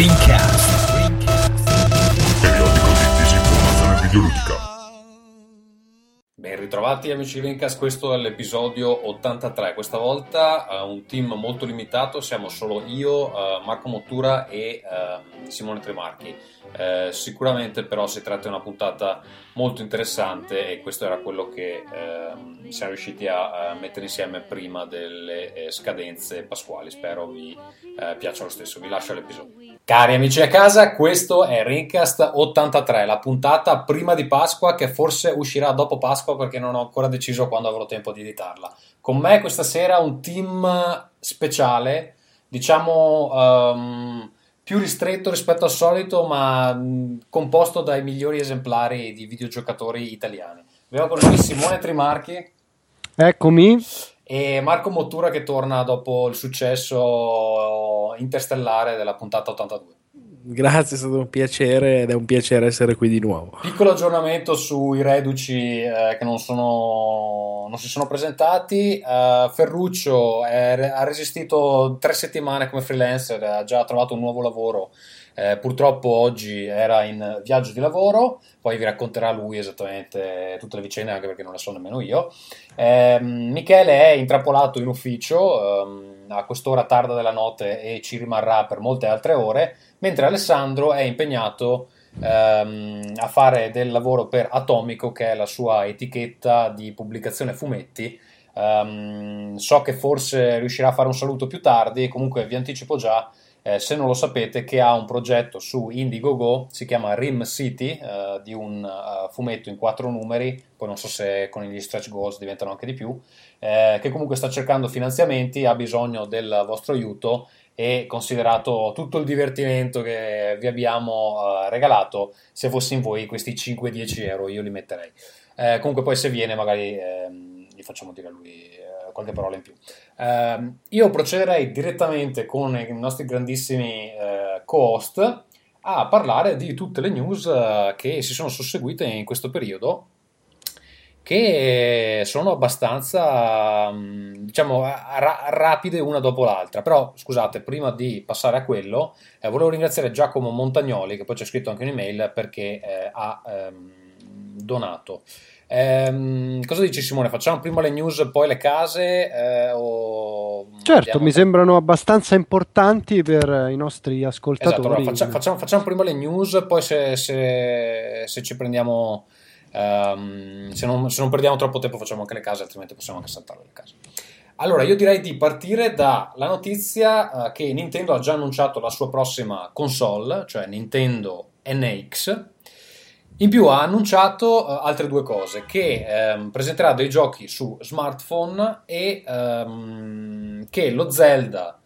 Rincast. Periodico di disinformazione videoludica. Ben ritrovati amici di Rincast, questo è l'episodio 83. Questa volta uh, un team molto limitato, siamo solo io, uh, Marco Mottura e uh, Simone Tremarchi. sicuramente però si tratta di una puntata molto interessante e questo era quello che ehm, siamo riusciti a, mettere insieme prima delle scadenze pasquali. Spero vi piaccia lo stesso. Vi lascio l'episodio. Cari amici a casa, questo è Rincast 83, la puntata prima di Pasqua che forse uscirà dopo Pasqua perché non ho ancora deciso quando avrò tempo di editarla. Con me questa sera un team speciale, diciamo um, più ristretto rispetto al solito, ma composto dai migliori esemplari di videogiocatori italiani. Abbiamo con noi Simone Trimarchi. Eccomi. E Marco Mottura che torna dopo il successo interstellare della puntata 82. Grazie, è stato un piacere ed è un piacere essere qui di nuovo. Piccolo aggiornamento sui reduci eh, che non, sono, non, si sono presentati. Uh, Ferruccio è, ha resistito tre settimane come freelancer, ha già trovato un nuovo lavoro. Eh, purtroppo oggi era in viaggio di lavoro, poi vi racconterà lui esattamente tutte le vicende, anche perché non le so nemmeno io. Eh, Michele è intrappolato in ufficio ehm, a quest'ora tarda della notte e ci rimarrà per molte altre ore mentre Alessandro è impegnato ehm, a fare del lavoro per Atomico, che è la sua etichetta di pubblicazione fumetti. Um, so che forse riuscirà a fare un saluto più tardi, comunque vi anticipo già, eh, se non lo sapete, che ha un progetto su Indiegogo, si chiama Rim City, eh, di un uh, fumetto in quattro numeri, poi non so se con gli stretch goals diventano anche di più, eh, che comunque sta cercando finanziamenti, ha bisogno del vostro aiuto e considerato tutto il divertimento che vi abbiamo uh, regalato, se fossi in voi questi 5-10 euro io li metterei. Eh, comunque poi se viene magari eh, gli facciamo dire a lui eh, qualche parola in più. Ehm, io procederei direttamente con i nostri grandissimi eh, co-host a parlare di tutte le news eh, che si sono susseguite in questo periodo che sono abbastanza, mm, diciamo, ra- rapide una dopo l'altra. Però, scusate, prima di passare a quello, eh, volevo ringraziare Giacomo Montagnoli, che poi c'è scritto anche un'email, perché eh, ha ehm, donato. Ehm, cosa dici Simone? Facciamo prima le news, poi le case? Eh, o... Certo, mi sembrano abbastanza importanti per i nostri ascoltatori. Esatto, allora faccia, facciamo, facciamo, prima le news, poi se, se, se ci prendiamo Um, se, non, se, non, perdiamo troppo tempo facciamo anche le case, altrimenti possiamo anche saltare le case. Allora, io direi di partire dalla notizia uh, che Nintendo ha già annunciato la sua prossima console, cioè Nintendo NX. In più ha annunciato uh, altre due cose, che um, presenterà dei giochi su smartphone e um, che lo Zelda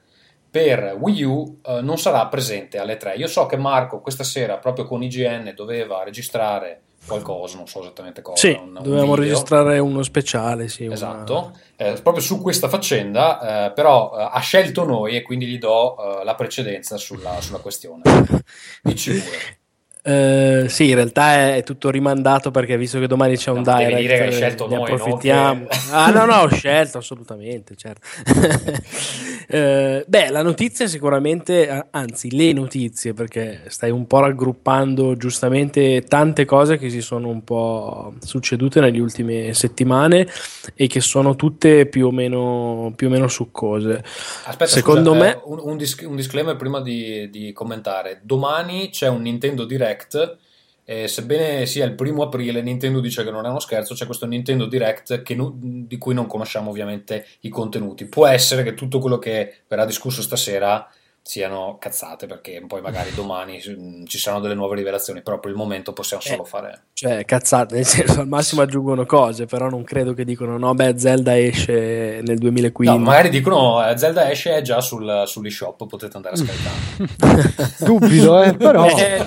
per Wii U uh, non sarà presente alle 3. Io so che Marco questa sera, proprio con IGN, doveva registrare qualcosa, non so esattamente cosa. Sì, un, dovevamo un registrare uno speciale, sì. Esatto, una... eh, proprio su questa faccenda, eh, però eh, ha scelto noi e quindi gli do eh, la precedenza sulla, sulla questione. Dici pure. Uh, sì, in realtà è, tutto rimandato perché visto che domani c'è un no, direct, dire che hai scelto ne noi, approfittiamo. No? ah, no, no, ho scelto assolutamente, certo. uh, beh, la notizia sicuramente, anzi, le notizie, perché stai un po' raggruppando giustamente tante cose che si sono un po' succedute nelle ultime settimane e che sono tutte più o meno, più o meno succose. Aspetta, secondo scusa, me, eh, un, un, dis- un, disclaimer prima di, di commentare: domani c'è un Nintendo Direct Direct. E sebbene sia il primo aprile, Nintendo dice che non è uno scherzo, c'è questo Nintendo Direct no, di cui non conosciamo ovviamente i contenuti. Può essere che tutto quello che verrà discusso stasera siano cazzate perché poi magari domani ci saranno delle nuove rivelazioni però per il momento possiamo eh, solo fare cioè cazzate nel senso al massimo aggiungono cose però non credo che dicono no beh Zelda esce nel 2015 no magari dicono eh, Zelda esce già sul, sull'eShop potete andare a scaricare dubito eh però eh,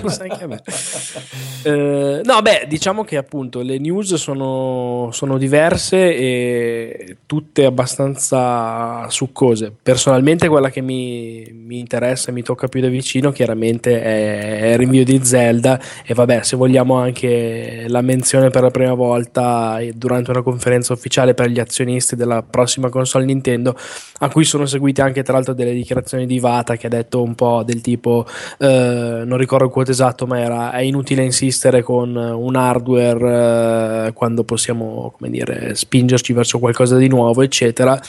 eh, no beh diciamo che appunto le news sono, sono diverse e tutte abbastanza succose. Personalmente quella che mi, mi interessa e mi tocca più da vicino chiaramente è il rinvio di Zelda. E vabbè se vogliamo anche la menzione per la prima volta durante una conferenza ufficiale per gli azionisti della prossima console Nintendo a cui sono seguite anche tra l'altro delle dichiarazioni di Vata che ha detto un po' del tipo eh, non ricordo il quote esatto ma era è inutile insistere con un hardware eh, quando possiamo come dire spingerci verso qualcosa di nuovo eccetera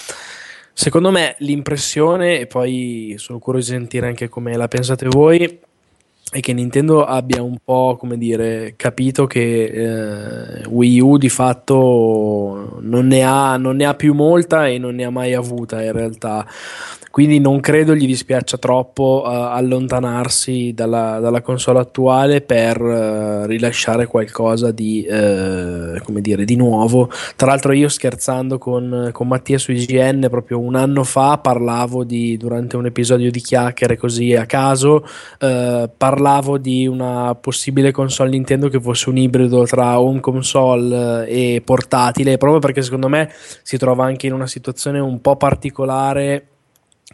Secondo me l'impressione, e poi sono curioso di sentire anche come la pensate voi, è che Nintendo abbia un po' come dire capito che eh, Wii U di fatto non ne, ha, non ne ha più molta e non ne ha mai avuta in realtà quindi non credo gli dispiaccia troppo uh, allontanarsi dalla, dalla, console attuale per uh, rilasciare qualcosa di, uh, come dire, di nuovo. Tra l'altro io scherzando con, con, Mattia su IGN proprio un anno fa parlavo di, durante un episodio di chiacchiere così a caso, parlavo di una possibile console Nintendo che fosse un ibrido tra home console e portatile, proprio perché secondo me si trova anche in una situazione un po' particolare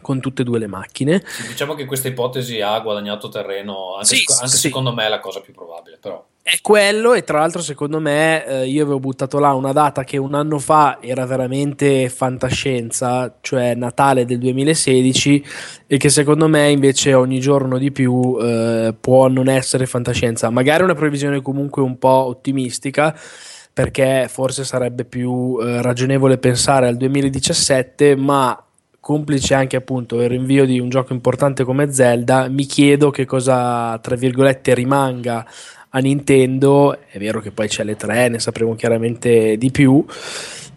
con tutte e due le macchine. Diciamo che questa ipotesi ha guadagnato terreno, anche, sì, anche sì. secondo me è la cosa più probabile, però. È quello e tra l'altro secondo me eh, io avevo buttato là una data che un anno fa era veramente fantascienza, cioè Natale del 2016 e che secondo me invece ogni giorno di più eh, può non essere fantascienza, magari una previsione comunque un po' ottimistica perché forse sarebbe più eh, ragionevole pensare al 2017 ma complice anche appunto il rinvio di un gioco importante come Zelda, mi chiedo che cosa, tra virgolette, rimanga a Nintendo. È vero che poi c'è le tre, ne sapremo chiaramente di più.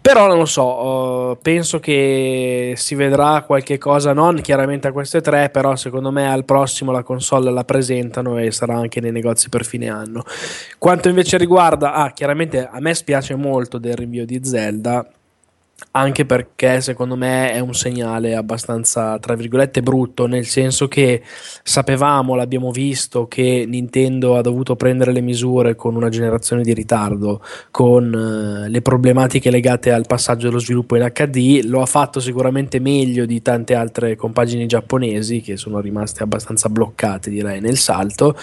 Però non lo so, uh, penso che si vedrà qualche cosa, non chiaramente a queste tre, però secondo me al prossimo la console la presentano e sarà anche nei negozi per fine anno. Quanto invece riguarda, ah, chiaramente a me spiace molto del rinvio di Zelda, anche perché secondo me è un segnale abbastanza, tra virgolette, brutto, nel senso che sapevamo, l'abbiamo visto, che Nintendo ha dovuto prendere le misure con una generazione di ritardo, con uh, le problematiche legate al passaggio dello sviluppo in HD, lo ha fatto sicuramente meglio di tante altre compagini giapponesi che sono rimaste abbastanza bloccate, direi, nel salto.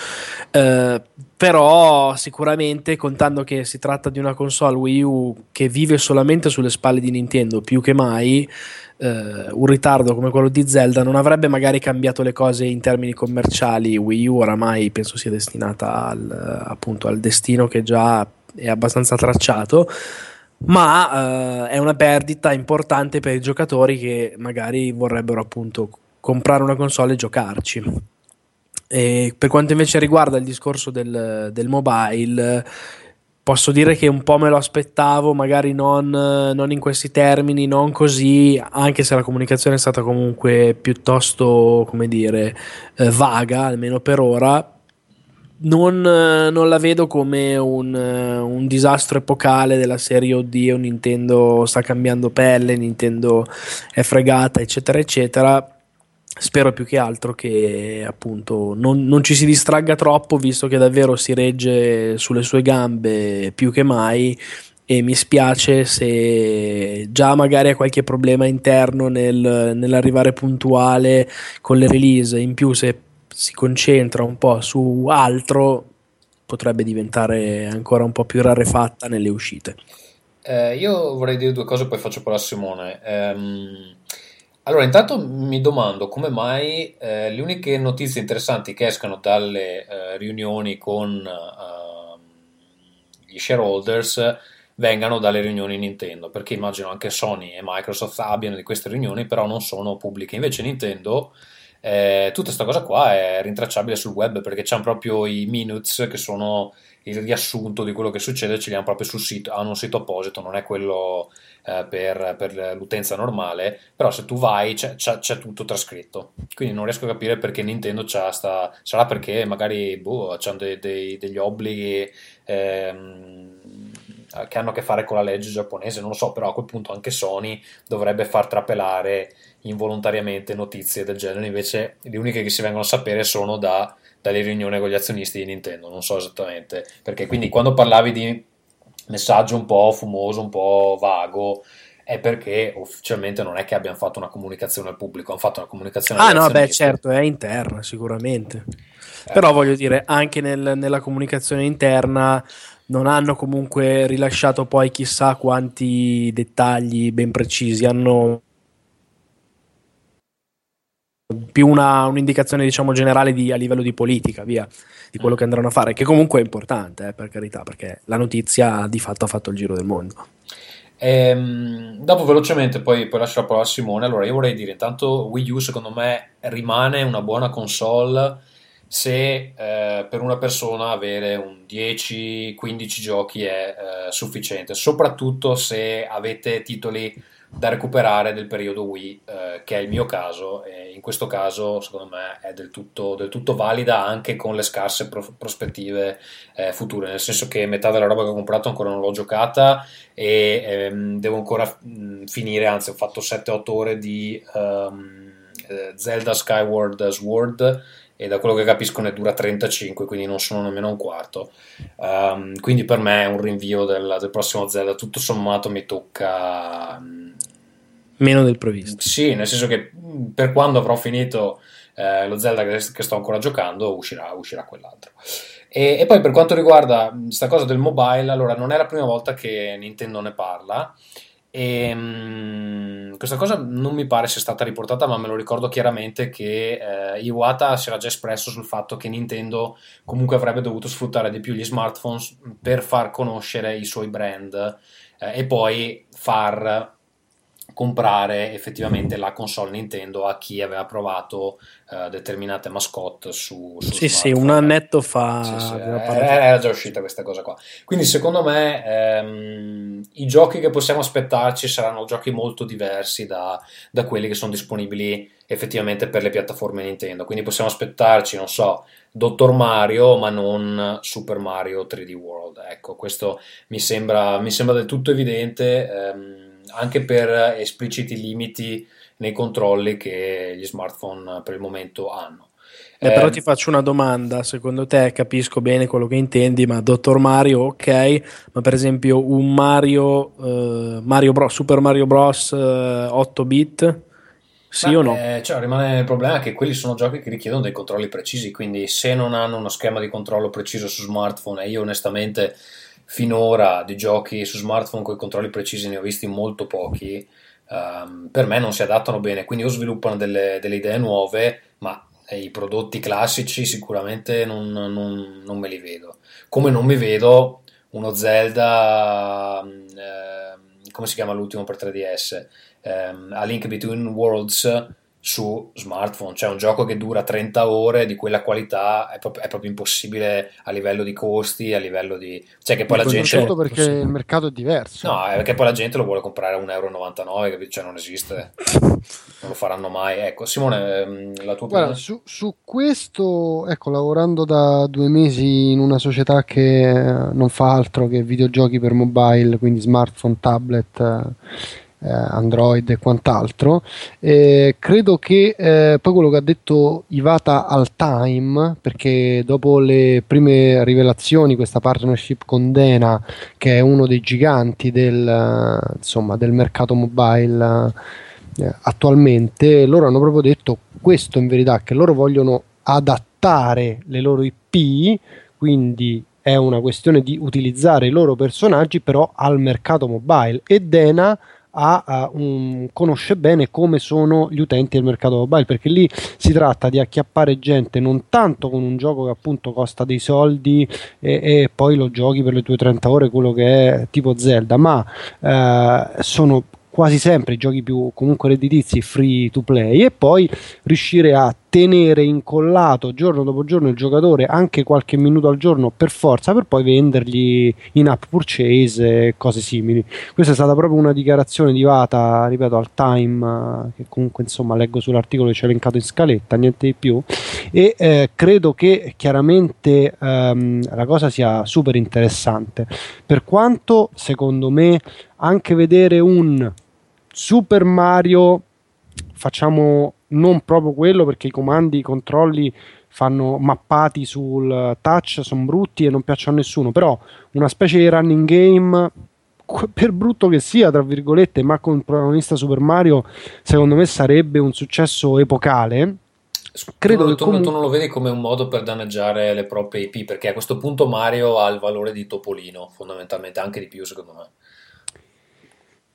Uh, però sicuramente contando che si tratta di una console Wii U che vive solamente sulle spalle di Nintendo più che mai eh, un ritardo come quello di Zelda non avrebbe magari cambiato le cose in termini commerciali. Wii U oramai penso sia destinata al, appunto al destino che già è abbastanza tracciato. Ma eh, è una perdita importante per i giocatori che magari vorrebbero appunto comprare una console e giocarci e per quanto invece riguarda il discorso del, del, mobile, posso dire che un po' me lo aspettavo, magari non, non, in questi termini, non così, anche se la comunicazione è stata comunque piuttosto, come dire, eh, vaga, almeno per ora. Non, non la vedo come un, un, disastro epocale della serie oddio Nintendo sta cambiando pelle Nintendo è fregata eccetera eccetera spero più che altro che appunto non, non, ci si distragga troppo visto che davvero si regge sulle sue gambe più che mai. E mi spiace se già magari ha qualche problema interno nel, nell'arrivare puntuale con le release. In più se si concentra un po' su altro potrebbe diventare ancora un po' più rarefatta nelle uscite. Eh, io vorrei dire due cose poi faccio parola a Simone. Um allora, intanto mi domando come mai eh, le uniche notizie interessanti che escono dalle eh, riunioni con eh, gli shareholders vengano dalle riunioni Nintendo, perché immagino anche Sony e Microsoft abbiano di queste riunioni, però non sono pubbliche. Invece Nintendo, eh, tutta questa cosa qua è rintracciabile sul web perché c'hanno proprio i minutes che sono il riassunto di quello che succede, ce li hanno proprio sul sito, hanno un sito apposito, non è quello eh, per, per, l'utenza normale, però se tu vai c'è, c'è, c'è, tutto trascritto. Quindi non riesco a capire perché Nintendo c'ha sta... sarà perché magari boh, hanno dei, dei, degli obblighi ehm, che hanno a che fare con la legge giapponese, non lo so, però a quel punto anche Sony dovrebbe far trapelare involontariamente notizie del genere, invece le uniche che si vengono a sapere sono da, dalle riunioni con gli azionisti di Nintendo, non so esattamente perché. Quindi quando parlavi di messaggio un po' fumoso, un po' vago. è perché ufficialmente non è che abbiano fatto una comunicazione al pubblico, hanno fatto una comunicazione Ah no, beh certo, è interna sicuramente. Eh. Però voglio dire, anche nel, nella comunicazione interna non hanno comunque rilasciato poi chissà quanti dettagli ben precisi, hanno più una, un'indicazione diciamo generale di, a livello di politica, via, di quello mm. che andranno a fare, che comunque è importante, eh, per carità, perché la notizia di fatto ha fatto il giro del mondo. Ehm, dopo velocemente, poi, poi lascio la parola a Simone. Allora, io vorrei dire: intanto, Wii U secondo me rimane una buona console se eh, per una persona avere un 10-15 giochi è eh, sufficiente, soprattutto se avete titoli da recuperare del periodo Wii, eh, che è il mio caso, e in questo caso secondo me è del tutto, del tutto valida anche con le scarse pro- prospettive eh, future, nel senso che metà della roba che ho comprato ancora non l'ho giocata e ehm, devo ancora mh, finire, anzi ho fatto 7-8 ore di um, Zelda Skyward Sword e da quello che capisco ne dura 35, quindi non sono nemmeno un quarto. Um, quindi per me è un rinvio del, del, prossimo Zelda. Tutto sommato mi tocca. Um, Meno del previsto. Sì, nel senso che mm, per quando avrò finito eh, lo Zelda che, che, sto ancora giocando, uscirà, uscirà quell'altro. E, e, poi per quanto riguarda questa cosa del mobile, allora non è la prima volta che Nintendo ne parla. E, um, questa cosa non mi pare sia stata riportata, ma me lo ricordo chiaramente che eh, Iwata si era già espresso sul fatto che Nintendo comunque avrebbe dovuto sfruttare di più gli smartphones per far conoscere i suoi brand eh, e poi far comprare effettivamente la console Nintendo a chi aveva provato uh, determinate mascotte su, su Sì, sì, un annetto fa sì, sì, era già uscita questa cosa qua. Quindi secondo me ehm, i giochi che possiamo aspettarci saranno giochi molto diversi da, da quelli che sono disponibili effettivamente per le piattaforme Nintendo. Quindi possiamo aspettarci, non so, Dottor Mario, ma non Super Mario 3D World. Ecco, questo mi sembra, mi sembra del tutto evidente. Ehm, anche per espliciti limiti nei controlli che gli smartphone per il momento hanno. Eh, però eh, ti faccio una domanda, secondo te capisco bene quello che intendi, ma Dottor Mario ok, ma per esempio un Mario, uh, Mario Bros, Super Mario Bros 8 bit, sì Beh, o no? Eh, cioè, rimane il problema che quelli sono giochi che richiedono dei controlli precisi, quindi se non hanno uno schema di controllo preciso su smartphone, e io onestamente finora di giochi su smartphone con i controlli precisi ne ho visti molto pochi, um, per me non si adattano bene, quindi o sviluppano delle, delle idee nuove, ma i prodotti classici sicuramente non, non, non, me li vedo. Come non mi vedo uno Zelda, eh, come si chiama l'ultimo per 3DS? Eh, A Link Between Worlds su smartphone, cioè un gioco che dura 30 ore di quella qualità è, proprio, è proprio impossibile a livello di costi, a livello di... cioè che poi la gente... Certo perché il mercato è diverso. No, è perché poi la gente lo vuole comprare a 1,99 euro, cioè non esiste, non lo faranno mai. Ecco, Simone, ehm, la tua Guarda, su, su, questo, ecco, lavorando da due mesi in una società che non fa altro che videogiochi per mobile, quindi smartphone, tablet Android e quant'altro. Eh, credo che eh, poi quello che ha detto Ivata al Time, perché dopo le prime rivelazioni, questa partnership con Dena, che è uno dei giganti del, insomma, del mercato mobile eh, attualmente, loro hanno proprio detto questo in verità, che loro vogliono adattare le loro IP, quindi è una questione di utilizzare i loro personaggi però al mercato mobile e Dena a, a un, conosce bene come sono gli utenti del mercato mobile perché lì si tratta di acchiappare gente non tanto con un gioco che appunto costa dei soldi e, e poi lo giochi per le tue 30 ore quello che è tipo Zelda ma eh, sono quasi sempre i giochi più comunque redditizi free to play e poi riuscire a tenere incollato giorno dopo giorno il giocatore anche qualche minuto al giorno per forza per poi vendergli in app purchase e cose simili. Questa è stata proprio una dichiarazione di Vata ripeto al time che comunque insomma leggo sull'articolo che c'è elencato in scaletta niente di più. E eh, credo che chiaramente ehm, la cosa sia super interessante per quanto secondo me anche vedere un Super Mario facciamo non proprio quello perché i comandi, i controlli fanno mappati sul touch sono brutti e non piacciono a nessuno, però una specie di running game per brutto che sia, tra virgolette, ma con protagonista Super Mario, secondo me sarebbe un successo epocale. Credo tu, che comunque... tu non lo vedi come un modo per danneggiare le proprie IP, perché a questo punto Mario ha il valore di Topolino, fondamentalmente, anche di più secondo me.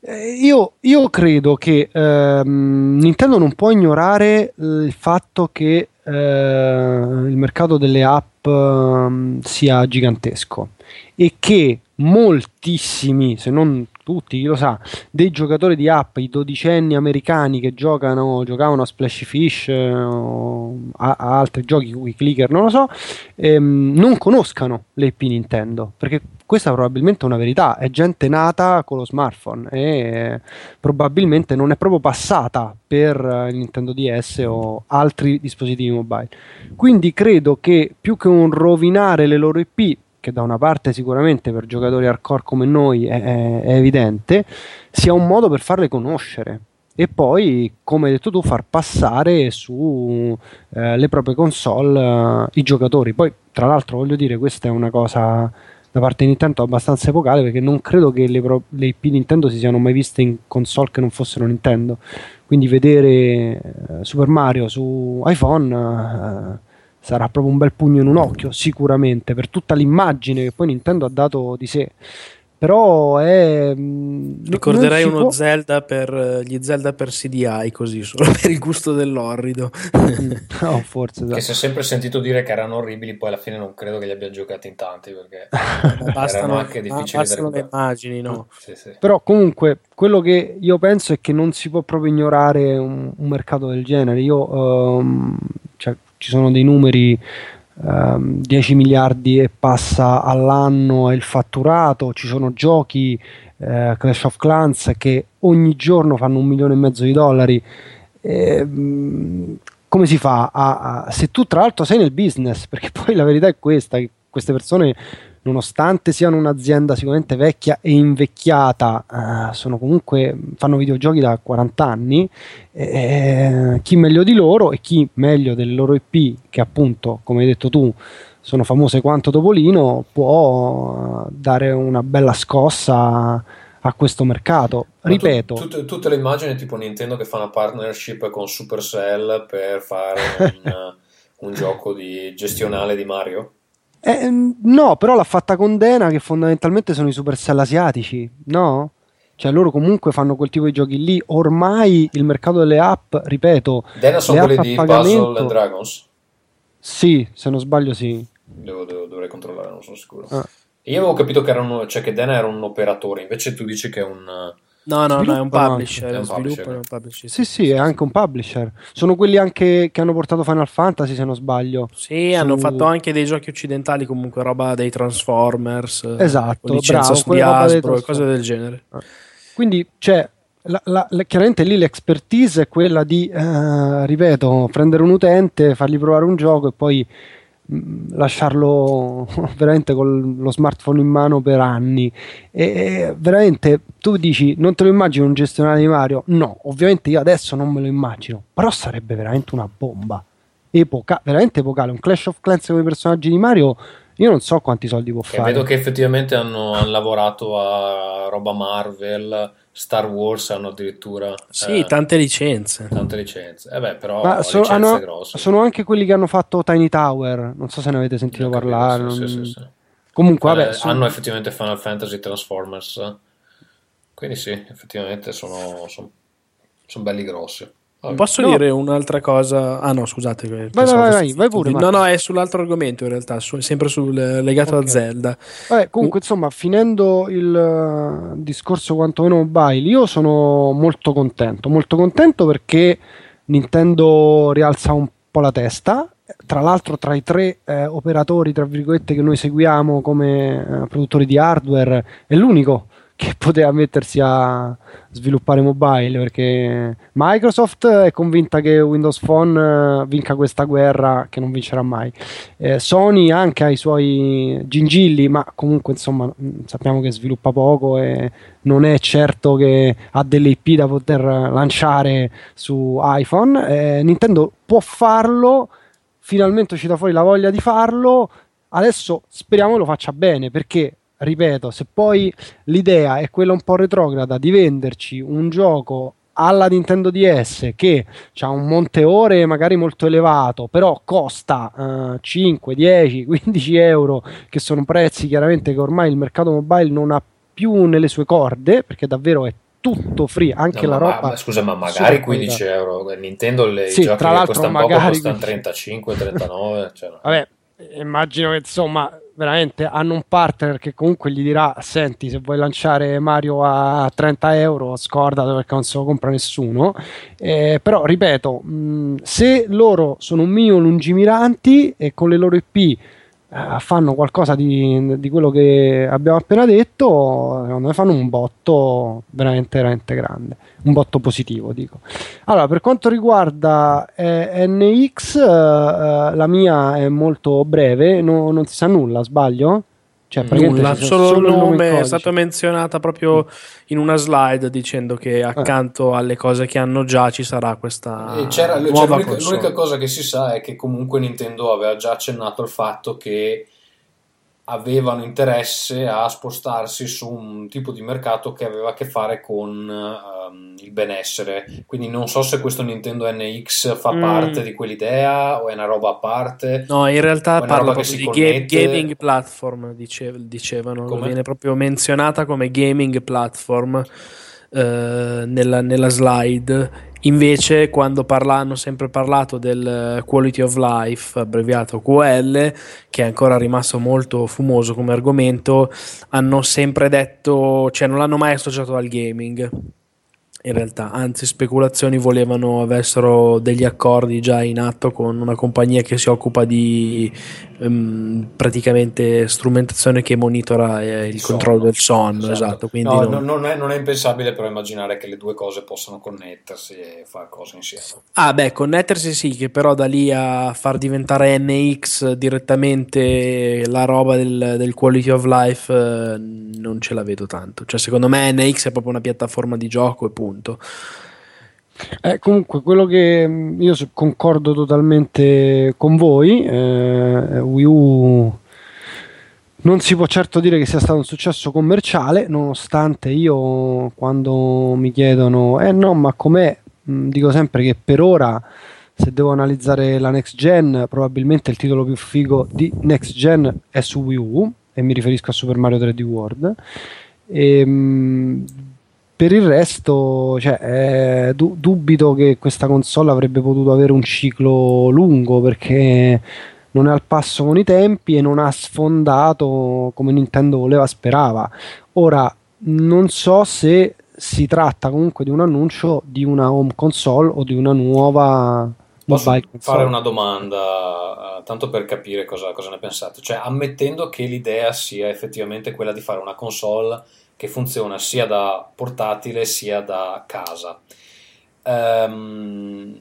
Eh, io, io, credo che ehm, Nintendo non può ignorare il fatto che eh, il mercato delle app eh, sia gigantesco e che moltissimi, se non tutti, chi lo sa, dei giocatori di app, i dodicenni americani che giocano, giocavano a Splash Fish eh, o a, a, altri giochi, i clicker, non lo so, ehm, non conoscano le IP Nintendo, perché questa probabilmente è una verità, è gente nata con lo smartphone e probabilmente non è proprio passata per il Nintendo DS o altri dispositivi mobile. Quindi credo che più che un rovinare le loro IP, che da una parte sicuramente per giocatori hardcore come noi è, è, evidente, sia un modo per farle conoscere e poi, come hai detto tu, far passare su eh, proprie console eh, i giocatori. Poi, tra l'altro, voglio dire, questa è una cosa da parte di Nintendo abbastanza epocale perché non credo che le, pro- le IP Nintendo si siano mai viste in console che non fossero Nintendo. Quindi vedere eh, Super Mario su iPhone eh, sarà proprio un bel pugno in un occhio, sicuramente, per tutta l'immagine che poi Nintendo ha dato di sé però è mm, ricorderei uno può... Zelda per eh, gli Zelda per CDI così solo per il gusto dell'orrido. No forse che si è sempre sentito dire che erano orribili poi alla fine non credo che li abbia giocati in tanti perché bastano, anche difficili da le immagini no? Sì, sì. però comunque quello che io penso è che non si può proprio ignorare un, un mercato del genere. Io um, cioè, ci sono dei numeri 10 ehm, miliardi e passa all'anno è il fatturato, ci sono giochi eh, Clash of Clans che ogni giorno fanno un milione e mezzo di dollari. E, mh, come si fa a, a, se tu tra l'altro sei nel business? Perché poi la verità è questa, che queste persone nonostante siano un'azienda sicuramente vecchia e invecchiata, eh, sono comunque, fanno videogiochi da 40 anni, eh, chi meglio di loro e chi meglio delle loro IP, che appunto, come hai detto tu, sono famose quanto Topolino, può dare una bella scossa a questo mercato. Ripeto, tu, tu, tutte le immagini tipo Nintendo che fa una partnership con Supercell per fare un, un gioco di gestionale di Mario? Eh, no, però l'ha fatta con Dena, che fondamentalmente sono i Supercell asiatici, no? Cioè loro comunque fanno quel tipo di giochi lì. Ormai il mercato delle app, ripeto, Dena sono quelli di Puzzle and Dragons? Sì, se non sbaglio sì. Devo, devo, dovrei controllare, non sono sicuro. Ah. Io avevo capito che, era un, cioè che Dena era un operatore, invece tu dici che è un No, no, no, è un publisher, è un sviluppo, è un publisher. Sì, sì, è anche un publisher. Sono quelli anche che hanno portato Final Fantasy, se non sbaglio. Sì, su... hanno fatto anche dei giochi occidentali, comunque roba dei Transformers. Esatto, bravo, di Hasbro e cose del genere. Ah. Quindi, cioè, la, la, la, chiaramente lì l'expertise è quella di, eh, ripeto, prendere un utente, fargli provare un gioco e poi lasciarlo veramente con lo smartphone in mano per anni. E veramente tu dici non te lo immagini un gestionale di Mario? No ovviamente io adesso non me lo immagino però sarebbe veramente una bomba. Epoca, veramente epocale. Un Clash of Clans con i personaggi di Mario io non so quanti soldi può e fare. vedo che effettivamente hanno, hanno lavorato a roba Marvel Star Wars hanno addirittura sì, eh, tante licenze. Tante licenze. Eh beh, però Ma so, hanno, grosse. Sono anche quelli che hanno fatto Tiny Tower. Non so se ne avete sentito capito, parlare. Sì, non... sì, sì, Comunque, eh, vabbè, sono... hanno effettivamente Final Fantasy Transformers. Quindi sì, effettivamente sono, sono, sono belli grossi. Vabbè. Posso no. dire un'altra cosa? Ah no, scusate. Vai, vai, vai, vai, pure. No, no, è sull'altro argomento in realtà, su, sempre sul, legato okay. a Zelda. Vabbè, comunque, uh. insomma, finendo il uh, discorso quantomeno mobile, io sono molto contento. Molto contento perché Nintendo rialza un po' la testa. Tra l'altro, tra i tre eh, operatori, tra virgolette, che noi seguiamo come eh, produttori di hardware, è l'unico che poteva mettersi a sviluppare mobile perché Microsoft è convinta che Windows Phone eh, vinca questa guerra che non vincerà mai. Eh, Sony anche ha i suoi gingilli, ma comunque insomma mm, sappiamo che sviluppa poco e non è certo che ha delle IP da poter lanciare su iPhone. Eh, Nintendo può farlo, finalmente è uscita fuori la voglia di farlo. Adesso speriamo lo faccia bene perché ripeto, se poi l'idea è quella un po' retrograda di venderci un gioco alla Nintendo DS che ha un monte ore magari molto elevato, però costa uh, 5, 10, 15 euro, che sono prezzi chiaramente che ormai il mercato mobile non ha più nelle sue corde, perché davvero è tutto free, anche no, la roba. Ma, scusa, ma magari 15 euro. Nintendo le sì, giochi tra l'altro costano magari... poco costano 35, 39. Cioè... Vabbè, immagino che insomma veramente hanno un partner che comunque gli dirà senti se vuoi lanciare Mario a 30 euro scordato perché non se lo compra nessuno. Eh, però ripeto mh, se loro sono un minimo lungimiranti e con le loro IP eh, fanno qualcosa di, di, quello che abbiamo appena detto, secondo me fanno un botto veramente, veramente grande, un botto positivo dico. Allora, per quanto riguarda eh, NX, eh, eh, la mia è molto breve, no, non si sa nulla, sbaglio? Cioè, Nulla, solo, solo, il nome, è stato menzionata proprio in una slide dicendo che eh. accanto alle cose che hanno già ci sarà questa e c'era, nuova l'unica, l'unica, cosa che si sa è che comunque Nintendo aveva già accennato al fatto che avevano interesse a spostarsi su un tipo di mercato che aveva a che fare con um, il benessere. Quindi non so se questo Nintendo NX fa mm. parte di quell'idea o è una roba a parte. No, in realtà parla proprio di ga- gaming platform, dice- dicevano. Come? Viene proprio menzionata come gaming platform. Uh, nella, nella slide Invece, quando parla, hanno sempre parlato del quality of life, abbreviato QL, che è ancora rimasto molto fumoso come argomento, hanno sempre detto, cioè non l'hanno mai associato al gaming in realtà, anzi speculazioni volevano avessero degli accordi già in atto con una compagnia che si occupa di um, praticamente strumentazione che monitora eh, il, il controllo sonno. del sonno, esatto. esatto quindi no, non... Non, è, non, è, impensabile però immaginare che le due cose possano connettersi e fare cose insieme. Ah beh, connettersi sì, che però da lì a far diventare NX direttamente la roba del, del quality of life eh, non ce la vedo tanto, cioè secondo me NX è proprio una piattaforma di gioco e punto punto. Eh, comunque, quello che mm, io concordo totalmente con voi, eh, Wii U non si può certo dire che sia stato un successo commerciale, nonostante io quando mi chiedono, eh no, ma com'è, mm, dico sempre che per ora, se devo analizzare la next gen, probabilmente il titolo più figo di next gen è su Wii U, e mi riferisco a Super Mario 3D World. E, ehm, per il resto, cioè, eh, du- dubito che questa console avrebbe potuto avere un ciclo lungo perché non è al passo con i tempi e non ha sfondato come Nintendo voleva sperava. Ora, non so se si tratta comunque di un annuncio di una home console o di una nuova Posso fare una domanda, uh, tanto per capire cosa, cosa ne pensate? Cioè, ammettendo che l'idea sia effettivamente quella di fare una console che funziona sia da portatile sia da casa. Um,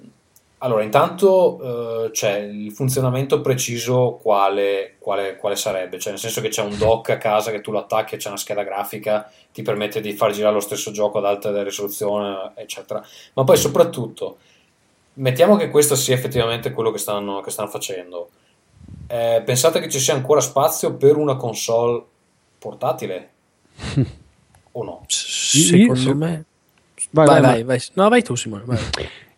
allora, intanto uh, c'è il funzionamento preciso quale, quale, quale, sarebbe, cioè nel senso che c'è un dock a casa che tu lo attacchi c'è una scheda grafica, ti permette di far girare lo stesso gioco ad alta risoluzione, eccetera. Ma poi soprattutto, mettiamo che questo sia effettivamente quello che stanno, che stanno facendo. Eh, pensate che ci sia ancora spazio per una console portatile? o no? Secondo io, me. Vai vai, vai, vai, No, vai tu, Simone. Vai.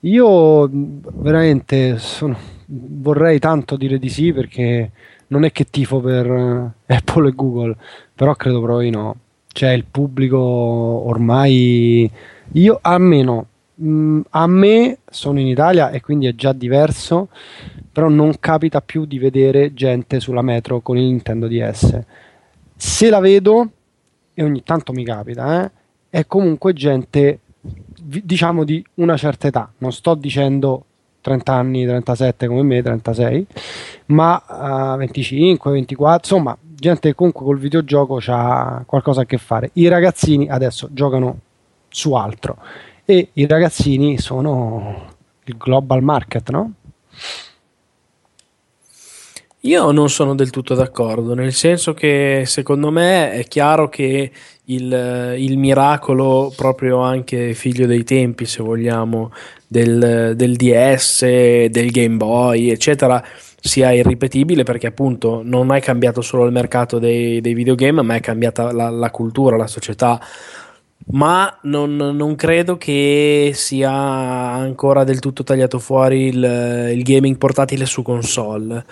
Io veramente sono, vorrei tanto dire di sì perché non è che tifo per eh, Apple e Google, però credo proprio di no. Cioè, il pubblico ormai. Io almeno mm, a me sono in Italia e quindi è già diverso, però non capita più di vedere gente sulla metro con il Nintendo DS. Se la vedo, e ogni tanto mi capita, eh, è comunque gente diciamo di una certa età, non sto dicendo 30 anni, 37 come me, 36, ma uh, 25, 24, insomma, gente che comunque col videogioco ha qualcosa a che fare. I ragazzini adesso giocano su altro e i ragazzini sono il global market, no? Io non sono del tutto d'accordo, nel senso che secondo me è chiaro che il, il miracolo, proprio anche figlio dei tempi, se vogliamo, del, del DS, del Game Boy, eccetera, sia irripetibile perché appunto non è cambiato solo il mercato dei, dei videogame, ma è cambiata la, la cultura, la società ma non, non, credo che sia ancora del tutto tagliato fuori il, il gaming portatile su console.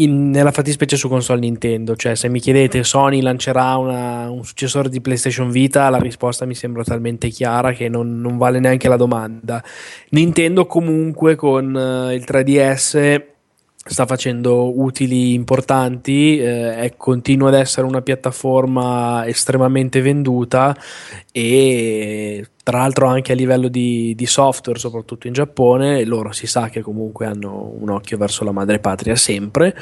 In, nella fattispecie su console Nintendo, cioè se mi chiedete Sony lancerà una, un successore di PlayStation Vita, la risposta mi sembra talmente chiara che non, non vale neanche la domanda. Nintendo comunque con uh, il 3DS sta facendo utili importanti, eh, continua ad essere una piattaforma estremamente venduta e tra l'altro anche a livello di, di, software, soprattutto in Giappone, loro si sa che comunque hanno un occhio verso la madrepatria sempre.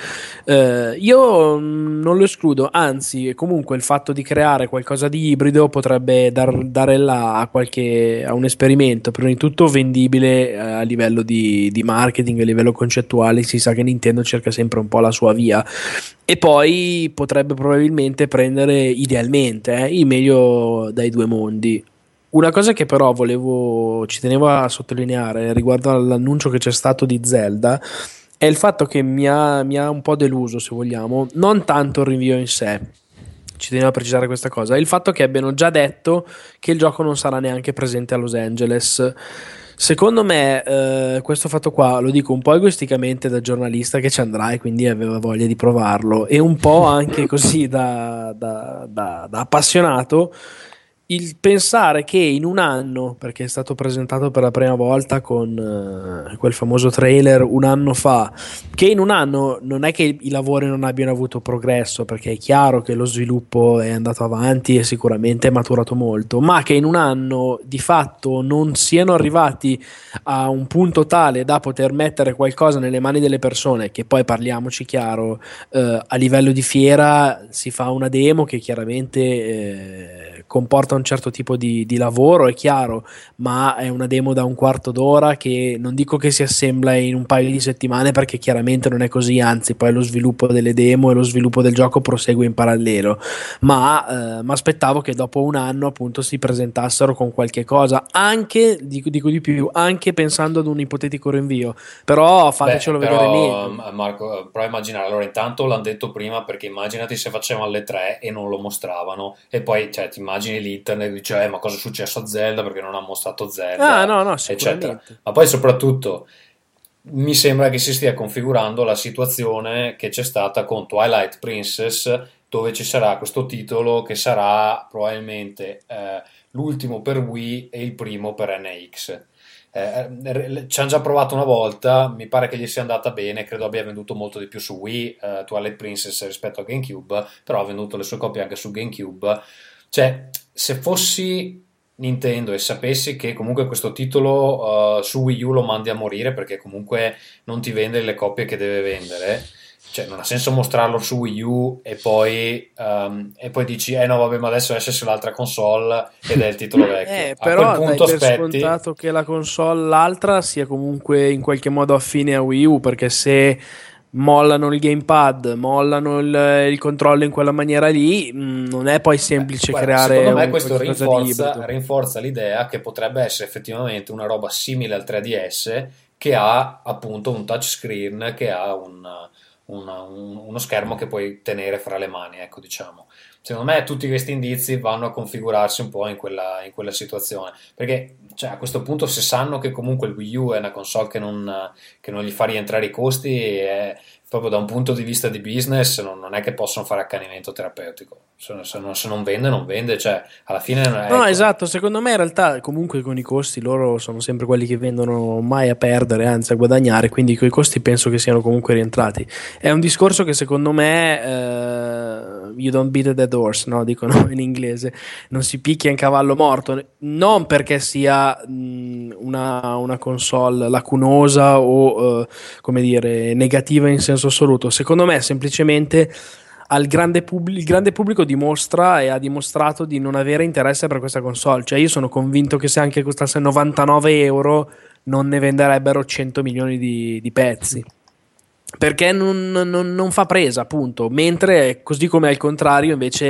Eh, io non lo escludo, anzi, comunque il fatto di creare qualcosa di ibrido potrebbe dar, dare là a, qualche, a un esperimento, prima di tutto vendibile eh, a livello di, di marketing, a livello concettuale. Si sa che Nintendo cerca sempre un po' la sua via e poi potrebbe probabilmente prendere idealmente eh, il meglio dai due mondi. Una cosa che però volevo, ci tenevo a sottolineare riguardo all'annuncio che c'è stato di Zelda è il fatto che mi ha, mi ha un po' deluso, se vogliamo, non tanto il rinvio in sé, ci tenevo a precisare questa cosa, il fatto che abbiano già detto che il gioco non sarà neanche presente a Los Angeles. Secondo me, eh, questo fatto qua lo dico un po' egoisticamente da giornalista che ci andrà e quindi aveva voglia di provarlo, e un po' anche così da, da, da, da appassionato il pensare che in un anno, perché è stato presentato per la prima volta con uh, quel famoso trailer un anno fa, che in un anno non è che i lavori non abbiano avuto progresso, perché è chiaro che lo sviluppo è andato avanti e sicuramente è maturato molto, ma che in un anno di fatto non siano arrivati a un punto tale da poter mettere qualcosa nelle mani delle persone, che poi parliamoci chiaro, uh, a livello di fiera si fa una demo che chiaramente eh, comporta un certo tipo di, di, lavoro, è chiaro, ma è una demo da un quarto d'ora che non dico che si assembla in un paio di settimane perché chiaramente non è così, anzi poi lo sviluppo delle demo e lo sviluppo del gioco prosegue in parallelo, ma eh, aspettavo che dopo un anno appunto si presentassero con qualche cosa, anche, dico, dico di più, anche pensando ad un ipotetico rinvio, però fatecelo Beh, vedere meglio. Marco, prova a immaginare, allora intanto l'hanno detto prima perché immaginati se facevano le tre e non lo mostravano. E poi cioè, ti immagini lì internet dice eh, ma cosa è successo a Zelda? Perché non ha mostrato Zelda ah, no, no, eccetera. ma poi soprattutto mi sembra che si stia configurando la situazione che c'è stata con Twilight Princess dove ci sarà questo titolo che sarà probabilmente eh, l'ultimo per Wii e il primo per NX eh, ci hanno già provato una volta, mi pare che gli sia andata bene, credo abbia venduto molto di più su Wii, eh, Twilight Princess rispetto a GameCube, però ha venduto le sue copie anche su GameCube cioè, se fossi Nintendo e sapessi che comunque questo titolo uh, su Wii U lo mandi a morire perché comunque non ti vende le copie che deve vendere, cioè non ha senso mostrarlo su Wii U e poi, um, e poi dici eh no vabbè ma adesso esce sull'altra console ed è il titolo vecchio. Eh, a però quel punto aspetti scontato che la console l'altra sia comunque in qualche modo affine a Wii U perché se mollano il gamepad, mollano il, il, controllo in quella maniera lì, mm, non è poi semplice Beh, creare. Secondo me questo rinforza, rinforza, l'idea che potrebbe essere effettivamente una roba simile al 3DS che ha appunto un touchscreen, che ha un, una, un, uno schermo che puoi tenere fra le mani, ecco diciamo. Secondo me tutti questi indizi vanno a configurarsi un po' in quella, in quella situazione, perché cioè, a questo punto se sanno che comunque il Wii U è una console che non, che non gli fa rientrare i costi, è, proprio da un punto di vista di business non, non è che possono fare accanimento terapeutico. Se, non, se, non, vende, non vende, cioè alla fine. No, esatto. Secondo me in realtà, comunque, con i costi loro sono sempre quelli che vendono mai a perdere, anzi a guadagnare. Quindi, con i costi penso che siano comunque rientrati. È un discorso che secondo me, uh, you don't beat a dead horse, no? dicono in inglese, non si picchia in cavallo morto. Non perché sia mh, una, una, console lacunosa o, uh, come dire, negativa in senso assoluto. Secondo me, semplicemente al grande pub- il grande pubblico dimostra e ha dimostrato di non avere interesse per questa console. Cioè, io sono convinto che se anche costasse 99 euro non ne venderebbero 100 milioni di, di pezzi. Perché non, non, non, fa presa, appunto. Mentre, così come al contrario, invece,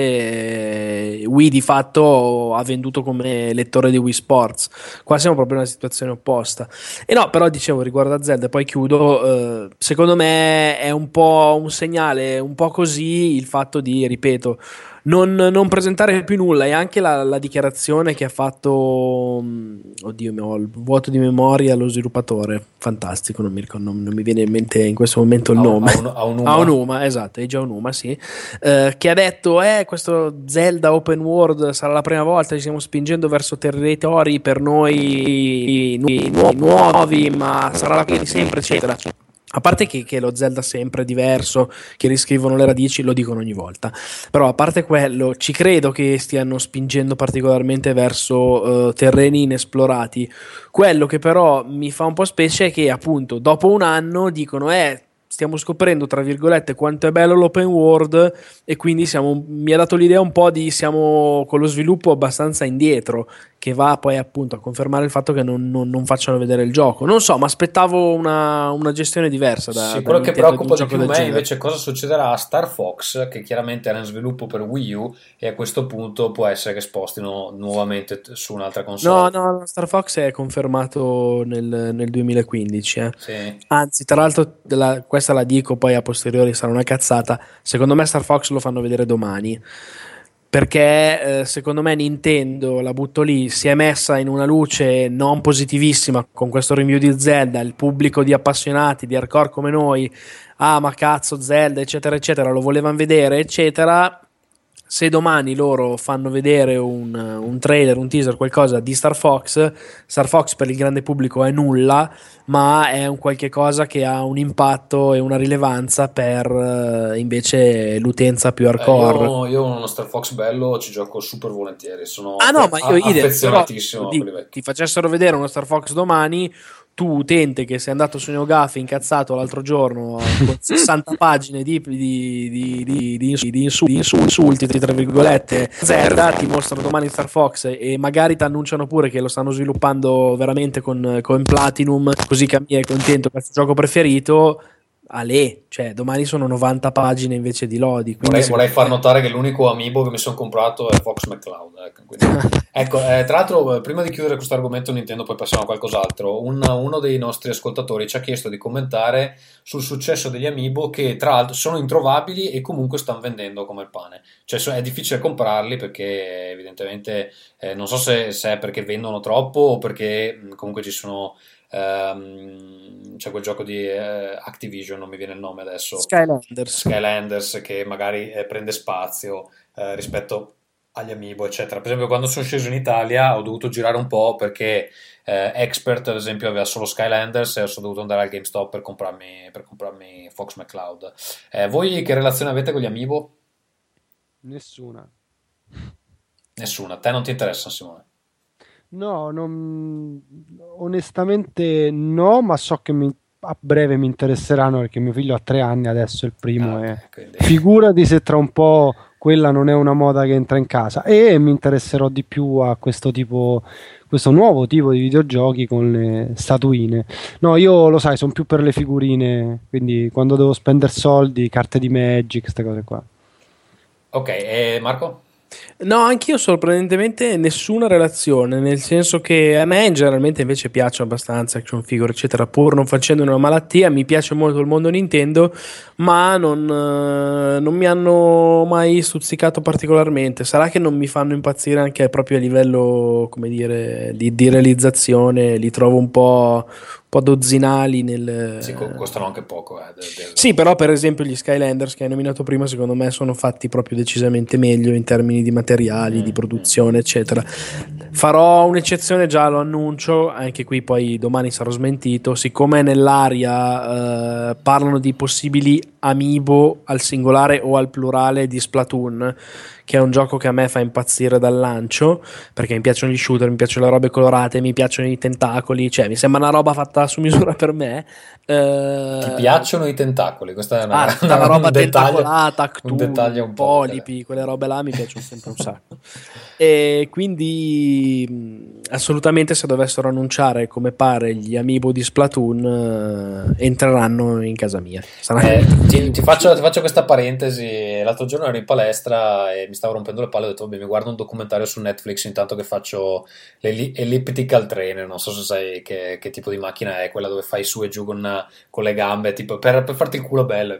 eh, Wii di fatto ha venduto come lettore di Wii Sports. Qua siamo proprio in una situazione opposta. E no, però dicevo riguardo a Zelda, poi chiudo. Eh, secondo me è un po' un segnale, un po' così il fatto di, ripeto, non, non, presentare più nulla. E anche la, la dichiarazione che ha fatto mm, oddio ho il vuoto di memoria allo sviluppatore. Fantastico non mi, ricordo, non, non mi viene in mente in questo momento il nome. a Unuma, a Unuma esatto Eiji Unuma sì. Eh, che ha detto eh questo Zelda open world sarà la prima volta ci stiamo spingendo verso territori per noi nuovi, nuovi ma sarà la prima di sempre eccetera a parte che, che, lo Zelda sempre diverso, che riscrivono le radici, lo dicono ogni volta. Però a parte quello, ci credo che stiano spingendo particolarmente verso uh, terreni inesplorati. Quello che però mi fa un po' specie è che appunto dopo un anno dicono eh stiamo scoprendo, tra virgolette, quanto è bello l'open world e quindi siamo, mi ha dato l'idea un po' di siamo con lo sviluppo abbastanza indietro, che va poi appunto a confermare il fatto che non, non, non facciano vedere il gioco. Non so, ma aspettavo una, una gestione diversa. Da, sì, quello che preoccupa di più me genere. invece cosa succederà a Star Fox, che chiaramente era in sviluppo per Wii U e a questo punto può essere che spostino nuovamente su un'altra console. No, no, Star Fox è confermato nel, nel 2015. Eh. Sì. Anzi, tra l'altro, la, questa la dico, poi a posteriori sarà una cazzata. Secondo me Star Fox lo fanno vedere domani. Perché eh, secondo me Nintendo, la butto lì, si è messa in una luce non positivissima con questo review di Zelda. Il pubblico di appassionati, di hardcore come noi, ah ma cazzo Zelda, eccetera, eccetera, lo volevano vedere, eccetera se domani loro fanno vedere un, un, trailer, un teaser, qualcosa di Star Fox, Star Fox per il grande pubblico è nulla, ma è un qualche cosa che ha un impatto e una rilevanza per uh, invece l'utenza più hardcore. Eh, io, io uno Star Fox bello ci gioco super volentieri, sono ah, no, ma io affezionatissimo idea, però, ti facessero vedere uno Star Fox domani tu utente che sei andato su NeoGAF incazzato l'altro giorno con 60 pagine di, di, di, di insulti, insulti, tra virgolette, Zelda, ti mostrano domani Star Fox e magari ti annunciano pure che lo stanno sviluppando veramente con, con Platinum, così che è contento questo gioco preferito Ale, cioè domani sono 90 pagine invece di Lodi. Vorrei, vorrei, far notare che l'unico amiibo che mi sono comprato è Fox McCloud. Ecco, quindi, ecco eh, tra l'altro, eh, prima di chiudere questo argomento Nintendo, poi passiamo a qualcos'altro. Un, uno dei nostri ascoltatori ci ha chiesto di commentare sul successo degli amiibo che tra l'altro sono introvabili e comunque stanno vendendo come il pane. Cioè è difficile comprarli perché evidentemente eh, non so se, se è perché vendono troppo o perché comunque ci sono Um, c'è quel gioco di uh, Activision, non mi viene il nome adesso. Skylanders. Skylanders che magari eh, prende spazio uh, rispetto agli amiibo, eccetera. Per esempio, quando sono sceso in Italia ho dovuto girare un po' perché eh, Expert, ad esempio, aveva solo Skylanders e sono dovuto andare al GameStop per comprarmi, per comprarmi Fox McCloud. Eh, voi che relazione avete con gli amiibo? Nessuna. Nessuna. A te non ti interessa, Simone? No, non... onestamente no, ma so che mi... a breve mi interesseranno perché mio figlio ha tre anni adesso, è il primo. Ah, e... quindi... Figurati se tra un po' quella non è una moda che entra in casa e mi interesserò di più a questo tipo questo nuovo tipo di videogiochi con le statuine. No, io lo sai, sono più per le figurine, quindi quando devo spendere soldi, carte di Magic, queste cose qua. Ok, e Marco? No, anch'io sorprendentemente nessuna relazione, nel senso che a me generalmente invece piacciono abbastanza action figure, eccetera, pur non facendo una malattia, mi piace molto il mondo Nintendo, ma non, eh, non mi hanno mai stuzzicato particolarmente. Sarà che non mi fanno impazzire anche proprio a livello, come dire, di, di realizzazione, li trovo un po', po' dozzinali nel... Sì, costano anche poco. Eh, del, del... Sì, però per esempio gli Skylanders che hai nominato prima secondo me sono fatti proprio decisamente meglio in termini di materiali, mm. di produzione, eccetera. Farò un'eccezione, già lo annuncio, anche qui poi domani sarò smentito, siccome nell'aria eh, parlano di possibili amiibo al singolare o al plurale di Splatoon, che è un gioco che a me fa impazzire dal lancio, perché mi piacciono gli shooter, mi piacciono le robe colorate, mi piacciono i tentacoli, cioè mi sembra una roba fatta su misura per me. Eh... Ti piacciono i tentacoli? Questa è una, ah, una, una roba tentacolata, un dettaglio un po' polipi, quelle robe là mi piacciono sempre un sacco. E quindi assolutamente se dovessero annunciare come pare gli amiibo di Splatoon eh, entreranno in casa mia. Eh, ti, ti, faccio, ti, faccio, questa parentesi. L'altro giorno ero in palestra e mi stavo rompendo le palle ho detto, mi guardo un documentario su Netflix intanto che faccio l'elliptical trainer. Non so se sai che, che, tipo di macchina è, quella dove fai su e giù con, con le gambe, tipo per, per farti il culo bello.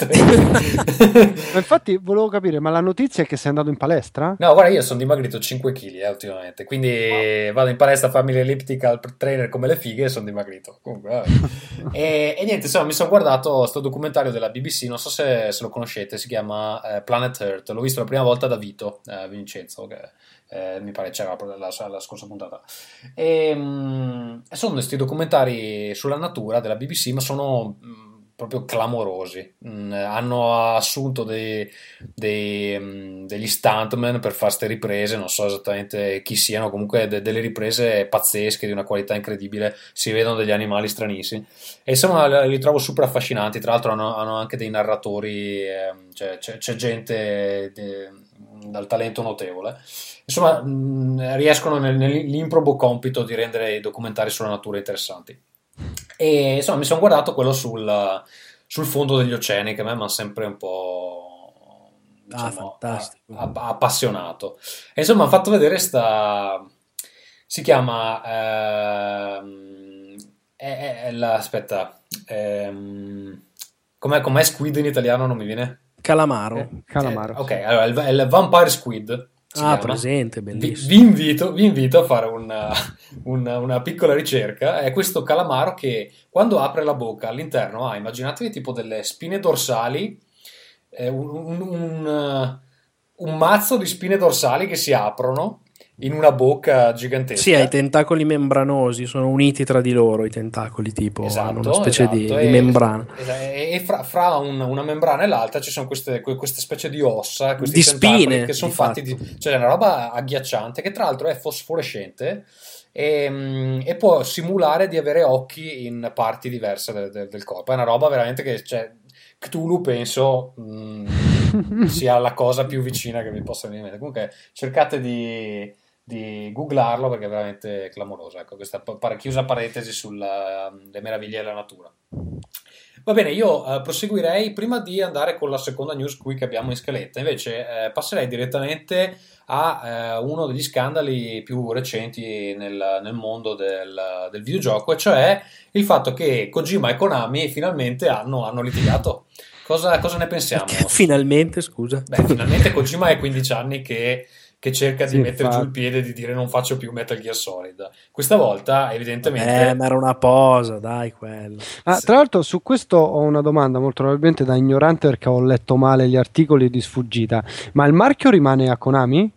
infatti volevo capire, ma la notizia è che sei andato in palestra? No, guarda, io sono dimagrito 5 kg eh, ultimamente, quindi wow. vado in palestra a farmi l'elliptical trainer come le fighe e sono dimagrito. Comunque, e, e, niente, insomma, mi sono guardato questo documentario della BBC, non so se, se lo conoscete, si chiama eh, Planet Earth, l'ho visto la prima volta da Vito eh, Vincenzo, che eh, mi pare c'era la, la, la scorsa puntata. E, mh, sono questi documentari sulla natura della BBC, ma sono... Mh, mm, proprio clamorosi. Mm, hanno assunto dei, dei, mm, degli stuntman per fare queste riprese, non so esattamente chi siano, comunque de, delle riprese pazzesche di una qualità incredibile, si vedono degli animali stranissimi e insomma li trovo super affascinanti, tra l'altro hanno, hanno anche dei narratori, eh, cioè, c'è, c'è, gente de, dal talento notevole. Insomma, mh, mm, riescono nel, nell'improbo compito di rendere i documentari sulla natura interessanti. E insomma, mi sono guardato quello sul, sul fondo degli oceani, che a me mi ha sempre un po'. Ah, diciamo, fantastico. A, a, appassionato. E insomma, ha fatto vedere sta. Si chiama. Ehm, è, è la, aspetta. Ehm, com'è, com'è Squid in italiano? Non mi viene? Calamaro. Eh, calamaro. Eh, ok, allora il, il Vampire Squid ah, presente, bellissimo. Vi, vi, invito, vi invito, a fare una, una, una, piccola ricerca. È questo calamaro che quando apre la bocca all'interno ha, immaginatevi tipo delle spine dorsali, eh, un, un, un, un mazzo di spine dorsali che si aprono in una bocca gigantesca. Sì, ha i tentacoli membranosi, sono uniti tra di loro i tentacoli, tipo esatto, una specie esatto. di, e, di, membrana. E, e fra, fra un, una membrana e l'altra ci sono queste, queste specie di ossa, questi di spine, che sono fatti di, cioè una roba agghiacciante che tra l'altro è fosforescente e, e, può simulare di avere occhi in parti diverse del, del, del corpo. È una roba veramente che cioè, Cthulhu penso mh, mm, sia la cosa più vicina che vi possa venire in mente. Comunque cercate di di googlarlo perché è veramente clamoroso. Ecco, questa chiusa parentesi sulle meraviglie della natura. Va bene, io uh, proseguirei prima di andare con la seconda news qui che abbiamo in scaletta. Invece, eh, passerei direttamente a eh, uno degli scandali più recenti nel, nel mondo del, del, videogioco, e cioè il fatto che Kojima e Konami finalmente hanno, hanno litigato. Cosa, cosa, ne pensiamo? Finalmente, scusa. Beh, finalmente Kojima è 15 anni che che cerca di sì, mettere fa... giù il piede e di dire non faccio più Metal Gear Solid. Questa volta, evidentemente. Eh, ma era una posa, dai, quello. Ah, sì. Tra l'altro, su questo ho una domanda, molto probabilmente da ignorante perché ho letto male gli articoli di sfuggita. Ma il marchio rimane a Konami?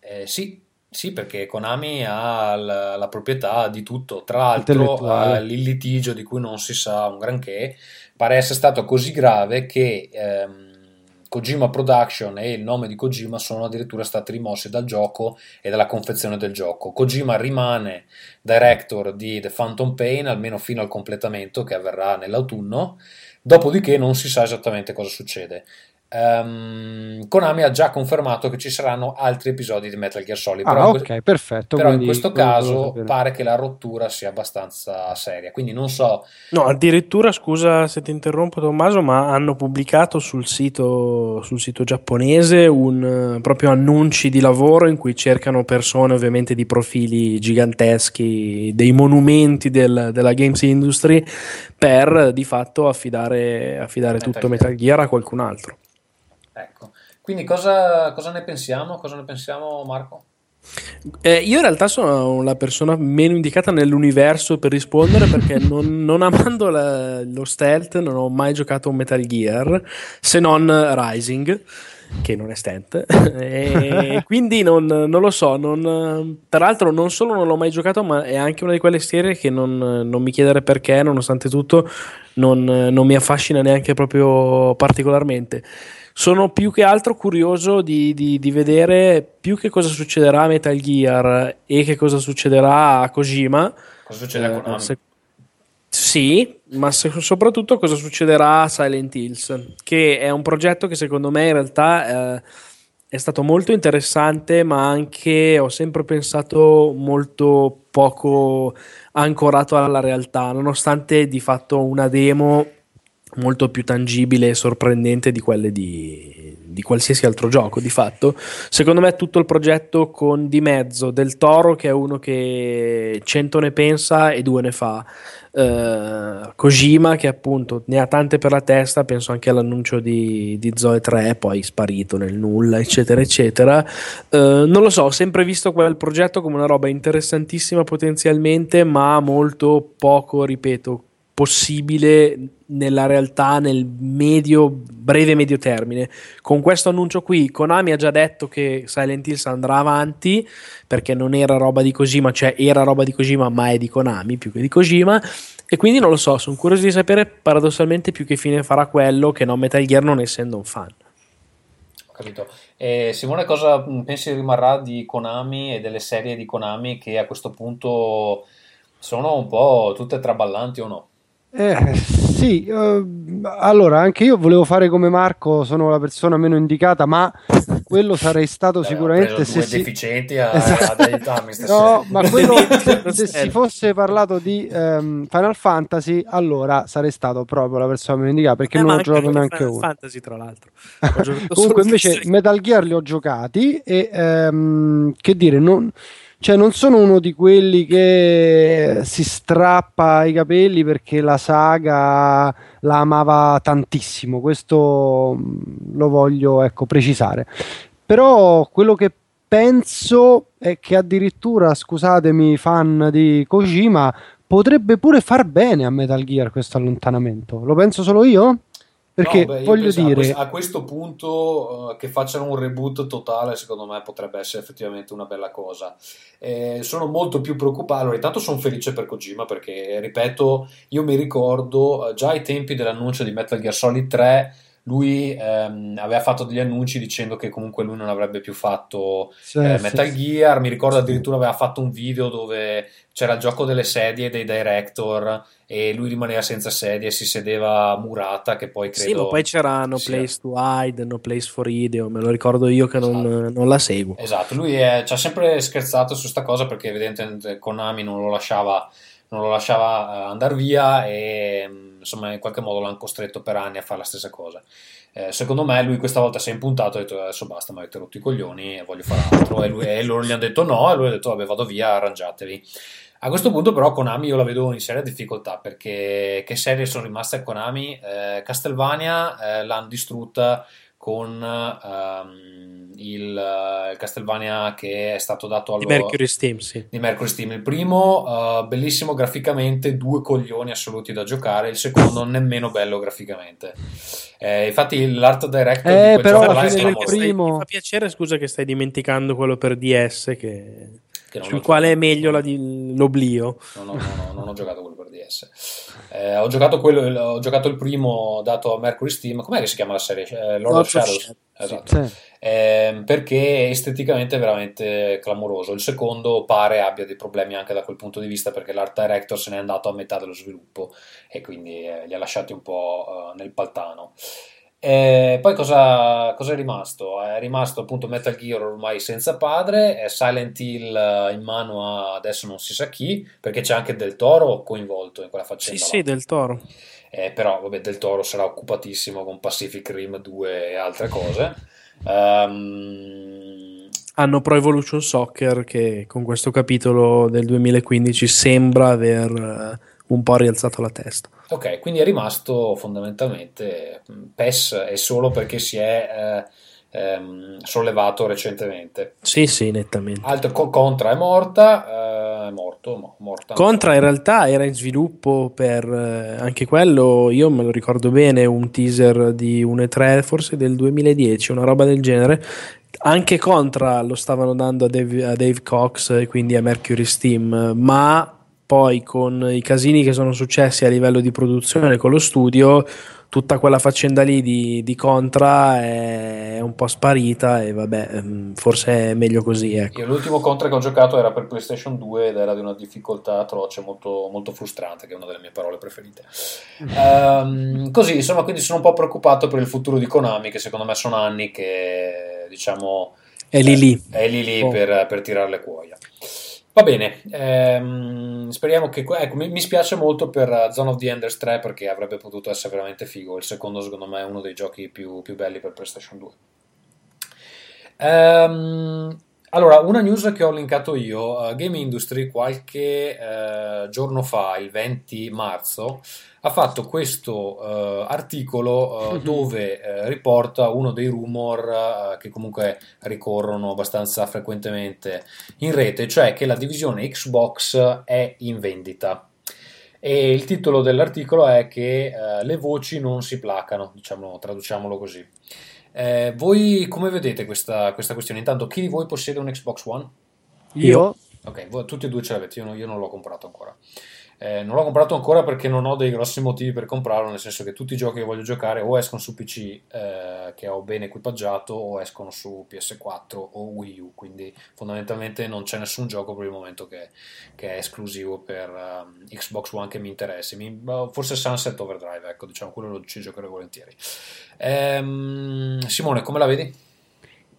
Eh, sì. Sì, perché Konami ha la, la proprietà di tutto. Tra l'altro, eh, il litigio di cui non si sa un granché pare essere stato così grave che. Ehm, Kojima Production e il nome di Kojima sono addirittura stati rimossi dal gioco e dalla confezione del gioco. Kojima rimane director di The Phantom Pain almeno fino al completamento che avverrà nell'autunno, dopodiché non si sa esattamente cosa succede. Um, Konami ha già confermato che ci saranno altri episodi di Metal Gear Solid. Ah, però, ok, que- perfetto. Però in questo caso pare che la rottura sia abbastanza seria. Quindi non so. No, addirittura, scusa se ti interrompo, Tommaso, ma hanno pubblicato sul sito, sul sito giapponese un proprio annunci di lavoro in cui cercano persone, ovviamente di profili giganteschi, dei monumenti del, della games industry, per di fatto affidare, affidare Metal tutto Gear. Metal Gear a qualcun altro. Ecco, quindi cosa, cosa ne pensiamo? Cosa ne pensiamo Marco? Eh, io in realtà sono la persona meno indicata nell'universo per rispondere perché non, non amando la, lo stealth non ho mai giocato un Metal Gear se non Rising che non è stealth e quindi non, non lo so non, tra l'altro non solo non l'ho mai giocato ma è anche una di quelle serie che non, non mi chiedere perché nonostante tutto non, non mi affascina neanche proprio particolarmente sono più che altro curioso di, di, di, vedere più che cosa succederà a Metal Gear e che cosa succederà a Kojima. Cosa succede a Konami? Se, sì, ma se, soprattutto cosa succederà a Silent Hills, che è un progetto che secondo me in realtà eh, è stato molto interessante, ma anche ho sempre pensato molto poco ancorato alla realtà, nonostante di fatto una demo molto più tangibile e sorprendente di quelle di, di, qualsiasi altro gioco di fatto. Secondo me tutto il progetto con di mezzo del Toro che è uno che cento ne pensa e due ne fa. Uh, Kojima che appunto ne ha tante per la testa penso anche all'annuncio di, di Zoe 3 poi sparito nel nulla eccetera eccetera. Uh, non lo so ho sempre visto quel progetto come una roba interessantissima potenzialmente ma molto poco ripeto possibile nella realtà nel medio, breve medio termine. Con questo annuncio qui, Konami ha già detto che Silent Hills andrà avanti perché non era roba di Kojima, cioè era roba di Kojima, ma è di Konami più che di Kojima. E quindi non lo so, sono curioso di sapere paradossalmente più che fine farà quello che non Metal Gear non essendo un fan. Ho capito. E Simone, cosa pensi rimarrà di Konami e delle serie di Konami che a questo punto sono un po' tutte traballanti o no? Eh, sì, uh, allora anche io volevo fare come Marco, sono la persona meno indicata, ma quello sarei stato Beh, sicuramente se si... deficienti a, esatto. ad aiutarmi No, ma quello se, se si fosse parlato di um, Final Fantasy, allora sarei stato proprio la persona meno indicata perché eh, non ho giocato neanche Final uno. Fantasy tra l'altro. Comunque invece Metal Gear li ho giocati e um, che dire, non cioè, non sono uno di quelli che si strappa i capelli perché la saga la amava tantissimo. Questo mm, lo voglio ecco, precisare. Però quello che penso è che addirittura, scusatemi, fan di Kojima, potrebbe pure far bene a Metal Gear questo allontanamento. Lo penso solo io? Perché no, beh, voglio dire, a questo, a questo punto uh, che facciano un reboot totale, secondo me potrebbe essere effettivamente una bella cosa. Eh, sono molto più preoccupato. Allora, intanto sono felice per Kojima perché, ripeto, io mi ricordo uh, già ai tempi dell'annuncio di Metal Gear Solid 3 lui ehm, aveva fatto degli annunci dicendo che comunque lui non avrebbe più fatto sì, eh, Metal sì, Gear. Mi ricordo addirittura aveva fatto un video dove c'era il gioco delle sedie dei director e lui rimaneva senza sedie, si sedeva murata. Che poi credo. Sì, ma poi c'era No sia... Place to Hide, No Place for Ideo. Me lo ricordo io che non, esatto. non la seguo. Esatto, lui è, ci ha sempre scherzato su questa cosa perché evidentemente Konami non lo lasciava, non lo lasciava uh, andare via e insomma in qualche modo l'hanno costretto per anni a fare la stessa cosa. Eh, secondo me lui questa volta si è impuntato e ha detto adesso basta, mi avete rotto i coglioni e voglio fare altro e, lui, e loro gli hanno detto no e lui ha detto vabbè vado via, arrangiatevi. A questo punto però Konami io la vedo in seria difficoltà perché che serie sono rimaste a Konami? Eh, Castlevania eh, l'hanno distrutta con um, il, il, Castlevania che è stato dato allo, di Mercury Steam, sì. di Mercury Steam. Il primo, uh, bellissimo graficamente, due coglioni assoluti da giocare, il secondo nemmeno bello graficamente. Eh, infatti l'art director eh, però alla fine del primo... Mi fa piacere, scusa che stai dimenticando quello per DS che... sul quale è meglio la di, l'oblio. No, no, no, no, non ho giocato quello per DS. Eh, ho, giocato quello, ho giocato il primo dato a Mercury Steam, com'è che si chiama la serie? Eh, Lord, Lord of Shadows. Shadows. Esatto. Sì. Eh, perché esteticamente è veramente clamoroso. Il secondo pare abbia dei problemi anche da quel punto di vista perché l'art director se n'è andato a metà dello sviluppo e quindi eh, li ha lasciati un po' nel paltano. E poi cosa, cosa, è rimasto? È rimasto appunto Metal Gear ormai senza padre, è Silent Hill eh, in mano a adesso non si sa chi, perché c'è anche Del Toro coinvolto in quella faccenda. Sì, là. sì, Del Toro. Eh, però vabbè, Del Toro sarà occupatissimo con Pacific Rim 2 e altre cose. Um... Hanno Pro Evolution Soccer che con questo capitolo del 2015 sembra aver eh, un po' rialzato la testa. Ok, quindi è rimasto fondamentalmente mm, PES e solo perché si è eh, ehm, sollevato recentemente. Sì, sì, nettamente. Altro, Contra è morta, eh, è morto, no, morta. Contra in realtà era in sviluppo per eh, anche quello, io me lo ricordo bene, un teaser di 1.3 forse del 2010, una roba del genere. Anche Contra lo stavano dando a Dave, a Dave Cox e quindi a Mercury Steam, ma poi con i casini che sono successi a livello di produzione con lo studio, tutta quella faccenda lì di, di Contra è un po' sparita e vabbè, ehm, forse è meglio così. Ecco. Io l'ultimo Contra che ho giocato era per PlayStation 2 ed era di una difficoltà atroce, molto, molto frustrante, che è una delle mie parole preferite. Um, così, insomma, quindi sono un po' preoccupato per il futuro di Konami, che secondo me sono anni che diciamo è lì lì, è lì, lì oh. per, per tirare le cuoia. Va bene, ehm, speriamo che. Ecco, mi, mi, spiace molto per Zone of the Enders 3 perché avrebbe potuto essere veramente figo. Il secondo, secondo me, è uno dei giochi più, più belli per PlayStation 2. Ehm, allora, una news che ho linkato io, uh, Game Industry qualche uh, giorno fa, il 20 marzo, ha fatto questo uh, articolo uh, dove riporta uno dei rumor che comunque ricorrono abbastanza frequentemente in rete, cioè che la divisione Xbox è in vendita. E il titolo dell'articolo è che le voci non si placano, diciamo, traduciamolo così. Eh, voi come vedete questa, questa, questione? Intanto, chi di voi possiede un Xbox One? Io. Ok, voi, tutti e due ce l'avete, io, io non l'ho comprato ancora. Eh, non l'ho comprato ancora perché non ho dei grossi motivi per comprarlo, nel senso che tutti i giochi che voglio giocare o escono su PC eh, che ho ben equipaggiato o escono su PS4 o Wii U, quindi fondamentalmente non c'è nessun gioco per il momento che, che è esclusivo per um, Xbox One che mi interessi. Mi, forse Sunset Overdrive, ecco, diciamo, quello lo ci giocherei volentieri. Ehm, Simone, come la vedi?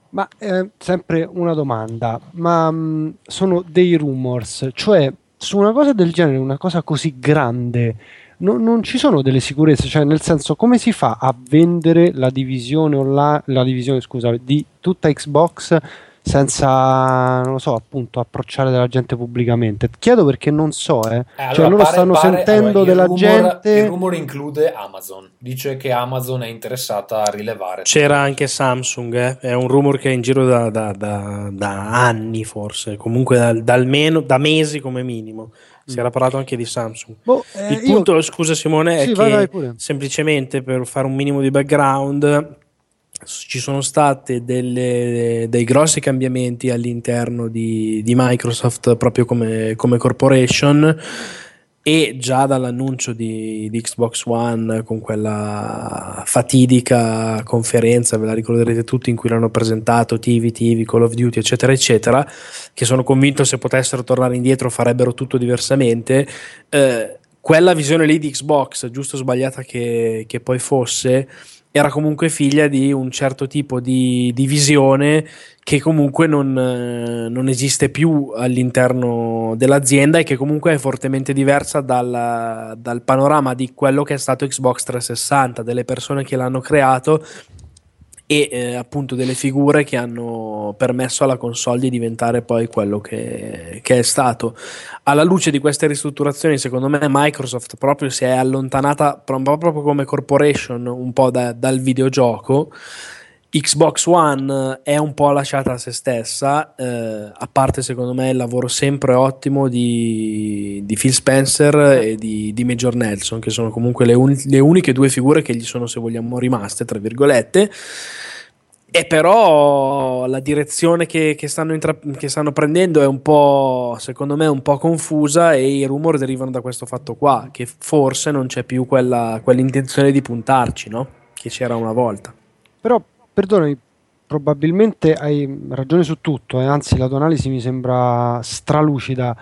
Ma eh, sempre una domanda, ma mh, mm, sono dei rumors, cioè su una cosa del genere, una cosa così grande, no, non ci sono delle sicurezze, cioè nel senso come si fa a vendere la divisione online, la divisione scusa, di tutta Xbox senza, non lo so, appunto, approcciare della gente pubblicamente. Chiedo perché non so, eh. eh allora, cioè, loro pare, stanno pare, sentendo allora, della rumor, gente. Il rumore include Amazon. Dice che Amazon è interessata a rilevare. C'era anche Samsung, eh? è un rumore che è in giro da, da, da, da anni, forse, comunque da, da, almeno da mesi come minimo. Si mm. era parlato anche di Samsung. Boh, eh, il punto, io... scusa Simone, sì, è vai, che vai semplicemente per fare un minimo di background ci sono stati dei grossi cambiamenti all'interno di, di Microsoft proprio come, come, corporation e già dall'annuncio di, di, Xbox One con quella fatidica conferenza, ve la ricorderete tutti, in cui l'hanno presentato TV, TV, Call of Duty, eccetera, eccetera, che sono convinto se potessero tornare indietro farebbero tutto diversamente. Eh, quella visione lì di Xbox, giusto o sbagliata che, che poi fosse, era comunque figlia di un certo tipo di, di visione che comunque non, eh, non, esiste più all'interno dell'azienda e che comunque è fortemente diversa dal, dal panorama di quello che è stato Xbox 360, delle persone che l'hanno creato e eh, appunto delle figure che hanno permesso alla console di diventare poi quello che, che, è stato. Alla luce di queste ristrutturazioni, secondo me Microsoft proprio si è allontanata proprio come corporation un po' da, dal videogioco Xbox One è un po' lasciata a se stessa, eh, a parte secondo me il lavoro sempre ottimo di, di Phil Spencer e di, di, Major Nelson, che sono comunque le, un, le, uniche due figure che gli sono, se vogliamo, rimaste, tra virgolette. E però la direzione che, che, stanno intra- che, stanno prendendo è un po', secondo me, un po' confusa e i rumori derivano da questo fatto qua, che forse non c'è più quella, quell'intenzione di puntarci, no? Che c'era una volta. Però Perdonami, probabilmente hai ragione su tutto, eh, anzi la tua analisi mi sembra stralucida.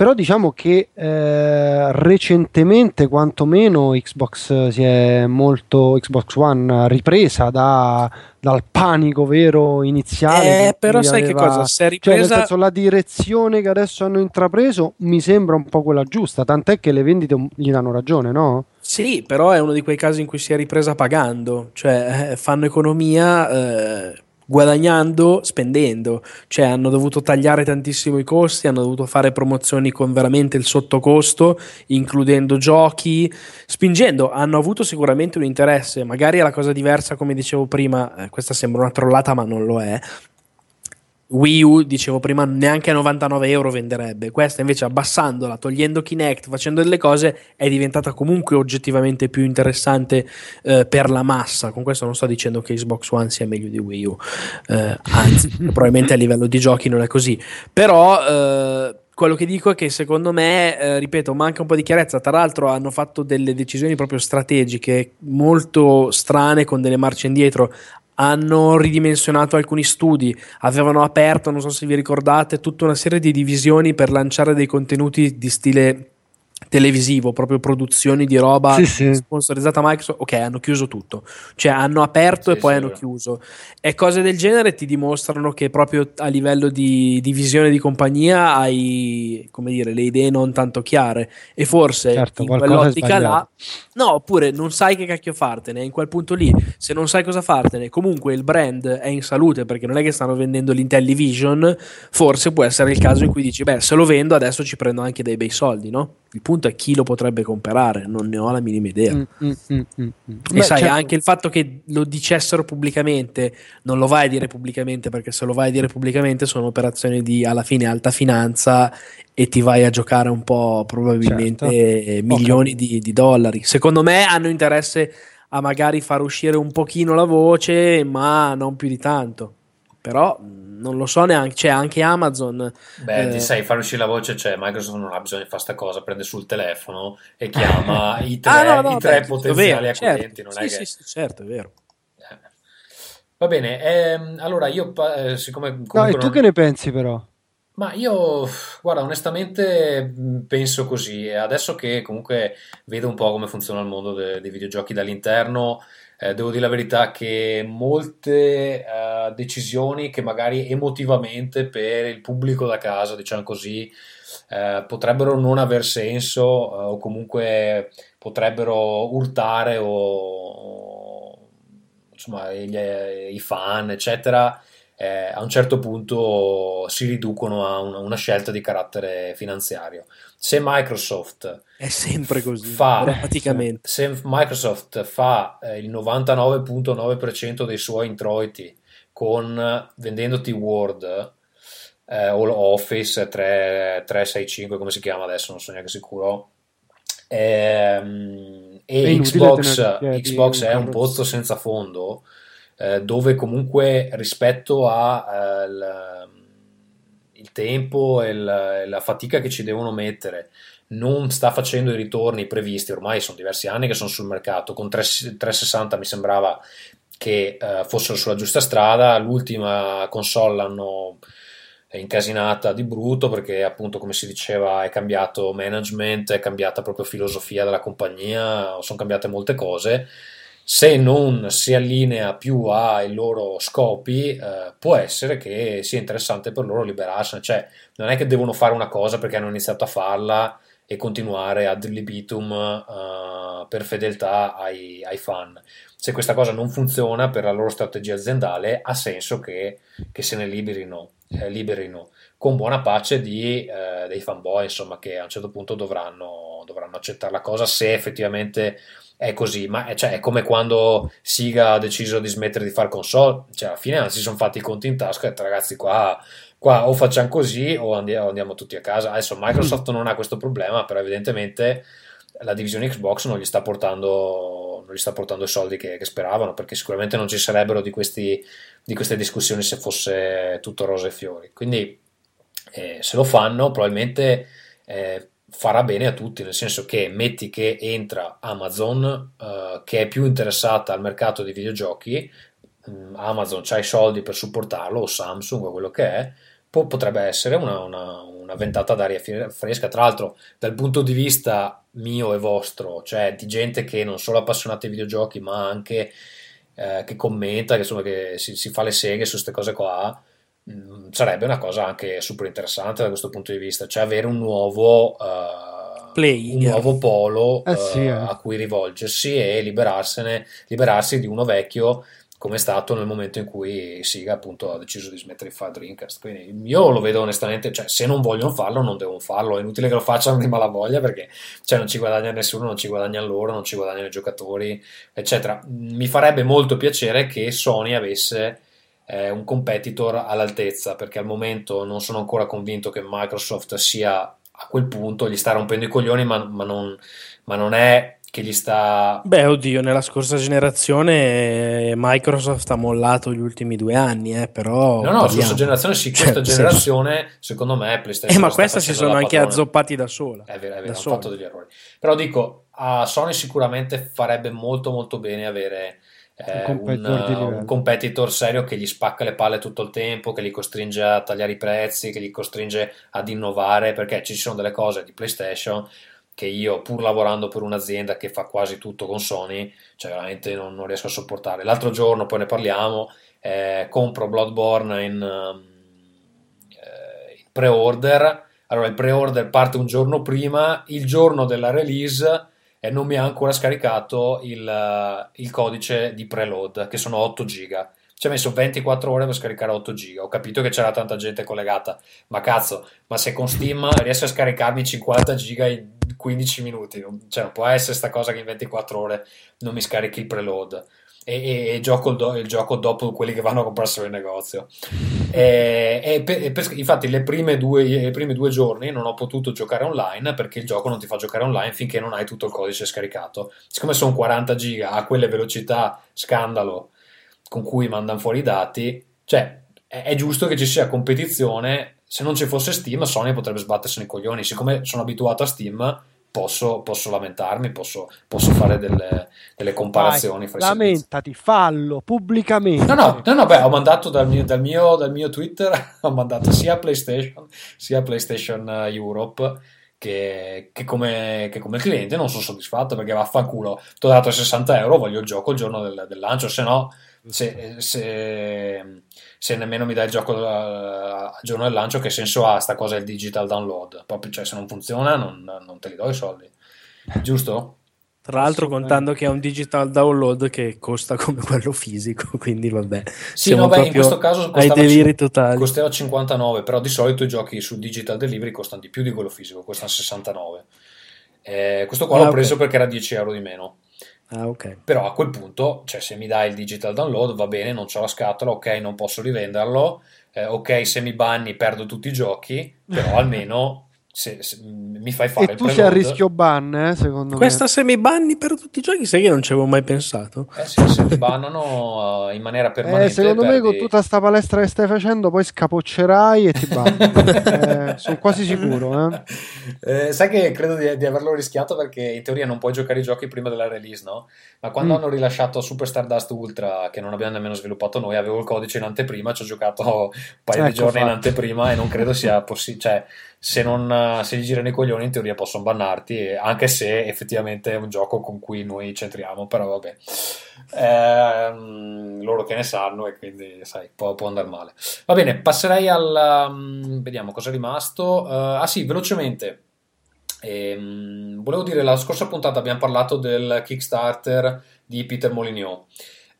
Però diciamo che eh, recentemente, quantomeno, Xbox si è molto Xbox One ripresa da, dal panico vero iniziale. Eh, però sai aveva... che cosa? Si è ripresa... Cioè, nel senso, la direzione che adesso hanno intrapreso mi sembra un po' quella giusta, tant'è che le vendite gli danno ragione, no? Sì, però è uno di quei casi in cui si è ripresa pagando, cioè eh, fanno economia eh, guadagnando, spendendo, cioè hanno dovuto tagliare tantissimo i costi, hanno dovuto fare promozioni con veramente il sottocosto, includendo giochi, spingendo, hanno avuto sicuramente un interesse, magari è la cosa diversa come dicevo prima, eh, questa sembra una trollata ma non lo è, Wii U, dicevo prima, neanche a 99 euro venderebbe. Questa invece abbassandola, togliendo Kinect, facendo delle cose, è diventata comunque oggettivamente più interessante eh, per la massa. Con questo non sto dicendo che Xbox One sia meglio di Wii U, eh, anzi, probabilmente a livello di giochi non è così. Però... Eh, quello che dico è che secondo me, eh, ripeto, manca un po' di chiarezza. Tra l'altro, hanno fatto delle decisioni proprio strategiche molto strane con delle marce indietro hanno ridimensionato alcuni studi, avevano aperto, non so se vi ricordate, tutta una serie di divisioni per lanciare dei contenuti di stile televisivo, proprio produzioni di roba Sì, sì. sponsorizzata Microsoft, ok, hanno chiuso tutto, cioè hanno aperto Sì, e poi sì, hanno chiuso. E cose del genere ti dimostrano che proprio a livello di, di visione di compagnia hai, come dire, le idee non tanto chiare e forse Certo, in quell'ottica là. No, oppure non sai che cacchio fartene, in quel punto lì, se non sai cosa fartene, comunque il brand è in salute perché non è che stanno vendendo l'Intellivision, forse può essere il caso in cui dici, beh, se lo vendo adesso ci prendo anche dei bei soldi, no? Il punto è chi lo potrebbe comprare, non ne ho la minima idea. Mm, mm, mm, mm, mm. E Beh, sai, certo. anche il fatto che lo dicessero pubblicamente, non lo vai a dire pubblicamente perché se lo vai a dire pubblicamente sono operazioni di alla fine alta finanza e ti vai a giocare un po' probabilmente Certo. milioni di, di dollari. Secondo me hanno interesse a magari far uscire un pochino la voce, ma non più di tanto. Però mh, non lo so neanche, c'è anche Amazon. Beh, Eh. ti sai, fare uscire la voce, cioè Microsoft non ha bisogno di fare sta cosa, prende sul telefono e chiama i tre, Ah, no, no, i tre beh, potenziali vero, acquirenti, certo. non Sì, è sì, che... sì, certo, è vero. Eh. Va bene, ehm, allora io, eh, siccome No, e tu non- che ne pensi però? Ma io, guarda, onestamente mh, penso così. E adesso che comunque vedo un po' come funziona il mondo de- dei videogiochi dall'interno, eh, devo dire la verità che molte eh, decisioni che magari emotivamente per il pubblico da casa, diciamo così, eh, potrebbero non aver senso eh, o comunque potrebbero urtare o, insomma gli- i fan, eccetera eh, a un certo punto si riducono a una, una scelta di carattere finanziario. Se Microsoft È sempre così, fa, drammaticamente. se Microsoft fa eh, il 99.9% dei suoi introiti con vendendoti Word eh, o Office 3, 365 come si chiama adesso non sono neanche sicuro È e Xbox, tenere Xbox è un pozzo senza fondo eh, dove comunque rispetto a eh, tempo e il- la fatica che ci devono mettere. Non sta facendo i ritorni previsti, ormai sono diversi anni che sono sul mercato, con 3 360 mi sembrava che eh, fossero sulla giusta strada, l'ultima console l'hanno incasinata di brutto perché appunto come si diceva è cambiato management, è cambiata proprio filosofia della compagnia, sono cambiate molte cose se non si allinea più ai loro scopi, eh, può essere che sia interessante per loro liberarsene. Cioè, non è che devono fare una cosa perché hanno iniziato a farla e continuare ad libitum eh, per fedeltà ai, ai fan. Se questa cosa non funziona per la loro strategia aziendale, ha senso che, che se ne liberino, eh, liberino con buona pace di, eh, dei fanboy, insomma, che a un certo punto dovranno, dovranno accettare la cosa se effettivamente è così, ma è, cioè, è come quando Siga ha deciso di smettere di fare console, cioè alla fine si sono fatti i conti in tasca e detto ragazzi qua, qua o facciamo così o andiamo, andiamo tutti a casa. Adesso Microsoft non ha questo problema, però evidentemente la divisione Xbox non gli sta portando, non gli sta portando i soldi che, che speravano, perché sicuramente non ci sarebbero di, questi, di queste discussioni se fosse tutto rose e fiori. Quindi eh, se lo fanno probabilmente... Eh, farà bene a tutti, nel senso che metti che entra Amazon eh, che è più interessata al mercato dei videogiochi, mm, Amazon ha i soldi per supportarlo, o Samsung o quello che è, po- potrebbe essere una, una, una ventata d'aria fresca. Tra l'altro, dal punto di vista mio e vostro, cioè di gente che non solo è appassionata ai videogiochi, ma anche eh, che commenta, che, insomma, che si, si fa le seghe su queste cose qua mh, sarebbe una cosa anche super interessante da questo punto di vista, cioè avere un nuovo, uh, Player. un nuovo polo Eh sì, eh. a cui rivolgersi e liberarsene, liberarsi di uno vecchio come è stato nel momento in cui Siga appunto ha deciso di smettere di fare Dreamcast. Quindi io lo vedo onestamente, cioè se non vogliono farlo non devono farlo, è inutile che lo facciano di malavoglia perché cioè, non ci guadagna nessuno, non ci guadagnano loro, non ci guadagnano i giocatori, eccetera. Mi farebbe molto piacere che Sony avesse eh, un competitor all'altezza, perché al momento non sono ancora convinto che Microsoft sia a quel punto, gli sta rompendo i coglioni, ma, ma, non, ma non è che gli sta... Beh, oddio, nella scorsa generazione eh, Microsoft ha mollato gli ultimi due anni, eh, però... No, no, la scorsa generazione sì, Cioè, questa nel generazione secondo me PlayStation Eh, ma sta questa si sono anche padrone. azzoppati da sola. È vero, è vero, hanno fatto degli errori. Però dico, a Sony sicuramente farebbe molto molto bene avere eh, Un competitor di un, livello. un competitor serio che gli spacca le palle tutto il tempo, che li costringe a tagliare i prezzi, che li costringe ad innovare, perché ci sono delle cose di PlayStation che io, pur lavorando per un'azienda che fa quasi tutto con Sony, cioè veramente non, non riesco a sopportare. L'altro giorno, poi ne parliamo, eh, compro Bloodborne in, eh, in pre-order. Allora, il pre-order parte un giorno prima, il giorno della release e non mi ha ancora scaricato il, il codice di preload, che sono 8 giga ci ha messo 24 ore per scaricare 8 giga. Ho capito che c'era tanta gente collegata, ma cazzo, ma se con Steam riesco a scaricarmi 50 giga in 15 minuti, cioè non può essere sta cosa che in 24 ore non mi scarichi il preload. E, e, e gioco il, do, il, gioco dopo quelli che vanno a comprarselo in negozio. E, per, per, infatti, le prime due, i primi due giorni non ho potuto giocare online perché il gioco non ti fa giocare online finché non hai tutto il codice scaricato. Siccome sono 40 giga a quelle velocità scandalo con cui mandano fuori i dati, cioè è, è giusto che ci sia competizione. Se non ci fosse Steam, Sony potrebbe sbattersi nei coglioni. Siccome sono abituato a Steam, posso, posso lamentarmi, posso, posso, fare delle, delle comparazioni. Vai, lamentati, fallo pubblicamente. No, no, no, no beh, ho mandato dal mio, dal, mio, dal mio, Twitter, ho mandato sia PlayStation sia PlayStation Europe. Che, che, come, che, come, cliente non sono soddisfatto perché vaffanculo ti ho dato 60 euro voglio il gioco il giorno del, del lancio se no se, se, se, nemmeno mi dai il gioco al giorno del lancio, che senso ha sta cosa il digital download? Proprio, cioè, se non funziona, non, non te li do i soldi, giusto? Tra l'altro contando che è un digital download che costa come quello fisico, quindi vabbè. Sì, no, beh, in questo caso ai deliri totali. costava 59, però di solito i giochi su digital delivery costano di più di quello fisico, costano 69. Eh, questo qua ah, l'ho okay. preso perché era 10 euro di meno. Ah, okay. Però a quel punto, cioè, se mi dai il digital download va bene, non c'ho la scatola, ok, non posso rivenderlo, eh, ok, se mi banni perdo tutti i giochi, però almeno se, se, mi fai fare e tu sei a rischio ban eh, secondo questa me se mi banni per tutti i giochi sai che non ci avevo mai pensato eh sì, se mi bannano uh, in maniera permanente eh, secondo perdi... me con tutta sta palestra che stai facendo poi scapoccerai e ti banno eh, sono quasi sicuro eh. eh. sai che credo di, di, averlo rischiato perché in teoria non puoi giocare i giochi prima della release no? ma quando mm. hanno rilasciato Super Stardust Ultra che non abbiamo nemmeno sviluppato noi avevo il codice in anteprima ci ho giocato un paio ecco di giorni fatto. in anteprima e non credo sia possibile cioè se, non, se gli girano i coglioni in teoria possono bannarti, anche se effettivamente è un gioco con cui noi c'entriamo, però vabbè, ehm, loro che ne sanno e quindi sai, può, può andare male. Va bene, passerei al... Um, vediamo cosa è rimasto. Uh, ah sì, velocemente. Ehm, volevo dire, la scorsa puntata abbiamo parlato del Kickstarter di Peter Molyneux.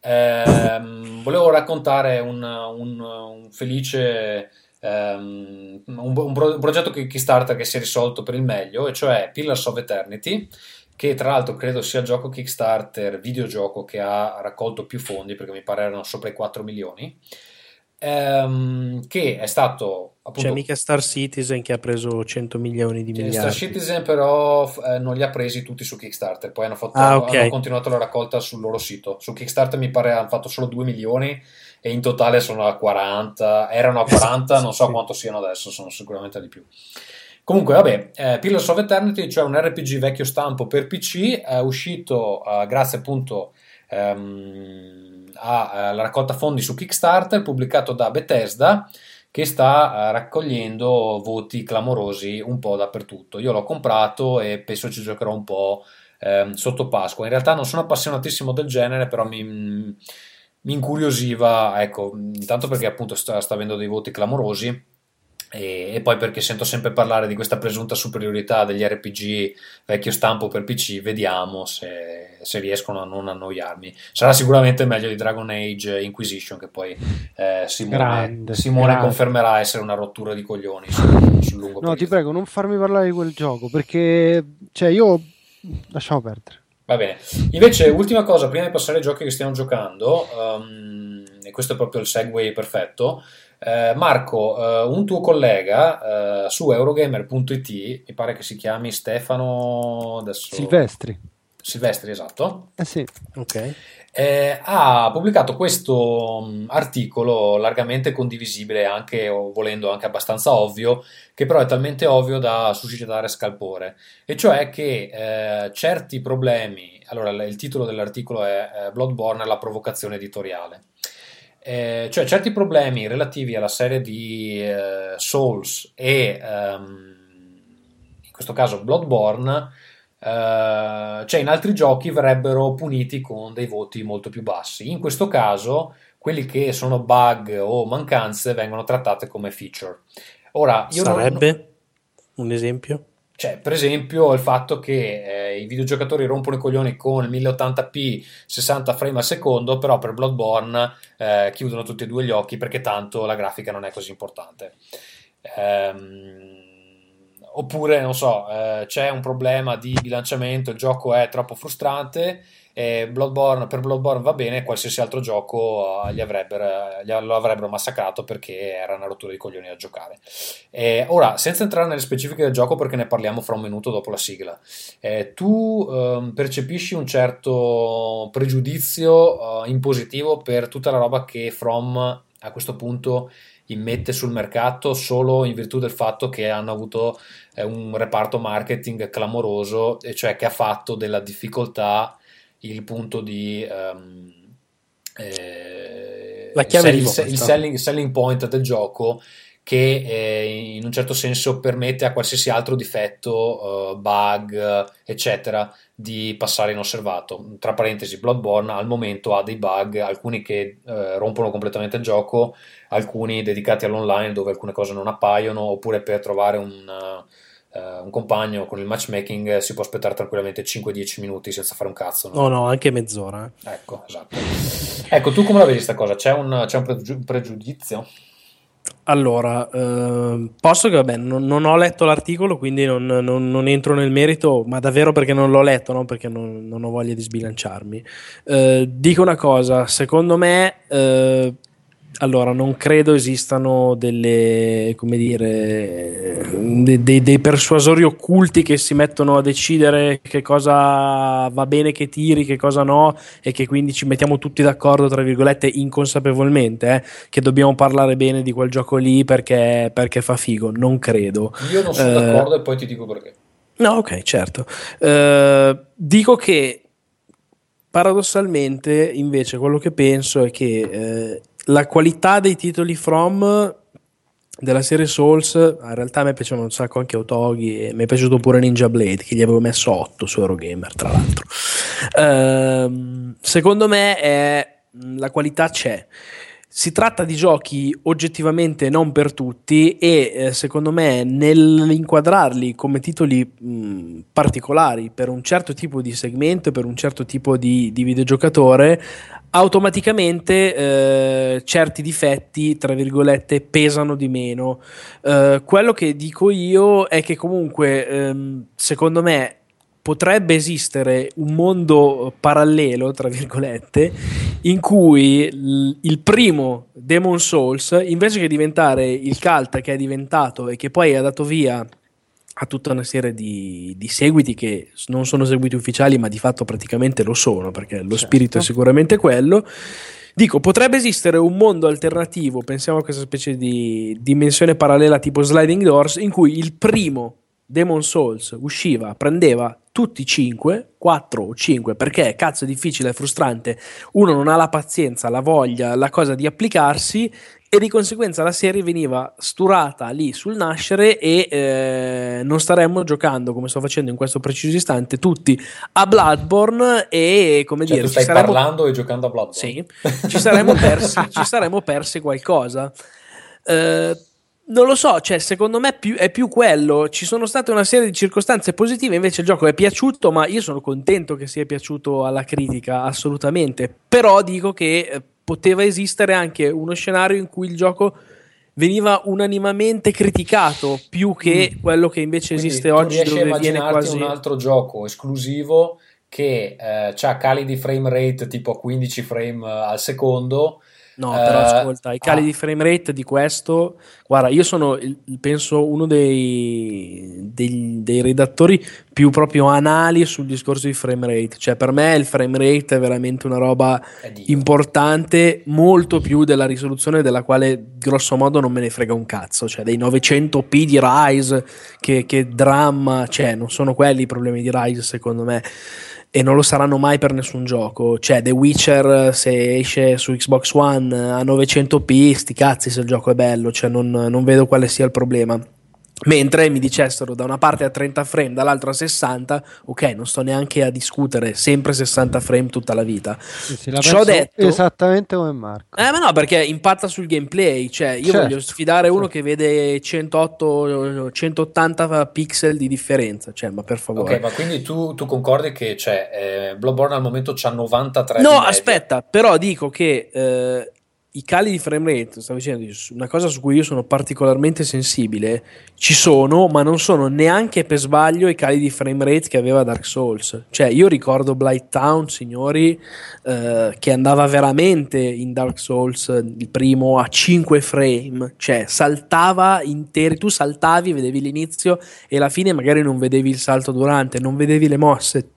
Ehm, volevo raccontare un, un, un felice um, un, un, pro- un, progetto Kickstarter che si è risolto per il meglio, e cioè Pillars of Eternity, che tra l'altro credo sia il gioco Kickstarter videogioco che ha raccolto più fondi, perché mi pare erano sopra i 4 milioni. Um, che è stato appunto, c'è mica Star Citizen che ha preso 100 milioni di miliardi Star Citizen però eh, non li ha presi tutti su Kickstarter poi hanno, fatto, ah, okay. hanno continuato la raccolta sul loro sito su Kickstarter mi pare hanno fatto solo 2 milioni e in totale sono a 40, erano a 40, non so quanto siano adesso, sono sicuramente di più. Comunque, vabbè, eh, Pillars of Eternity, cioè un RPG vecchio stampo per PC, è uscito uh, grazie appunto um, alla raccolta fondi su Kickstarter, pubblicato da Bethesda, che sta uh, raccogliendo voti clamorosi un po' dappertutto. Io l'ho comprato e penso ci giocherò un po' eh, sotto Pasqua. In realtà non sono appassionatissimo del genere, però mi mi incuriosiva, ecco, intanto perché appunto sta, sta avendo dei voti clamorosi e, e, poi perché sento sempre parlare di questa presunta superiorità degli RPG vecchio stampo per PC, vediamo se, se riescono a non annoiarmi. Sarà sicuramente meglio di Dragon Age Inquisition che poi eh, Simone, grande, Simone grande. confermerà essere una rottura di coglioni sul, sul lungo periodo. No, ti prego, non farmi parlare di quel gioco perché, cioè, io lasciamo perdere. Va bene. Invece, ultima cosa, prima di passare ai giochi che stiamo giocando, um, e questo è proprio il segue perfetto. Eh, Marco, uh, un tuo collega uh, su Eurogamer.it, mi pare che si chiami Stefano adesso... Silvestri. Silvestri, esatto. Eh sì. Ok eh, ha pubblicato questo um, articolo largamente condivisibile, anche o volendo anche abbastanza ovvio, che però è talmente ovvio da suscitare scalpore, e cioè che eh, certi problemi, allora il titolo dell'articolo è eh, Bloodborne la provocazione editoriale. Eh, cioè certi problemi relativi alla serie di eh, Souls e um, questo caso Bloodborne, eh, cioè in altri giochi verrebbero puniti con dei voti molto più bassi. In questo caso, quelli che sono bug o mancanze vengono trattate come feature. Ora, io Sarebbe non... un esempio? Cioè, per esempio, il fatto che eh, i videogiocatori rompono i coglioni con il 1080p 60 frame al secondo, però per Bloodborne eh, chiudono tutti e due gli occhi perché tanto la grafica non è così importante. Ehm, oppure, non so, eh, c'è un problema di bilanciamento, il gioco è troppo frustrante e Bloodborne, per Bloodborne va bene, qualsiasi altro gioco uh, gli avrebbero, gli, lo avrebbero massacrato perché era una rottura di coglioni da giocare. Eh, ora, senza entrare nelle specifiche del gioco perché ne parliamo fra un minuto dopo la sigla, eh, tu um, percepisci un certo pregiudizio uh, impositivo per tutta la roba che From a questo punto immette sul mercato solo in virtù del fatto che hanno avuto eh, un reparto marketing clamoroso, e cioè che ha fatto della difficoltà il punto di um, eh, la chiave sell, il selling, selling, point del gioco che eh, in un certo senso permette a qualsiasi altro difetto, uh, bug, eccetera, di passare inosservato. Tra parentesi, Bloodborne al momento ha dei bug, alcuni che uh, rompono completamente il gioco, alcuni dedicati all'online dove alcune cose non appaiono, oppure per trovare un... Uh, un compagno con il matchmaking si può aspettare tranquillamente 5-10 minuti senza fare un cazzo. No, no, no anche mezz'ora. Eh. Ecco, esatto. Ecco, tu come la vedi questa cosa? C'è un, c'è un pregiu- pregiudizio? Allora, eh, posso che vabbè, non, non, ho letto l'articolo, quindi non, non, non, entro nel merito, ma davvero perché non l'ho letto, non perché non, ho voglia di sbilanciarmi. Eh, dico una cosa, secondo me eh, allora, non credo esistano delle, come dire, dei, dei, dei, persuasori occulti che si mettono a decidere che cosa va bene che tiri, che cosa no, e che quindi ci mettiamo tutti d'accordo, tra virgolette, inconsapevolmente, eh, che dobbiamo parlare bene di quel gioco lì perché, perché fa figo. Non credo. Io non sono eh, d'accordo e poi ti dico perché. No, ok, certo. Eh, dico che paradossalmente, invece, quello che penso è che eh, la qualità dei titoli From della serie Souls, in realtà a me piacevano un sacco anche Otogi e mi è piaciuto pure Ninja Blade che gli avevo messo 8 su Eurogamer tra l'altro. Ehm, secondo me è, la qualità c'è. Si tratta di giochi oggettivamente non per tutti e eh, secondo me nell'inquadrarli come titoli mh, particolari per un certo tipo di segmento, per un certo tipo di, di videogiocatore, automaticamente eh, certi difetti, tra virgolette, pesano di meno. Eh, quello che dico io è che comunque, ehm, secondo me, potrebbe esistere un mondo parallelo, tra virgolette, in cui l- il primo Demon Souls, invece che diventare il cult che è diventato e che poi ha dato via a tutta una serie di, di, seguiti che non sono seguiti ufficiali, ma di fatto praticamente lo sono, perché lo certo. spirito è sicuramente quello. Dico, potrebbe esistere un mondo alternativo, pensiamo a questa specie di dimensione parallela tipo Sliding Doors, in cui il primo Demon Souls usciva, prendeva tutti 5, 4 o 5, perché cazzo è difficile, è frustrante, uno non ha la pazienza, la voglia, la cosa di applicarsi e di conseguenza la serie veniva sturata lì sul nascere e eh, non staremmo giocando come sto facendo in questo preciso istante tutti a Bloodborne e come cioè, dire stai saremmo... parlando e giocando a Bloodborne. Sì, ci saremmo persi, ci saremmo persi qualcosa. Eh, non lo so, cioè, secondo me più, è più quello. Ci sono state una serie di circostanze positive, invece il gioco è piaciuto, ma io sono contento che sia piaciuto alla critica, assolutamente. Però dico che eh, poteva esistere anche uno scenario in cui il gioco veniva unanimamente criticato più che mm. quello che invece Quindi esiste oggi dove viene quasi un altro gioco esclusivo che eh, ha cali di frame rate tipo 15 frame al secondo No, però uh, ascolta, i cali ah. di frame rate di questo, guarda, io sono, penso, uno dei, dei, dei, redattori più proprio anali sul discorso di frame rate. Cioè, per me il frame rate è veramente una roba importante, molto più della risoluzione della quale, grosso modo, non me ne frega un cazzo. Cioè, dei 900p di Rise, che, che dramma, cioè, non sono quelli i problemi di Rise, secondo me e non lo saranno mai per nessun gioco. Cioè, The Witcher, se esce su Xbox One a 900p, sti cazzi se il gioco è bello, cioè non, non vedo quale sia il problema. Mentre mi dicessero da una parte a 30 frame, dall'altra a 60, ok, non sto neanche a discutere, sempre 60 frame tutta la vita. Sì, sì, la Ciò detto, esattamente come Marco. Eh, ma no, perché impatta sul gameplay. Cioè, io certo, voglio sfidare certo. uno che vede 108, 180 pixel di differenza. Cioè, ma per favore. Ok, ma quindi tu, tu concordi che cioè, eh, Bloodborne al momento c'ha 93 No, aspetta, però dico che eh, i cali di frame rate, stavo dicendo, una cosa su cui io sono particolarmente sensibile, ci sono, ma non sono neanche per sbaglio i cali di frame rate che aveva Dark Souls. Cioè, io ricordo Blight Town, signori, eh, che andava veramente in Dark Souls, il primo, a 5 frame, cioè saltava interi, tu saltavi, vedevi l'inizio e la fine magari non vedevi il salto durante, non vedevi le mosse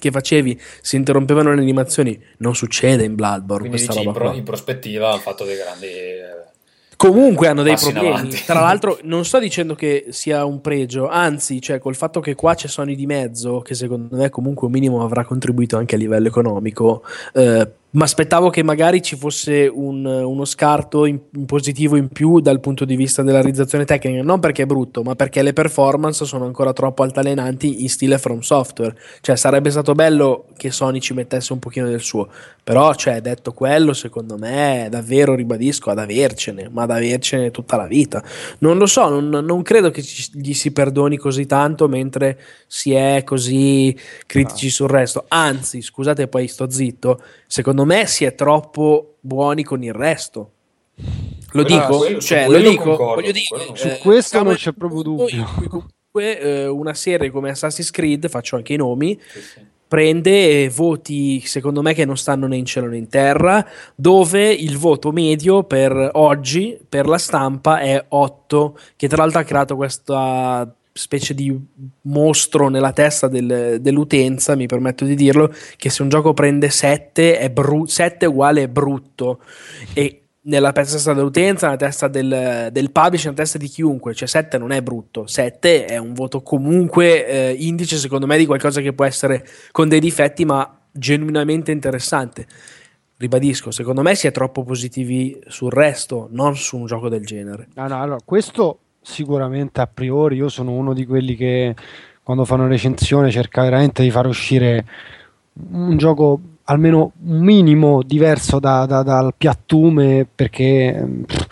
che facevi si interrompevano le animazioni non succede in Bloodborne quindi dici, in, pro, in, prospettiva hanno fatto dei grandi eh, comunque hanno dei problemi. tra l'altro non sto dicendo che sia un pregio anzi cioè col fatto che qua c'è Sony di mezzo che secondo me comunque un minimo avrà contribuito anche a livello economico eh, ma aspettavo che magari ci fosse un, uno scarto in, in, positivo in più dal punto di vista della realizzazione tecnica, non perché è brutto, ma perché le performance sono ancora troppo altalenanti in stile From Software. Cioè, sarebbe stato bello che Sony ci mettesse un pochino del suo, però, cioè, detto quello, secondo me, davvero ribadisco ad avercene, ma ad avercene tutta la vita. Non lo so, non, non credo che ci, gli si perdoni così tanto mentre si è così critici no. sul resto. Anzi, scusate, poi sto zitto secondo me si è troppo buoni con il resto. Lo dico, quello, cioè, lo dico, concordo, voglio dire, su questo non c'è proprio dubbio. Comunque, eh, una serie come Assassin's Creed, faccio anche i nomi, sì, sì. prende voti secondo me che non stanno né in cielo né in terra, dove il voto medio per oggi per la stampa è 8, che tra l'altro ha creato questa specie di mostro nella testa del, dell'utenza, mi permetto di dirlo, che se un gioco prende 7 è, bru- 7 uguale brutto e nella testa dell'utenza, nella testa del, del publisher, nella testa di chiunque, cioè 7 non è brutto, 7 è un voto comunque eh, indice secondo me di qualcosa che può essere con dei difetti ma genuinamente interessante. Ribadisco, secondo me si è troppo positivi sul resto, non su un gioco del genere. No, no, allora, questo sicuramente a priori io sono uno di quelli che quando fanno recensione cerca veramente di far uscire un gioco almeno un minimo diverso da, da, dal piattume perché pff,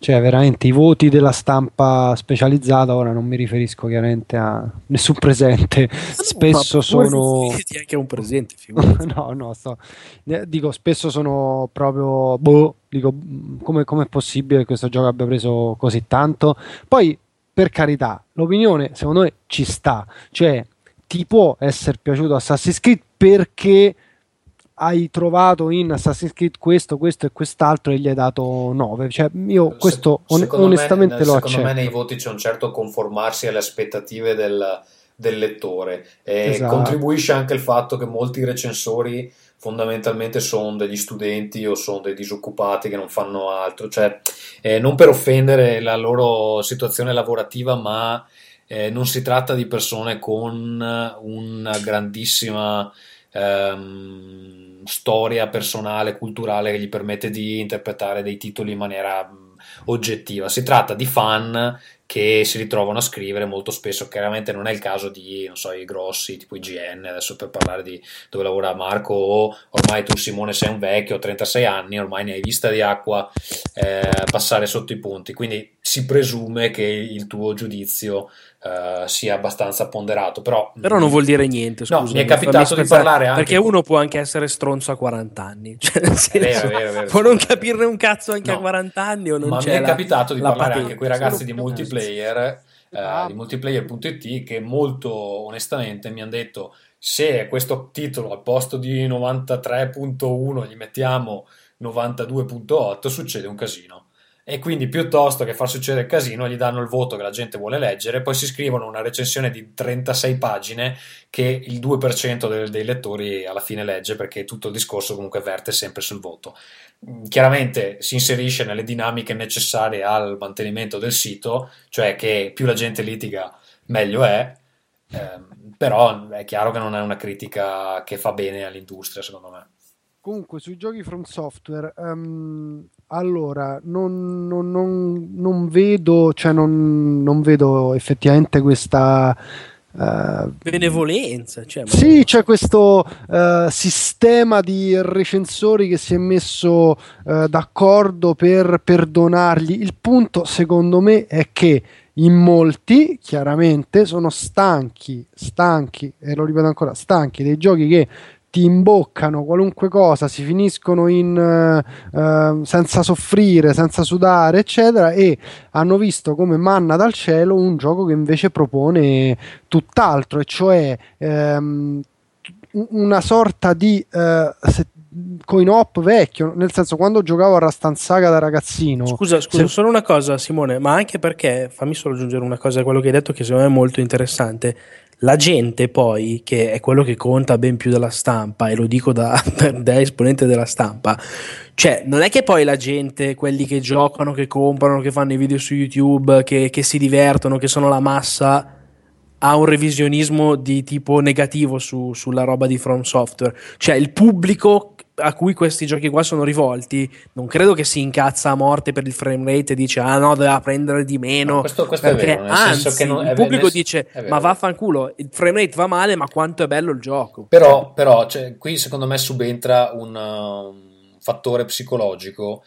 cioè veramente i voti della stampa specializzata ora non mi riferisco chiaramente a nessun presente. Spesso no, sono anche un presente no no sto... dico spesso sono proprio boh dico come è possibile che questo gioco abbia preso così tanto? Poi per carità l'opinione secondo me ci sta. Cioè ti può essere piaciuto Assassin's Creed perché hai trovato in Assassin's Creed questo, questo e quest'altro e gli hai dato 9. Cioè, io questo on- onestamente me, lo accetto. Secondo me nei voti c'è un certo conformarsi alle aspettative del, del lettore. E esatto. contribuisce anche il fatto che molti recensori fondamentalmente sono degli studenti o sono dei disoccupati che non fanno altro, cioè eh, non per offendere la loro situazione lavorativa, ma eh, non si tratta di persone con una grandissima ehm, storia personale, culturale che gli permette di interpretare dei titoli in maniera oggettiva. Si tratta di fan che si ritrovano a scrivere molto spesso, chiaramente non è il caso di, non so, i grossi, tipo IGN, adesso per parlare di dove lavora Marco, o ormai tu Simone sei un vecchio, 36 anni, ormai ne hai vista di acqua eh, passare sotto i punti, quindi si presume che il tuo giudizio uh, sia abbastanza ponderato. Però, però non vuol dire niente. Scusa, no, mi è capitato di parlare anche. Perché uno può anche essere stronzo a 40 anni, cioè, nel senso, vero, vero, vero, può non capirne un cazzo anche no, a 40 anni. O non ma mi è la, capitato di parlare patente, anche con i ragazzi di multiplayer. Uh, di multiplayer.it che molto onestamente mi hanno detto se questo titolo al posto di 93.1 gli mettiamo 92.8 succede un casino e quindi piuttosto che far succedere casino gli danno il voto che la gente vuole leggere, poi si scrivono una recensione di 36 pagine che il 2% dei, dei lettori alla fine legge perché tutto il discorso comunque verte sempre sul voto. Mm, chiaramente si inserisce nelle dinamiche necessarie al mantenimento del sito, cioè che più la gente litiga meglio è, ehm, però è chiaro che non è una critica che fa bene all'industria secondo me. comunque sui giochi from software, um, allora non, non, non, non, vedo, cioè non, vedo effettivamente questa. Uh, benevolenza cioè, sì c'è questo uh, sistema di recensori che si è messo uh, d'accordo per perdonargli il punto secondo me è che in molti chiaramente sono stanchi stanchi e lo ripeto ancora stanchi dei giochi che ti imboccano qualunque cosa, si finiscono in, uh, uh, senza soffrire, senza sudare, eccetera, e hanno visto come manna dal cielo un gioco che invece propone tutt'altro, e cioè um, una sorta di se, coin op vecchio, nel senso quando giocavo a Rastanzaga da ragazzino. Scusa, scusa, se... solo una cosa Simone, ma anche perché, fammi solo aggiungere una cosa a quello che hai detto che secondo me è molto interessante la gente poi, che è quello che conta ben più della stampa, e lo dico da, da, esponente della stampa, cioè non è che poi la gente, quelli che giocano, che comprano, che fanno i video su YouTube, che, che si divertono, che sono la massa, ha un revisionismo di tipo negativo su, sulla roba di From Software. Cioè il pubblico a cui questi giochi qua sono rivolti, non credo che si incazza a morte per il frame rate e dice ah no, doveva prendere di meno. No, questo, questo perché, è vero, anzi, non, il pubblico nel, dice ma vaffanculo, il frame rate va male, ma quanto è bello il gioco. Però, però cioè, qui secondo me subentra un, un fattore psicologico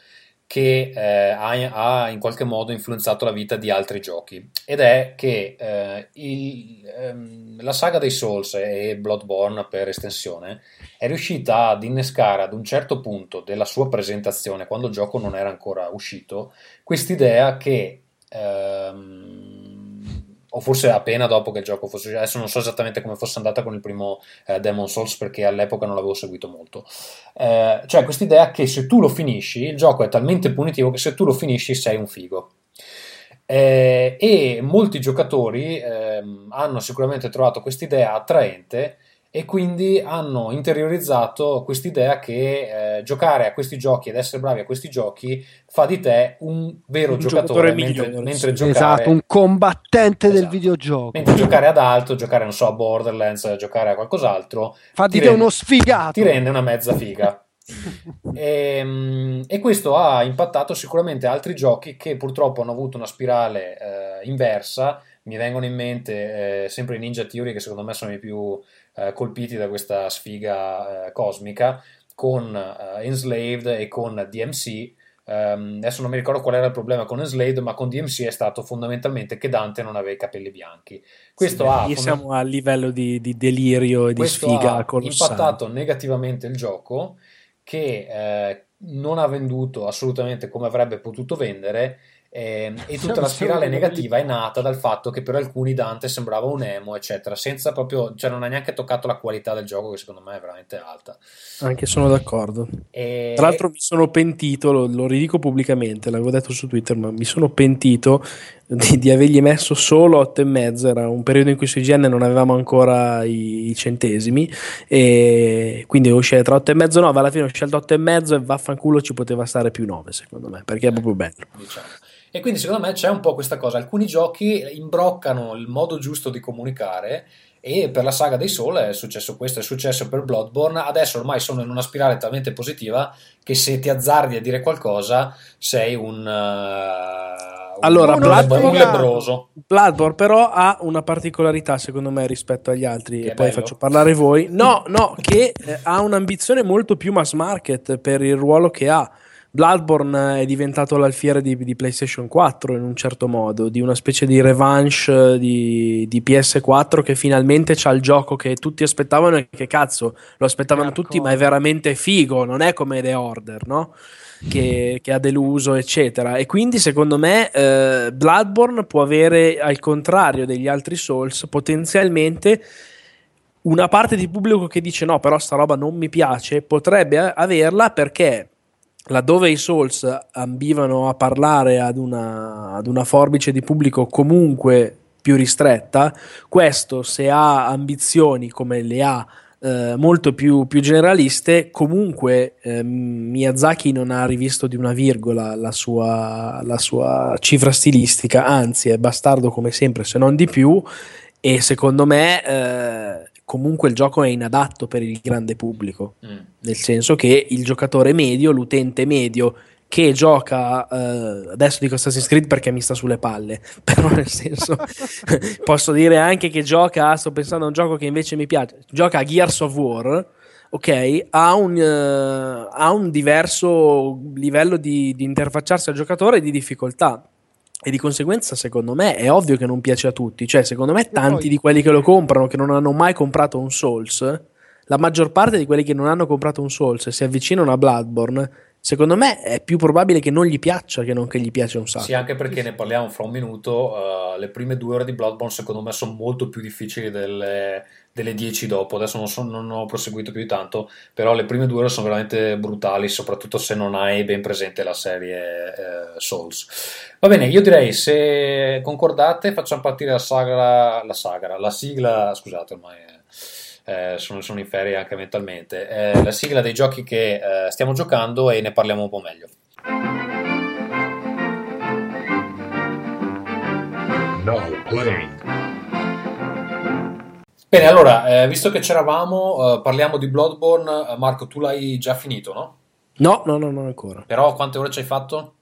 che eh, ha, ha, in qualche modo influenzato la vita di altri giochi. Ed è che eh, il, ehm, la saga dei Souls e Bloodborne per estensione è riuscita ad innescare ad un certo punto della sua presentazione quando il gioco non era ancora uscito quest'idea che ehm, o forse appena dopo che il gioco fosse adesso non so esattamente come fosse andata con il primo eh, Demon Souls perché all'epoca non l'avevo seguito molto. Eh, cioè questa idea che se tu lo finisci il gioco è talmente punitivo che se tu lo finisci sei un figo. Eh, e molti giocatori ehm, hanno sicuramente trovato questa idea attraente e quindi hanno interiorizzato quest'idea che eh, giocare a questi giochi ed essere bravi a questi giochi fa di te un vero un giocatore, giocatore mentre, mentre giocare, esatto, un combattente esatto, del videogioco. Mentre giocare ad altro, giocare non so a Borderlands, giocare a qualcos'altro fa di te rende, uno sfigato. ti rende una mezza figa. E, ehm, e, questo ha impattato sicuramente altri giochi che purtroppo hanno avuto una spirale eh, inversa. Mi vengono in mente eh, sempre i Ninja Theory che secondo me sono i più eh, colpiti da questa sfiga eh, cosmica con eh, Enslaved e con DMC. Um, ehm, adesso non mi ricordo qual era il problema con Enslaved, ma con DMC è stato fondamentalmente che Dante non aveva i capelli bianchi. Questo sì, ha fond- siamo a livello di, di delirio e di sfiga ha colossale. impattato negativamente il gioco che eh, non ha venduto assolutamente come avrebbe potuto vendere eh, e tutta la spirale negativa è nata dal fatto che per alcuni Dante sembrava un emo, eccetera, senza proprio, cioè non ha neanche toccato la qualità del gioco che secondo me è veramente alta. Anche sono d'accordo. E... Tra l'altro mi sono pentito, lo, lo, ridico pubblicamente, l'avevo detto su Twitter, ma mi sono pentito di, di avergli messo solo 8,5, era un periodo in cui su IGN non avevamo ancora i, i centesimi e quindi ho scelto tra 8,5 e 9, alla fine ho scelto 8,5 e vaffanculo ci poteva stare più 9 secondo me, perché è proprio bello. Diciamo. E quindi secondo me c'è un po' questa cosa. Alcuni giochi imbroccano il modo giusto di comunicare e per la saga dei Soul è successo questo, è successo per Bloodborne, adesso ormai sono in una spirale talmente positiva che se ti azzardi a dire qualcosa sei un... Uh, allora, Bloodborne, un lebroso. Bloodborne però ha una particolarità secondo me rispetto agli altri, che e poi bello. faccio parlare voi. No, no, che eh, ha un'ambizione molto più mass market per il ruolo che ha Bloodborne è diventato l'alfiere di, di, PlayStation 4 in un certo modo, di una specie di revanche di, di PS4 che finalmente c'ha il gioco che tutti aspettavano e che cazzo lo aspettavano Marco. tutti, ma è veramente figo, non è come The Order, no? Che, che, ha deluso, eccetera. E quindi, secondo me, eh, Bloodborne può avere, al contrario degli altri Souls, potenzialmente una parte di pubblico che dice no, però sta roba non mi piace, potrebbe averla perché laddove i Souls ambivano a parlare ad una, ad una forbice di pubblico comunque più ristretta, questo se ha ambizioni come le ha eh, molto più, più, generaliste, comunque eh, Miyazaki non ha rivisto di una virgola la sua, la sua cifra stilistica, anzi è bastardo come sempre se non di più. E secondo me eh, comunque il gioco è inadatto per il grande pubblico, mm. nel senso che il giocatore medio, l'utente medio che gioca eh, adesso dico Assassin's Creed perché mi sta sulle palle però nel senso posso dire anche che gioca sto pensando a un gioco che invece mi piace gioca a Gears of War ok? Ha un, uh, ha un diverso livello di, di interfacciarsi al giocatore e di difficoltà. E di conseguenza secondo me è ovvio che non piace a tutti. Cioè secondo me tanti di quelli che lo comprano che non hanno mai comprato un Souls la maggior parte di quelli che non hanno comprato un Souls e si avvicinano a Bloodborne secondo me è più probabile che non gli piaccia che non che gli piace un sacco. Sì, anche perché ne parliamo fra un minuto. Uh, le prime due ore di Bloodborne, secondo me, sono molto più difficili delle, delle dieci dopo. Adesso non, so, non, ho proseguito più di tanto, però le prime due ore sono veramente brutali, soprattutto se non hai ben presente la serie eh, Souls. Va bene, io direi se concordate, facciamo partire la saga, la saga, la sigla, scusate, ormai. È eh, sono, sono, in ferie anche mentalmente. Eh, la sigla dei giochi che eh, stiamo giocando e ne parliamo un po' meglio. No playing. Bene, allora, eh, visto che c'eravamo, eh, parliamo di Bloodborne. Eh, Marco, tu l'hai già finito, no? No, no, no, non ancora. Però quante ore ci hai fatto?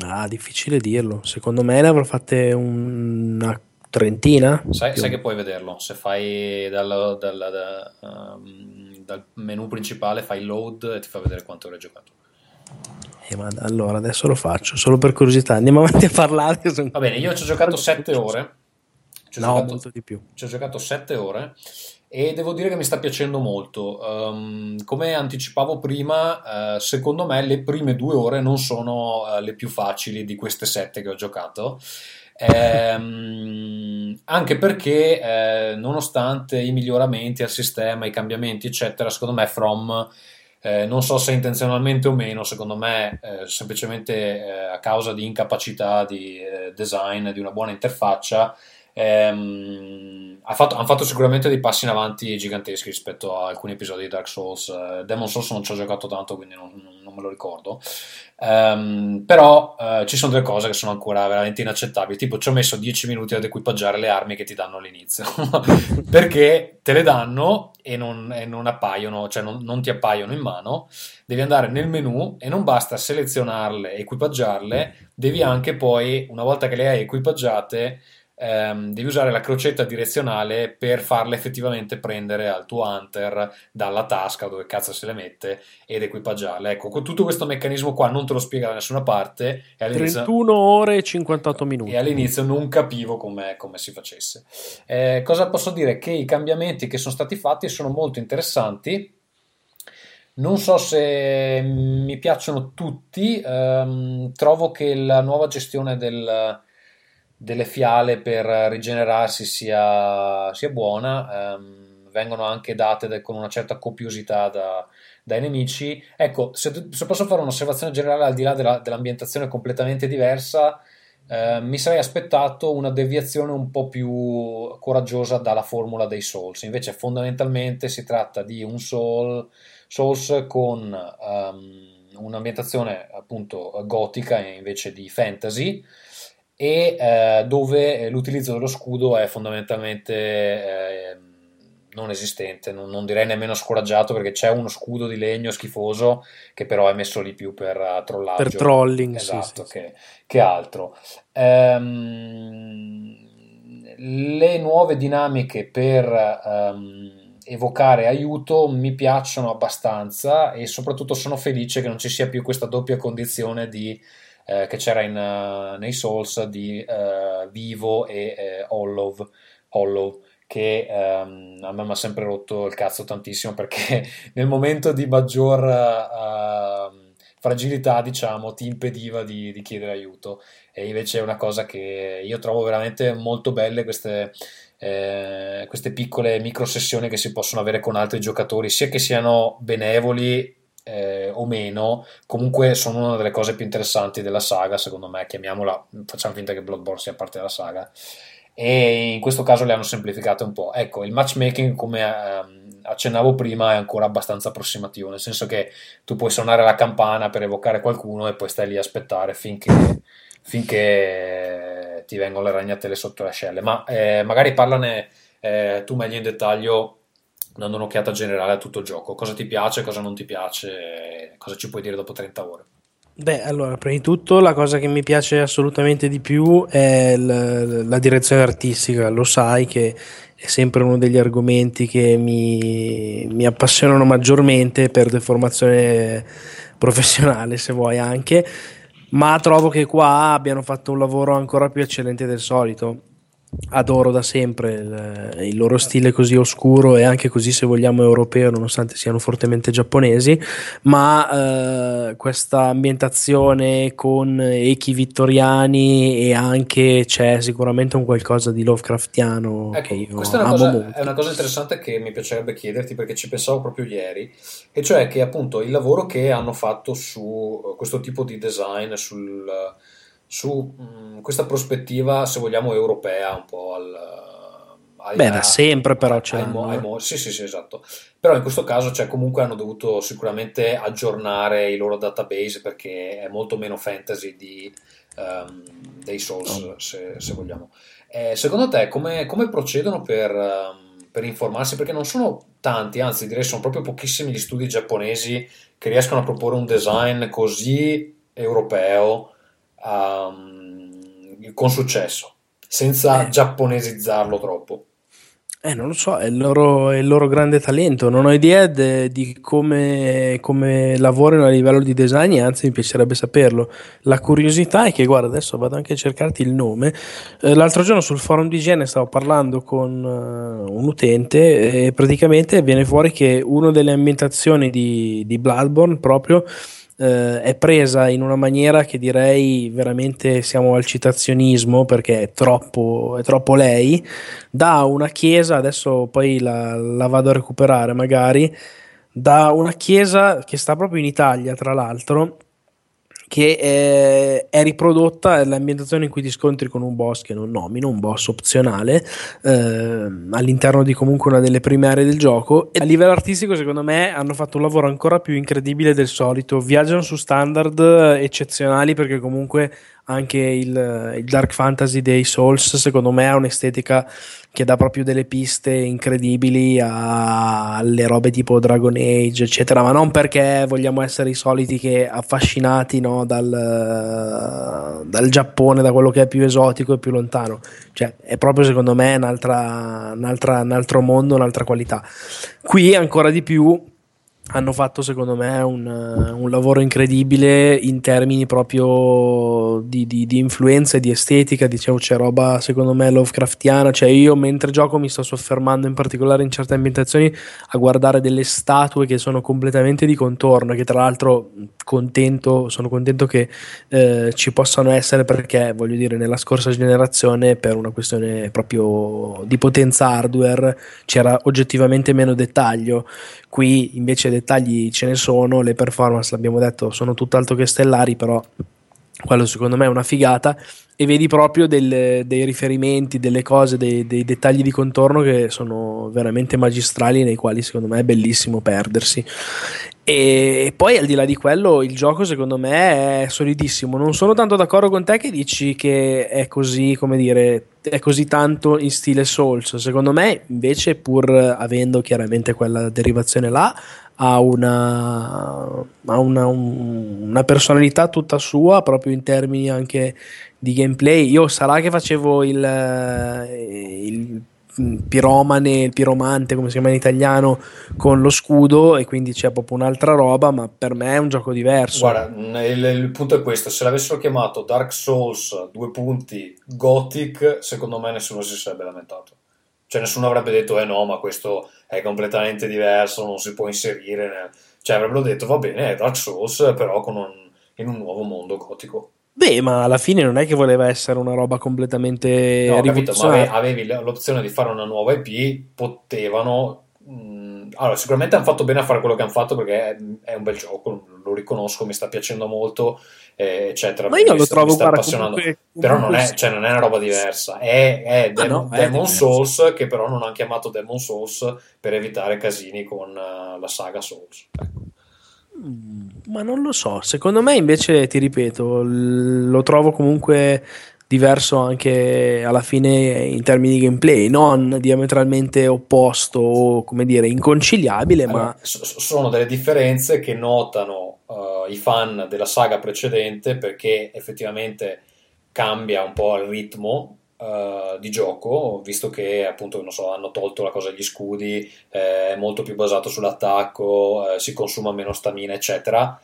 Ah, difficile dirlo. Secondo me ne avrò fatte una trentina. Sai, sai, che puoi vederlo, se fai dal, dal, dal, um, dal, menu principale, fai load e ti fa vedere quanto ore hai giocato. Eh, ma allora adesso lo faccio, solo per curiosità, andiamo avanti a parlare. Va bene, io ci ho giocato 7 ore. Ci no, giocato, molto di più. Ci ho giocato 7 ore e devo dire che mi sta piacendo molto. Um, come anticipavo prima, uh, secondo me le prime due ore non sono uh, le più facili di queste 7 che ho giocato. Ehm, anche perché, eh, nonostante i miglioramenti al sistema, i cambiamenti, eccetera, secondo me From, eh, non so se intenzionalmente o meno, secondo me eh, semplicemente eh, a causa di incapacità di eh, design, di una buona interfaccia, ehm, ha fatto, hanno fatto sicuramente dei passi in avanti giganteschi rispetto a alcuni episodi di Dark Souls. Uh, Demon Souls non ci ho giocato tanto, quindi non, non me lo ricordo. Um, però uh, ci sono delle cose che sono ancora veramente inaccettabili. Tipo, ci ho messo 10 minuti ad equipaggiare le armi che ti danno all'inizio perché te le danno e non, e non appaiono, cioè non, non, ti appaiono in mano. Devi andare nel menu e non basta selezionarle, equipaggiarle, devi anche poi, una volta che le hai equipaggiate, ehm, devi usare la crocetta direzionale per farle effettivamente prendere al tuo hunter dalla tasca dove cazzo se le mette ed equipaggiarle. Ecco, con tutto questo meccanismo qua non te lo spiega da nessuna parte. E 31 ore e 58 minuti. E all'inizio non capivo come, come si facesse. Eh, cosa posso dire? Che i cambiamenti che sono stati fatti sono molto interessanti. Non so se mi piacciono tutti, ehm, trovo che la nuova gestione del, delle fiale per rigenerarsi sia, sia buona, ehm, vengono anche date de, con una certa copiosità da, dai nemici. Ecco, se, se, posso fare un'osservazione generale al di là della, dell'ambientazione completamente diversa, eh, mi sarei aspettato una deviazione un po' più coraggiosa dalla formula dei Souls. Invece, fondamentalmente si tratta di un soul, Souls con um, un'ambientazione appunto gotica invece di fantasy e eh, dove l'utilizzo dello scudo è fondamentalmente eh, non esistente, non, non, direi nemmeno scoraggiato perché c'è uno scudo di legno schifoso che però è messo lì più per uh, trollaggio. Per trolling, esatto, sì, che, che, altro. Um, le nuove dinamiche per um, evocare aiuto mi piacciono abbastanza e soprattutto sono felice che non ci sia più questa doppia condizione di eh, che c'era in, uh, nei Souls di uh, Vivo e eh, Hollow, Hollow che um, a me mi ha sempre rotto il cazzo tantissimo perché nel momento di maggior uh, fragilità, diciamo, ti impediva di, di, chiedere aiuto. E invece è una cosa che io trovo veramente molto belle queste, eh, queste piccole micro sessioni che si possono avere con altri giocatori, sia che siano benevoli eh, o meno, comunque sono una delle cose più interessanti della saga, secondo me, chiamiamola, facciamo finta che Bloodborne sia parte della saga, e in questo caso le hanno semplificate un po'. Ecco, il matchmaking, come ehm, accennavo prima, è ancora abbastanza approssimativo, nel senso che tu puoi suonare la campana per evocare qualcuno e poi stai lì a aspettare finché, finché ti vengono le ragnatele sotto le ascelle, ma eh, magari parlane eh, tu meglio in dettaglio dando un'occhiata generale a tutto il gioco. Cosa ti piace, cosa non ti piace, cosa ci puoi dire dopo 30 ore? Beh, allora, prima di tutto la cosa che mi piace assolutamente di più è l- la direzione artistica, lo sai che è sempre uno degli argomenti che mi, mi appassionano maggiormente per deformazione professionale, se vuoi anche, ma trovo che qua abbiano fatto un lavoro ancora più eccellente del solito adoro da sempre il, il, loro stile così oscuro e anche così se vogliamo europeo nonostante siano fortemente giapponesi ma eh, questa ambientazione con echi vittoriani e anche c'è sicuramente un qualcosa di Lovecraftiano. Ecco, che io questa è una, cosa, è una, cosa, interessante che mi piacerebbe chiederti perché ci pensavo proprio ieri e cioè che appunto il lavoro che hanno fatto su questo tipo di design sul su mh, mm, questa prospettiva, se vogliamo, europea, un po' al, al Beh, da sempre però c'è. Ai, ai, ai, sì, sì, sì, esatto. Però in questo caso, cioè, comunque hanno dovuto sicuramente aggiornare i loro database perché è molto meno fantasy di, um, dei Souls, oh. se, se, vogliamo. Eh, secondo te, come, come procedono per, um, per informarsi? Perché non sono tanti, anzi direi sono proprio pochissimi gli studi giapponesi che riescono a proporre un design così europeo um, con successo, senza eh. giapponesizzarlo troppo. Eh, non lo so, è il loro, è il loro grande talento. Non ho idea de, di come, come, lavorano a livello di design, anzi mi piacerebbe saperlo. La curiosità è che, guarda, adesso vado anche a cercarti il nome. Eh, l'altro giorno sul forum di igiene stavo parlando con uh, un utente e praticamente viene fuori che una delle ambientazioni di, di Bloodborne proprio eh, è presa in una maniera che direi veramente siamo al citazionismo perché è troppo, è troppo lei, da una chiesa, adesso poi la, la vado a recuperare magari, da una chiesa che sta proprio in Italia tra l'altro che è, è, riprodotta l'ambientazione in cui ti scontri con un boss che non nomino, un boss opzionale eh, all'interno di comunque una delle prime aree del gioco. E a livello artistico secondo me hanno fatto un lavoro ancora più incredibile del solito. Viaggiano su standard eccezionali perché comunque anche il, il Dark Fantasy dei Souls secondo me ha un'estetica che dà proprio delle piste incredibili alle robe tipo Dragon Age, eccetera, ma non perché vogliamo essere i soliti che affascinati no, dal, dal, Giappone, da quello che è più esotico e più lontano, cioè è proprio secondo me un'altra, un'altra, un altro mondo, un'altra qualità. Qui ancora di più hanno fatto secondo me un, un, lavoro incredibile in termini proprio di, di, di, influenza e di estetica. Dicevo c'è roba secondo me Lovecraftiana. Cioè io mentre gioco mi sto soffermando in particolare in certe ambientazioni a guardare delle statue che sono completamente di contorno che tra l'altro contento, sono contento che eh, ci possano essere perché voglio dire nella scorsa generazione per una questione proprio di potenza hardware c'era oggettivamente meno dettaglio qui invece dettagli ce ne sono le performance l'abbiamo detto sono tutt'altro che stellari però quello secondo me è una figata. E vedi proprio del, dei riferimenti, delle cose, dei, dei, dettagli di contorno che sono veramente magistrali nei quali secondo me è bellissimo perdersi e poi al di là di quello il gioco secondo me è solidissimo. Non sono tanto d'accordo con te che dici che è così come dire è così tanto in stile Souls. Secondo me invece pur avendo chiaramente quella derivazione là ha una, ha una, un, una personalità tutta sua proprio in termini anche di gameplay. Io sarà che facevo il, il piromane, il piromante, come si chiama in italiano, con lo scudo e quindi c'è proprio un'altra roba, ma per me è un gioco diverso. Guarda, il, il punto è questo, se l'avessero chiamato Dark Souls, due punti, Gothic, secondo me nessuno si sarebbe lamentato. Cioè nessuno avrebbe detto, eh no, ma questo è completamente diverso, non si può inserire. Nel... Cioè avrebbero detto, va bene, è Dark Souls, però un, in un nuovo mondo gotico. Beh, ma alla fine non è che voleva essere una roba completamente no, capito, ma avevi l'opzione di fare una nuova IP, potevano. Mh, allora, sicuramente hanno fatto bene a fare quello che hanno fatto perché è un bel gioco, lo riconosco, mi sta piacendo molto, eh, eccetera. Ma io lo trovo guarda, comunque, però non è, cioè, non è, una roba diversa, è, è ah, Dem- no, Demon Souls che però non hanno chiamato Demon Souls per evitare casini con uh, la saga Souls. Ecco. Ma non lo so, secondo me invece, ti ripeto, lo trovo comunque diverso anche alla fine in termini di gameplay, non diametralmente opposto o come dire inconciliabile, allora, ma sono delle differenze che notano uh, i fan della saga precedente perché effettivamente cambia un po' il ritmo uh, di gioco, visto che appunto so, hanno tolto la cosa degli scudi, eh, è molto più basato sull'attacco, eh, si consuma meno stamina, eccetera.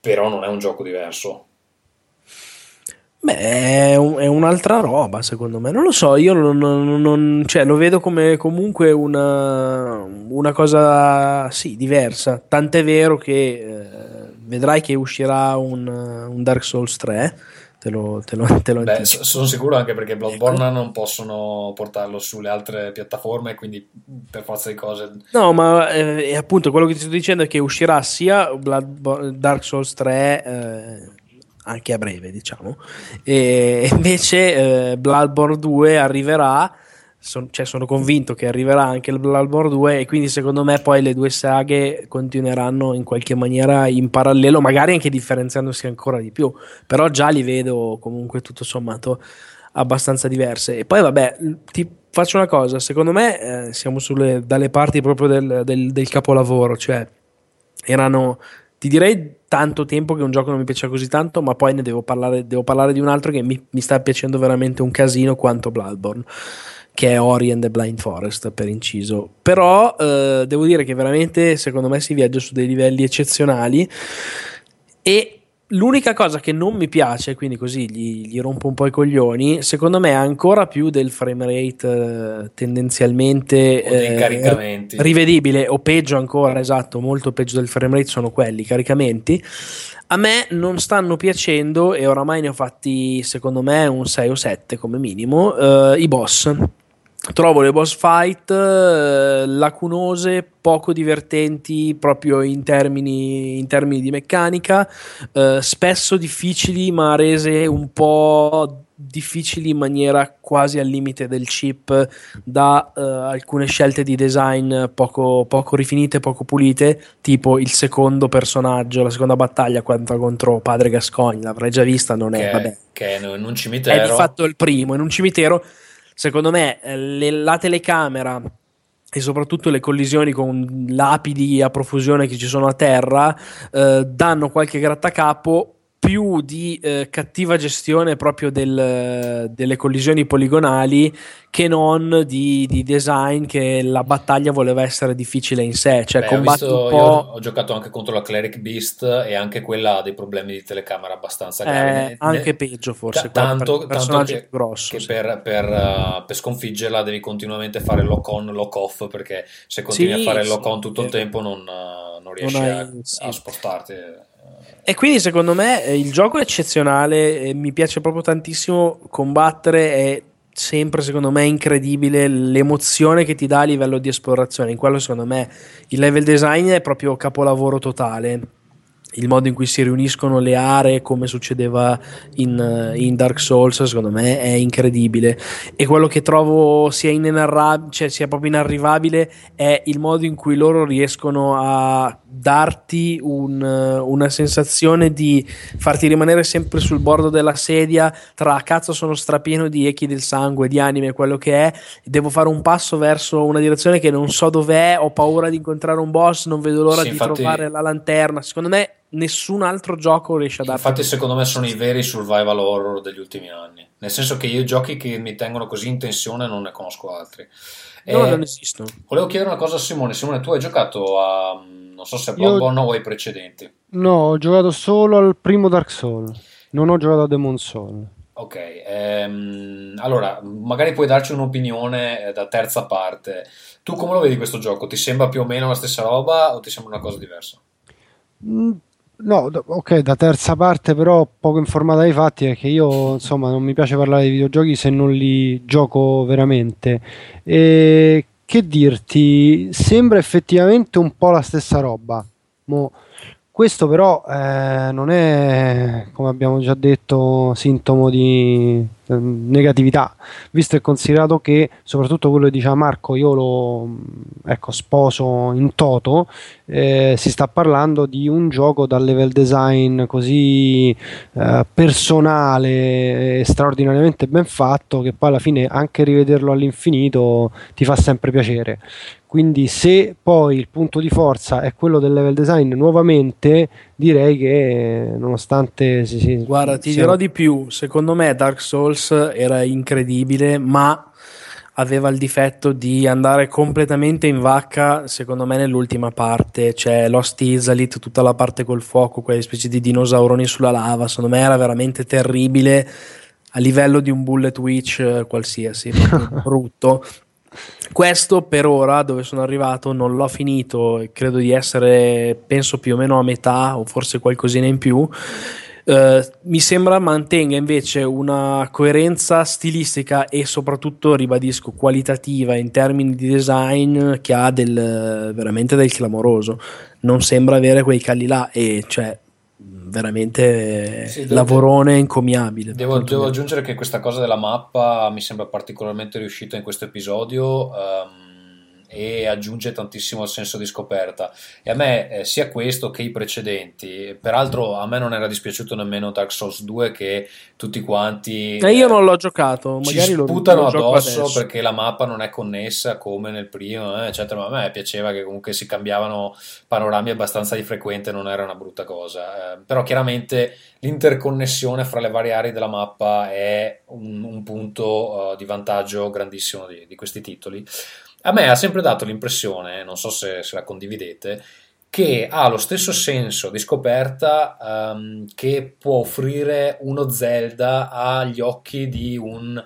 Però non è un gioco diverso. Beh, è, un, è, un'altra roba, secondo me. Non lo so, io non, non, cioè, lo vedo come comunque una, una cosa, sì, diversa. Tant'è vero che eh, vedrai che uscirà un, un Dark Souls 3 te lo, te lo, te lo Beh, sono sicuro anche perché Bloodborne non possono portarlo sulle altre piattaforme, quindi per forza di cose. No, ma eh, appunto quello che ti sto dicendo è che uscirà sia Blood, Dark Souls 3. Eh, anche a breve, diciamo, e invece eh, Bloodborne 2 arriverà son, cioè sono convinto che arriverà anche il Bloodborne 2 e quindi secondo me poi le due saghe continueranno in qualche maniera in parallelo, magari anche differenziandosi ancora di più, però già li vedo comunque tutto sommato abbastanza diverse. E poi vabbè, ti faccio una cosa, secondo me eh, siamo sulle, dalle parti proprio del, del, del capolavoro, cioè erano ti direi tanto tempo che un gioco non mi piaceva così tanto, ma poi ne devo parlare, devo parlare di un altro che mi, mi, sta piacendo veramente un casino quanto Bloodborne che è Ori and the Blind Forest per inciso. Però eh, devo dire che veramente secondo me si viaggia su dei livelli eccezionali e l'unica cosa che non mi piace, quindi così gli, gli rompo un po' i coglioni, secondo me ancora più del frame rate eh, tendenzialmente eh, rivedibile o peggio ancora, esatto, molto peggio del frame rate sono quelli, caricamenti. A me non stanno piacendo e oramai ne ho fatti secondo me un 6 o 7 come minimo eh, i boss trovo le boss fight eh, lacunose, poco divertenti proprio in termini, in termini di meccanica, eh, spesso difficili ma rese un po' difficili in maniera quasi al limite del chip da uh, alcune scelte di design poco, poco, rifinite, poco pulite, tipo il secondo personaggio, la seconda battaglia contro Padre Gascogne, l'avrei già vista, non è, che, vabbè, che è in un cimitero. È di fatto il primo, in un cimitero secondo me eh, le, la telecamera e soprattutto le collisioni con lapidi a profusione che ci sono a terra eh, danno qualche grattacapo più di eh, cattiva gestione proprio del, delle collisioni poligonali che non di, di, design che la battaglia voleva essere difficile in sé cioè Beh, visto, ho, ho, giocato anche contro la Cleric Beast e anche quella ha dei problemi di telecamera abbastanza gravi eh, anche ne, peggio forse t- tanto, tanto che, grosso, che sì. per, per, uh, per, sconfiggerla devi continuamente fare lock on lock off perché se continui sì, a fare lock on tutto il tempo non, uh, non riesci non hai, a, sì. a spostarti e quindi secondo me eh, il gioco è eccezionale, mi piace proprio tantissimo combattere, è sempre secondo me incredibile l'emozione che ti dà a livello di esplorazione. In quello secondo me il level design è proprio capolavoro totale il modo in cui si riuniscono le aree come succedeva in, in, Dark Souls secondo me è incredibile e quello che trovo sia, inenarrab- cioè sia proprio inarrivabile è il modo in cui loro riescono a darti un, una sensazione di farti rimanere sempre sul bordo della sedia tra cazzo sono strapieno di echi del sangue di anime quello che è devo fare un passo verso una direzione che non so dov'è ho paura di incontrare un boss non vedo l'ora sì, di infatti... trovare la lanterna secondo me nessun altro gioco riesce a darti. Infatti, secondo me, sono i veri survival horror degli ultimi anni. Nel senso che io giochi che mi tengono così in tensione non ne conosco altri. No, non esistono. Volevo chiedere una cosa a Simone. Simone, tu hai giocato a. non so se Bloodborne o ai precedenti. No, ho giocato solo al primo Dark Souls. Non ho giocato a Demon Soul. Ok, ehm, allora magari puoi darci un'opinione eh, da terza parte. Tu come lo vedi questo gioco? Ti sembra più o meno la stessa roba o ti sembra una cosa diversa? Mm, No, ok, da terza parte però poco informata dai fatti perché io insomma non mi piace parlare di videogiochi se non li gioco veramente. E che dirti, sembra effettivamente un po' la stessa roba. Mo, questo però eh, non è, come abbiamo già detto, sintomo di negatività, visto e considerato che soprattutto quello che diceva Marco, io lo ecco, sposo in toto, eh, si sta parlando di un gioco dal level design così eh, personale e straordinariamente ben fatto che poi alla fine anche rivederlo all'infinito ti fa sempre piacere. Quindi se poi il punto di forza è quello del level design nuovamente, direi che nonostante si, si Guarda, ti dirò di più, secondo me Dark Souls era incredibile, ma aveva il difetto di andare completamente in vacca, secondo me, nell'ultima parte. Cioè, Lost Isalith, tutta la parte col fuoco, quelle specie di dinosauroni sulla lava. Secondo me era veramente terribile a livello di un bullet witch eh, qualsiasi, brutto. Questo per ora, dove sono arrivato, non l'ho finito. Credo di essere, penso più o meno a metà o forse qualcosina in più. Uh, mi sembra mantenga invece una coerenza stilistica e soprattutto, ribadisco, qualitativa in termini di design che ha del, veramente del clamoroso. Non sembra avere quei calli là e cioè veramente sì, lavorone devo, encomiabile. Devo, devo, aggiungere che questa cosa della mappa mi sembra particolarmente riuscita in questo episodio. Um, e aggiunge tantissimo il senso di scoperta. E a me eh, sia questo che i precedenti, peraltro a me non era dispiaciuto nemmeno Dark Souls 2 che tutti quanti... Eh, io non l'ho giocato, magari ci sputano lo, lo addosso perché la mappa non è connessa come nel primo, eh, eccetera, ma a me piaceva che comunque si cambiavano panorami abbastanza di frequente, non era una brutta cosa. Eh, però chiaramente l'interconnessione fra le varie aree della mappa è un, un punto uh, di vantaggio grandissimo di, di questi titoli. A me ha sempre dato l'impressione, non so se, se la condividete, che ha lo stesso senso di scoperta um, che può offrire uno Zelda agli occhi di un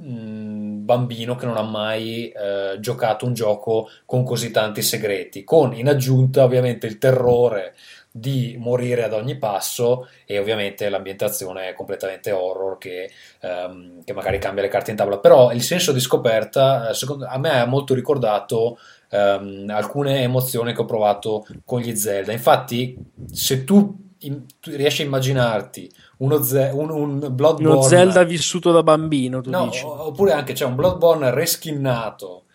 mm, bambino che non ha mai eh, giocato un gioco con così tanti segreti, con in aggiunta ovviamente il terrore di morire ad ogni passo e ovviamente l'ambientazione è completamente horror che, um, che magari cambia le carte in tavola però il senso di scoperta eh, secondo, a me ha molto ricordato um, alcune emozioni che ho provato con gli Zelda infatti se tu, in, tu riesci a immaginarti uno, ze- un, un Bloodborne uno Zelda vissuto da bambino no, dici. oppure anche c'è cioè un Bloodborne reskinnato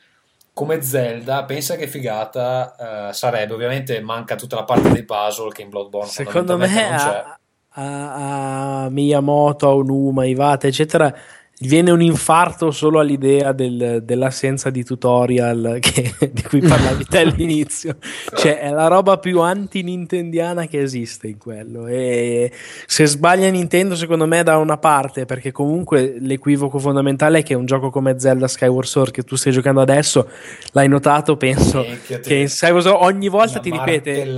come Zelda, pensa che figata uh, sarebbe. Ovviamente manca tutta la parte dei puzzle che in Bloodborne secondo me a, a, a, Miyamoto, a Onuma, Iwata, eccetera viene un infarto solo all'idea del, dell'assenza di tutorial che, di cui parlavi te all'inizio. Cioè, è la roba più anti-nintendiana che esiste in quello. E se sbaglia Nintendo, secondo me, da una parte, perché comunque l'equivoco fondamentale è che un gioco come Zelda Skyward Sword che tu stai giocando adesso, l'hai notato, penso, che in Skyward Sword ogni volta ti ripete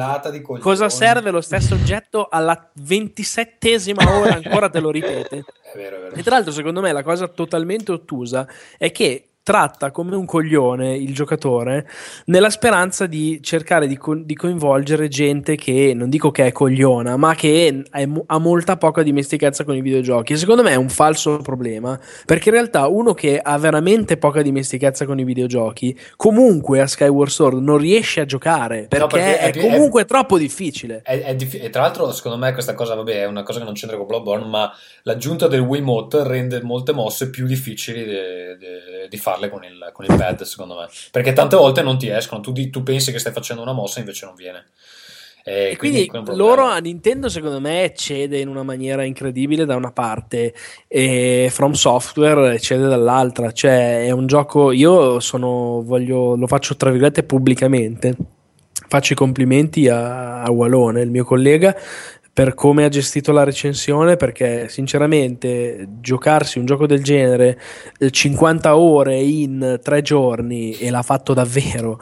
cosa serve lo stesso oggetto alla ventisettesima ora ancora te lo ripete. Vero, vero. E tra l'altro, secondo me, la cosa totalmente ottusa è che tratta come un coglione il giocatore nella speranza di cercare di, co- di, coinvolgere gente che non dico che è cogliona, ma che è, ha molta poca dimestichezza con i videogiochi. E secondo me è un falso problema perché in realtà uno che ha veramente poca dimestichezza con i videogiochi, comunque a Skyward Sword non riesce a giocare perché, no, perché è, è, comunque è, troppo difficile. Diffi- e tra l'altro, secondo me, questa cosa, vabbè, è una cosa che non c'entra con Bloodborne, ma l'aggiunta del Wiimote rende molte mosse più difficili di fare farle con il, con il pad, secondo me. Perché tante volte non ti escono, tu, tu pensi che stai facendo una mossa, invece non viene. E, e quindi, quindi loro a Nintendo secondo me cede in una maniera incredibile da una parte e From Software cede dall'altra, cioè è un gioco, io sono, voglio, lo faccio tra virgolette pubblicamente, faccio i complimenti a, a Walone, il mio collega, per come ha gestito la recensione perché sinceramente giocarsi un gioco del genere 50 eh, ore in tre giorni e l'ha fatto davvero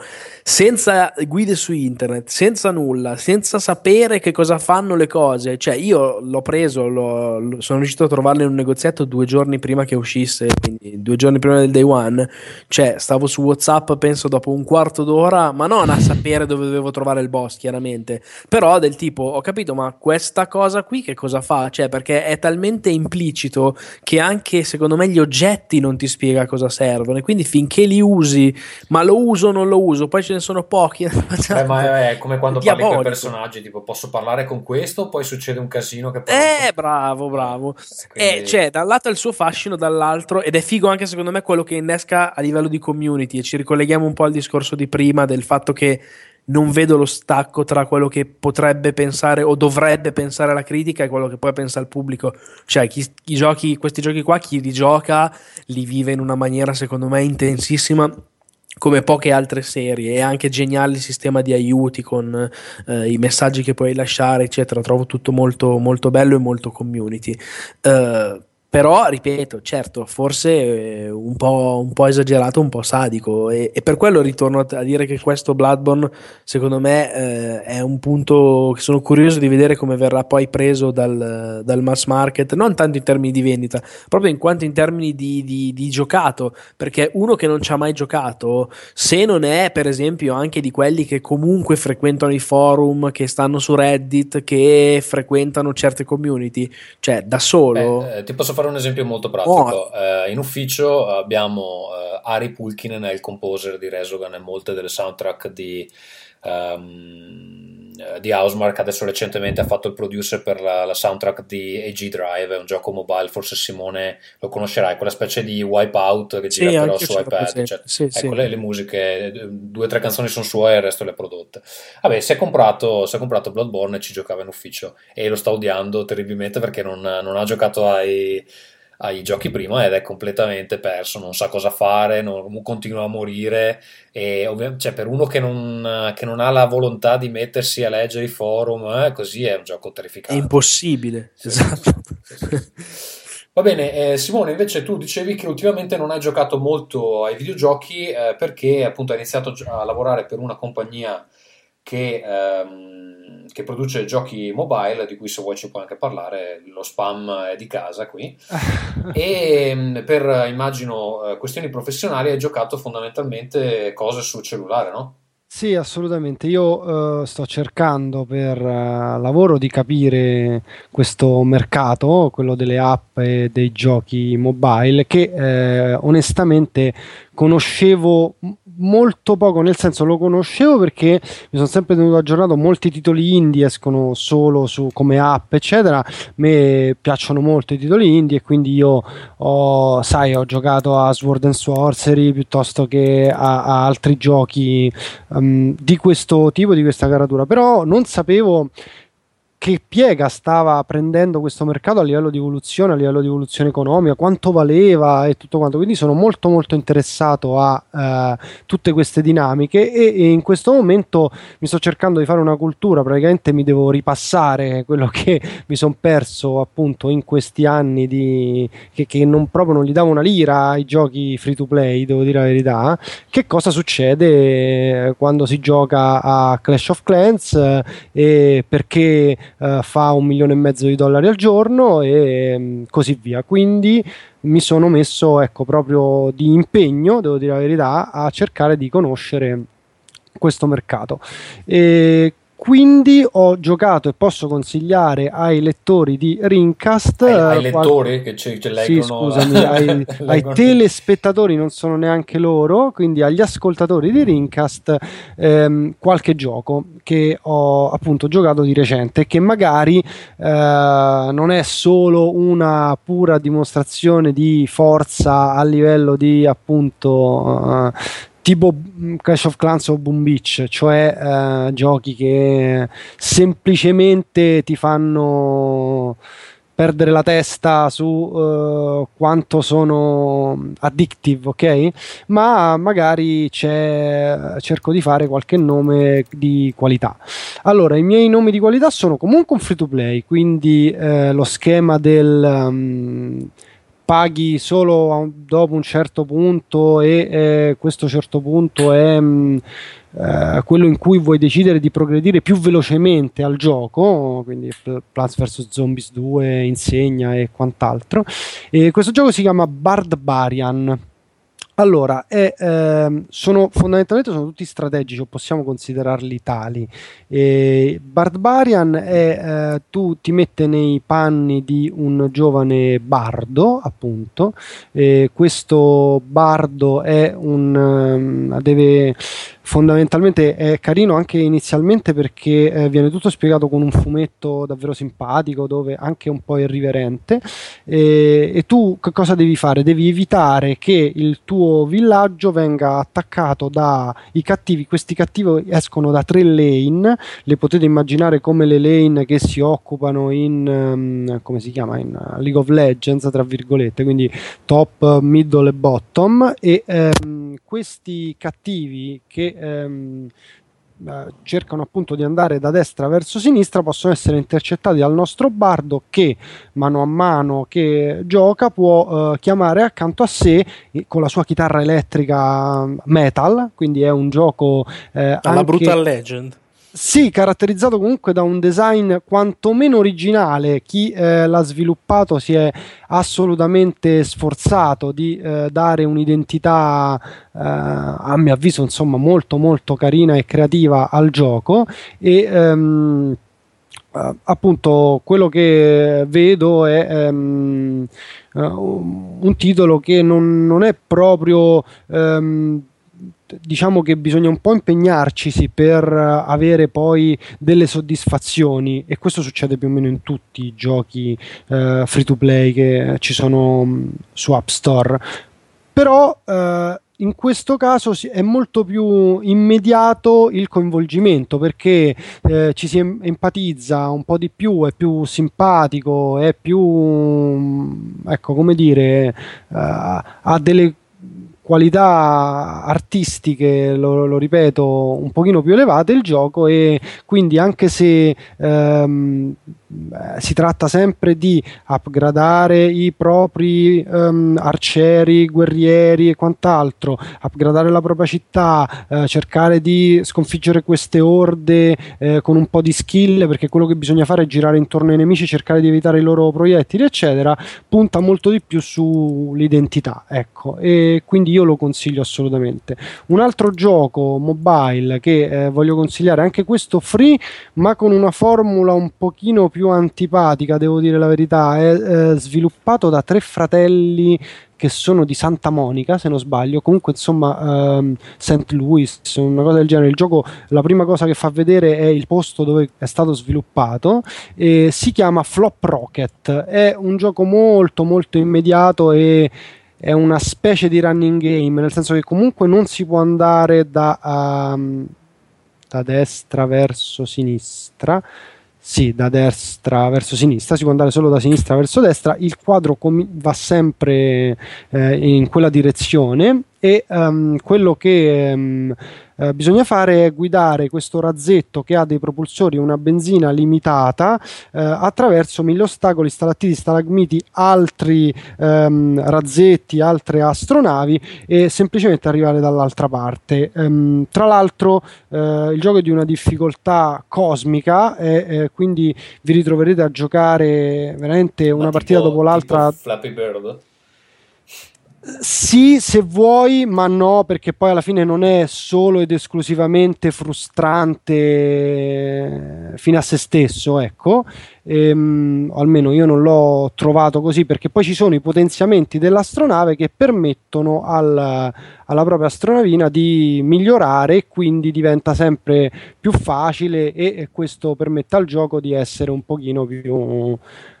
senza guide su internet, senza nulla, senza sapere che cosa fanno le cose. Cioè, io l'ho preso, l'ho, sono riuscito a trovarlo in un negozietto due giorni prima che uscisse, quindi due giorni prima del day one. Cioè, stavo su WhatsApp, penso dopo un quarto d'ora, ma non a sapere dove dovevo trovare il boss, chiaramente, però del tipo, ho capito, ma questa cosa qui che cosa fa? Cioè, perché è talmente implicito che anche secondo me gli oggetti non ti spiega cosa servono. E quindi finché li usi, ma lo uso o non lo uso, poi ce ne sono pochi. eh, ma è come quando parli con personaggi, tipo posso parlare con questo, poi succede un casino che Eh, bravo, bravo. Quindi... Eh, cioè, da un lato il suo fascino, dall'altro, ed è figo anche secondo me quello che innesca a livello di community. E ci ricolleghiamo un po' al discorso di prima del fatto che non vedo lo stacco tra quello che potrebbe pensare o dovrebbe pensare la critica e quello che poi pensa il pubblico. Cioè, chi, chi giochi, questi giochi qua, chi li gioca, li vive in una maniera secondo me intensissima come poche altre serie. È anche geniale il sistema di aiuti con eh, i messaggi che puoi lasciare eccetera. Trovo tutto molto, molto bello e molto community. Uh, però, ripeto, certo, forse eh, un po', un po', esagerato, un po' sadico. E, e, per quello ritorno a dire che questo Bloodborne, secondo me, eh, è un punto che sono curioso di vedere come verrà poi preso dal, dal, mass market, non tanto in termini di vendita, proprio in quanto in termini di, di, di giocato. Perché uno che non ci ha mai giocato, se non è, per esempio, anche di quelli che comunque frequentano i forum, che stanno su Reddit, che frequentano certe community, cioè da solo. Beh, eh, ti posso fare fare un esempio molto pratico. Oh. Eh, in ufficio abbiamo eh, Ari Pulkinen, il composer di Resogan e molte delle soundtrack di, um, di Housemark. Adesso recentemente ha fatto il producer per la, la, soundtrack di AG Drive, è un gioco mobile, forse Simone lo conoscerai, quella specie di Wipeout che sì, gira però su iPad. Cioè, sì, ecco, sì. Le, le, musiche, due o tre canzoni sono sue e il resto le ha prodotte. Vabbè, si è comprato, si è comprato Bloodborne e ci giocava in ufficio e lo sta odiando terribilmente perché non, non ha giocato ai ai giochi prima ed è completamente perso, non sa cosa fare, non, continua a morire e ovvi- cioè, per uno che non, che non, ha la volontà di mettersi a leggere i forum, eh, così è un gioco terrificante. È impossibile, sì, esatto. Va bene, eh, Simone, invece tu dicevi che ultimamente non hai giocato molto ai videogiochi eh, perché appunto hai iniziato a lavorare per una compagnia che, ehm, che, produce giochi mobile, di cui se vuoi ci puoi anche parlare, lo spam è di casa qui. e ehm, per, immagino, eh, questioni professionali hai giocato fondamentalmente cose sul cellulare, no? Sì, assolutamente. Io uh, sto cercando per uh, lavoro di capire questo mercato, quello delle app e dei giochi mobile, che eh, onestamente conoscevo molto poco, nel senso lo conoscevo perché mi sono sempre tenuto aggiornato, molti titoli indie escono solo su, come app, eccetera. A me piacciono molto i titoli indie e quindi io ho, sai, ho giocato a Sword and Sorcery piuttosto che a, a altri giochi um, di questo tipo, di questa caratura, però non sapevo che piega stava prendendo questo mercato a livello di evoluzione, a livello di evoluzione economica, quanto valeva e tutto quanto. Quindi sono molto molto interessato a eh, tutte queste dinamiche e, e, in questo momento mi sto cercando di fare una cultura, praticamente mi devo ripassare quello che mi sono perso appunto in questi anni di, che, che, non proprio non gli davo una lira ai giochi free to play, devo dire la verità. Che cosa succede quando si gioca a Clash of Clans eh, e perché eh, fa un milione e mezzo di dollari al giorno e mh, mm, così via. Quindi mi sono messo ecco, proprio di impegno, devo dire la verità, a cercare di conoscere questo mercato. E quindi ho giocato e posso consigliare ai lettori di Rincast ai, ai eh, lettori che ci, ci leggono sì, scusami ai, ai, telespettatori non sono neanche loro quindi agli ascoltatori di Rincast ehm, qualche gioco che ho appunto giocato di recente che magari eh, non è solo una pura dimostrazione di forza a livello di appunto eh, tipo mm, Clash of Clans o Boom Beach, cioè eh, giochi che semplicemente ti fanno perdere la testa su uh, quanto sono addictive, ok? Ma magari cerco di fare qualche nome di qualità. Allora, i miei nomi di qualità sono comunque un free to play, quindi eh, lo schema del um, paghi solo dopo un certo punto e eh, questo certo punto è mh, mm, eh, quello in cui vuoi decidere di progredire più velocemente al gioco, quindi Plants vs Zombies 2, insegna e quant'altro. E questo gioco si chiama Bardbarian. Allora, è, ehm, sono, fondamentalmente sono tutti strategici, o possiamo considerarli tali. E Barbarian è, eh, tu ti mette nei panni di un giovane bardo, appunto. E questo bardo è un, um, deve fondamentalmente è carino anche inizialmente perché eh, viene tutto spiegato con un fumetto davvero simpatico dove anche un po' irriverente. E, e tu che cosa devi fare? Devi evitare che il tuo villaggio venga attaccato dai cattivi, questi cattivi escono da tre lane, le potete immaginare come le lane che si occupano in um, come si chiama? In uh, League of Legends tra virgolette, quindi top, middle e bottom. E um, questi cattivi che ehm, eh, cercano appunto di andare da destra verso sinistra possono essere intercettati dal nostro bardo che mano a mano che gioca può eh, chiamare accanto a sé con la sua chitarra elettrica metal quindi è un gioco eh, alla anche... Brutal Legend sì, caratterizzato comunque da un design quantomeno originale. Chi eh, l'ha sviluppato si è assolutamente sforzato di eh, dare un'identità, eh, a mio avviso, insomma, molto molto carina e creativa al gioco. E ehm, eh, appunto quello che vedo è um, uh, un titolo che non, non è proprio um, diciamo che bisogna un po' impegnarci per avere poi delle soddisfazioni e questo succede più o meno in tutti i giochi uh, free to play che ci sono um, su App Store. Però uh, in questo caso è molto più immediato il coinvolgimento perché eh, ci si empatizza un po' di più, è più simpatico, è più, mm, ecco come dire, uh, ha delle qualità artistiche, lo, lo, ripeto, un pochino più elevate il gioco e quindi anche se ehm, si tratta sempre di upgradare i propri um, arcieri, guerrieri e quant'altro, upgradare la propria città, eh, cercare di sconfiggere queste orde eh, con un po' di skill, perché quello che bisogna fare è girare intorno ai nemici, cercare di evitare i loro proiettili, eccetera, punta molto di più sull'identità, ecco, e quindi io lo consiglio assolutamente. Un altro gioco mobile che eh, voglio consigliare, anche questo free, ma con una formula un pochino più antipatica, devo dire la verità, è eh, sviluppato da tre fratelli che sono di Santa Monica, se non sbaglio, comunque insomma um, St. Louis, una cosa del genere. Il gioco, la prima cosa che fa vedere è il posto dove è stato sviluppato e si chiama Flop Rocket. È un gioco molto molto immediato e è una specie di running game, nel senso che comunque non si può andare da, um, da destra verso sinistra sì, da destra verso sinistra, si può andare solo da sinistra verso destra, il quadro com- va sempre eh, in quella direzione e um, quello che um, eh, bisogna fare è guidare questo razzetto che ha dei propulsori e una benzina limitata eh, attraverso mille ostacoli, stalattiti, stalagmiti, altri ehm, razzetti, altre astronavi e semplicemente arrivare dall'altra parte. Ehm, tra l'altro eh, il gioco è di una difficoltà cosmica e quindi vi ritroverete a giocare veramente una partita dopo l'altra. Flappy Bird? Sì, se vuoi, ma no, perché poi alla fine non è solo ed esclusivamente frustrante eh, fino a se stesso, ecco. Ehm, almeno io non l'ho trovato così, perché poi ci sono i potenziamenti dell'astronave che permettono al, alla propria astronavina di migliorare e quindi diventa sempre più facile e, e questo permette al gioco di essere un pochino più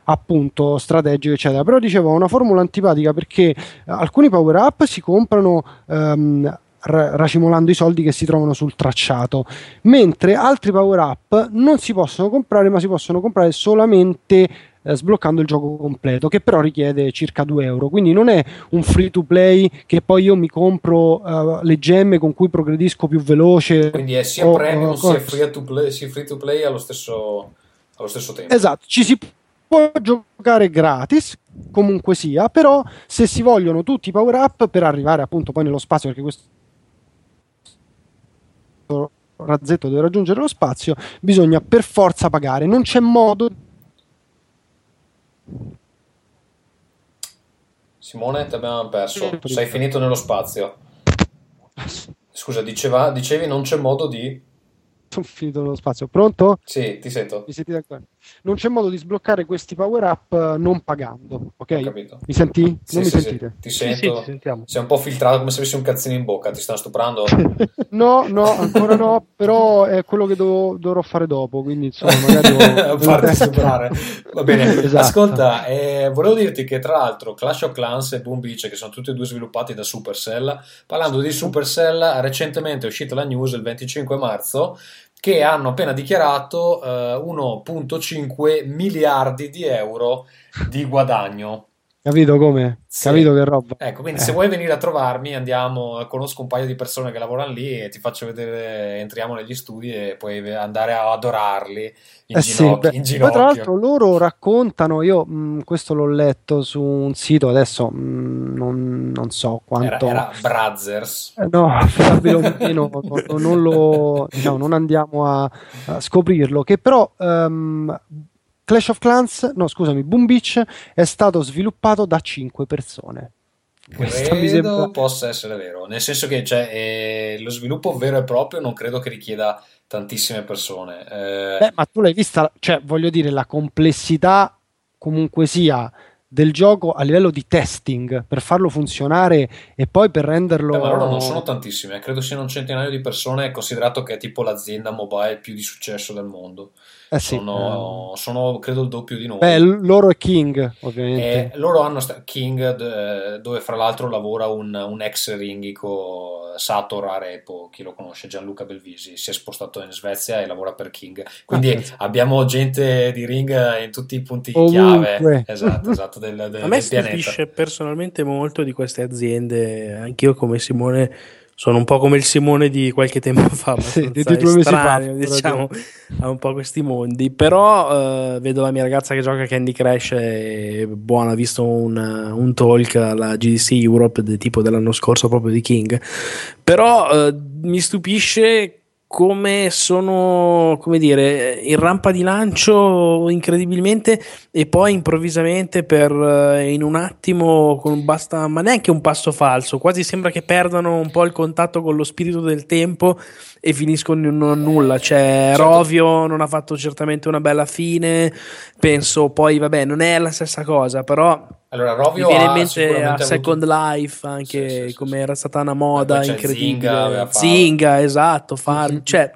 appunto strategico eccetera però dicevo una formula antipatica perché alcuni power up si comprano um, racimolando i soldi che si trovano sul tracciato, mentre altri power up non si possono comprare, ma si possono comprare solamente eh, sbloccando il gioco completo, che però richiede circa 2 euro. Quindi non è un free to play che poi io mi compro uh, le gemme con cui progredisco più veloce. Quindi è sia o, premium o, sia free to play, sia free to play allo stesso, allo stesso tempo. Esatto, ci si può giocare gratis comunque sia però se si vogliono tutti i power up per arrivare appunto poi nello spazio perché questo razzetto deve raggiungere lo spazio bisogna per forza pagare non c'è modo Simone, ti abbiamo perso. Sei finito nello spazio. Scusa, diceva, dicevi non c'è modo di... Sono finito nello spazio. Pronto? Sì, ti sento. Mi sentite ancora? Non c'è modo di sbloccare questi power up eh, non pagando. Ok? capito. Mi senti? Sì, non sì, mi sì. sentite? Ti sento. sì, ti sentiamo. Sei un po' filtrato come se avessi un cazzino in bocca. Ti stanno stuprando? no, no, ancora no, però è quello che dov- dovrò fare dopo, quindi insomma magari ho- farti stuprare. Va bene. Esatto. Ascolta, eh, volevo dirti che tra l'altro Clash of Clans e Boom Beach, che sono tutti e due sviluppati da Supercell, parlando di Supercell, recentemente è uscita la news il 25 marzo che hanno appena dichiarato eh, 1.5 miliardi di euro di guadagno. Capito come? Sì. Capito che roba? Ecco, quindi Eh. se vuoi venire a trovarmi, andiamo, conosco un paio di persone che lavorano lì e ti faccio vedere, entriamo negli studi e puoi andare a adorarli in Eh sì, ginocchio. beh, in poi tra ginocchio. l'altro loro raccontano, io mh, questo l'ho letto su un sito, adesso mh, non, non so Era, quanto... era Brothers. Eh, No, affidabile o meno, no- no- non, lo, diciamo, non andiamo a, a scoprirlo. Che però ehm, Clash of Clans, no scusami, Boom Beach è stato sviluppato da 5 persone. Questa mi Credo sembra- possa essere vero, nel senso che cioè, eh, lo sviluppo vero e proprio non credo che richieda tantissime persone. Eh, Beh, ma tu l'hai vista, cioè voglio dire, la complessità comunque sia del gioco a livello di testing per farlo funzionare e poi per renderlo... beh, ma loro non sono tantissime, credo siano un centinaio di persone, considerato che è tipo l'azienda mobile più di successo del mondo. Eh sì, sono, sono, credo il doppio di noi. eh, beh, loro è King, ovviamente. E loro hanno sta- King, d- dove fra l'altro lavora un, un ex ringhico Sator Arepo, chi lo conosce, Gianluca Belvisi, si è spostato in Svezia e lavora per King. Quindi Ah, abbiamo gente di ring in tutti i punti Ovunque. chiave esatto, esatto, del, del, A me del pianeta. stupisce personalmente molto di queste aziende, anch'io come Simone sono un po' come il Simone di qualche tempo fa, Sì, di due mesi fa, diciamo, a un po' questi mondi. Però eh, vedo la mia ragazza che gioca a Candy Crush e buona, ha visto un, un talk alla GDC Europe del tipo dell'anno scorso proprio di King. Però eh, mi stupisce come sono, come dire, in rampa di lancio incredibilmente e poi improvvisamente per eh, in un attimo con basta, ma neanche un passo falso, quasi sembra che perdano un po' il contatto con lo spirito del tempo e finiscono in un nulla. Cioè, Certo. Rovio non ha fatto certamente una bella fine. Penso poi, vabbè, non è la stessa cosa, però Allora, mi Rovio viene in mente a Second. Life anche Sì, sì, sì, come era stata una moda c'è incredibile. Fatto- Zinga, esatto, Farm, Mhm. cioè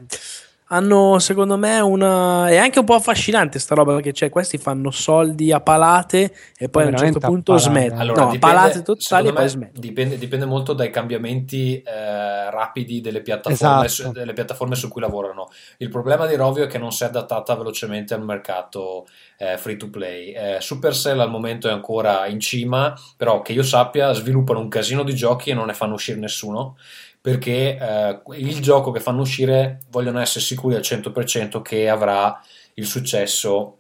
hanno secondo me una è anche un po' affascinante sta roba perché cioè, questi fanno soldi a palate e poi a un certo punto smettono Allora, no, dipende, palate totali e poi me smettono dipende, dipende molto dai cambiamenti eh, rapidi delle piattaforme, Esatto. su, delle piattaforme su cui lavorano. Il problema di Rovio è che non si è adattata velocemente al mercato eh, free to play. Eh, Supercell al momento è ancora in cima, però che io sappia sviluppano un casino di giochi e non ne fanno uscire nessuno perché eh, il gioco che fanno uscire vogliono essere sicuri al 100% che avrà il successo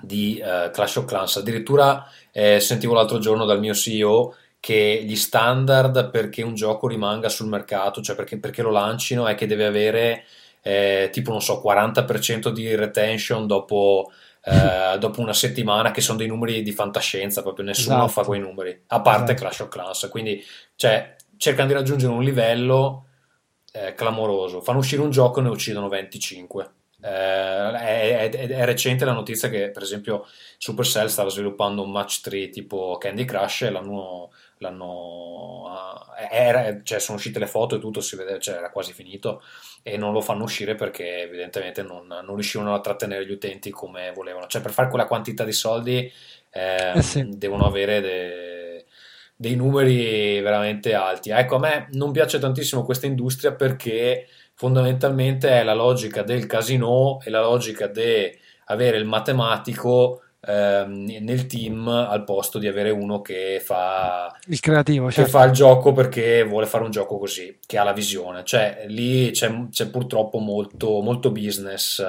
di eh, Clash of Clans. Addirittura eh, sentivo l'altro giorno dal mio CEO che gli standard perché un gioco rimanga sul mercato, cioè perché, perché lo lancino, è che deve avere eh, tipo, non so, 40% di retention dopo, eh, dopo una settimana, che sono dei numeri di fantascienza, proprio nessuno Esatto. fa quei numeri, a parte Esatto. Clash of Clans. Quindi, cioè, cercano di raggiungere un livello eh, clamoroso. Fanno uscire un gioco e ne uccidono 25. Eh, è, è- è recente la notizia che, per esempio, Supercell stava sviluppando un match 3 tipo Candy Crush e l'hanno. l'hanno ah, era- cioè, sono uscite le foto e tutto, si vede, cioè, era quasi finito e non lo fanno uscire perché evidentemente non, non riuscivano a trattenere gli utenti come volevano. Cioè, per fare quella quantità di soldi eh, Eh sì. devono avere de- dei numeri veramente alti. Ecco, a me non piace tantissimo questa industria perché fondamentalmente è la logica del casino e la logica di avere il matematico nel team al posto di avere uno che fa, Il creativo, che certo. fa il gioco perché vuole fare un gioco così, che ha la visione. Cioè, lì c'è, c'è purtroppo molto, molto business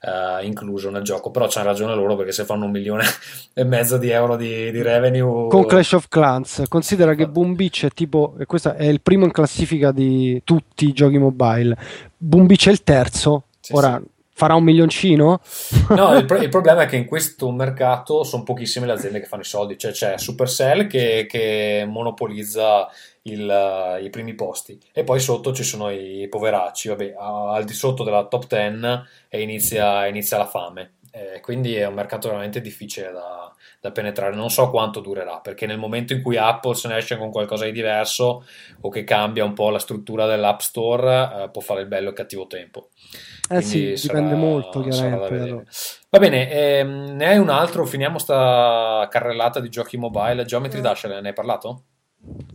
eh, incluso nel gioco, però c'hanno ragione loro perché se fanno un milione e mezzo di euro di, di revenue... Con Clash of Clans, considera che Boom Beach è tipo, e questo è il primo in classifica di tutti i giochi mobile. Boom Beach è il terzo. Sì, Ora, sì. Farà un milioncino? No, il, pro- il, problema è che in questo mercato sono pochissime le aziende che fanno i soldi, cioè c'è Supercell che, che monopolizza il, i primi posti e poi sotto ci sono i poveracci, vabbè, al di sotto della top 10 e inizia, inizia la fame. Eh, quindi è un mercato veramente difficile da, da, penetrare. Non so quanto durerà, perché nel momento in cui Apple se ne esce con qualcosa di diverso o che cambia un po' la struttura dell'App Store, eh, può fare il bello e cattivo tempo. Eh sì, sarà, dipende molto chiaramente. Va bene, ehm, ne hai un altro? Finiamo sta carrellata di giochi mobile. Geometry Dash, ne hai parlato?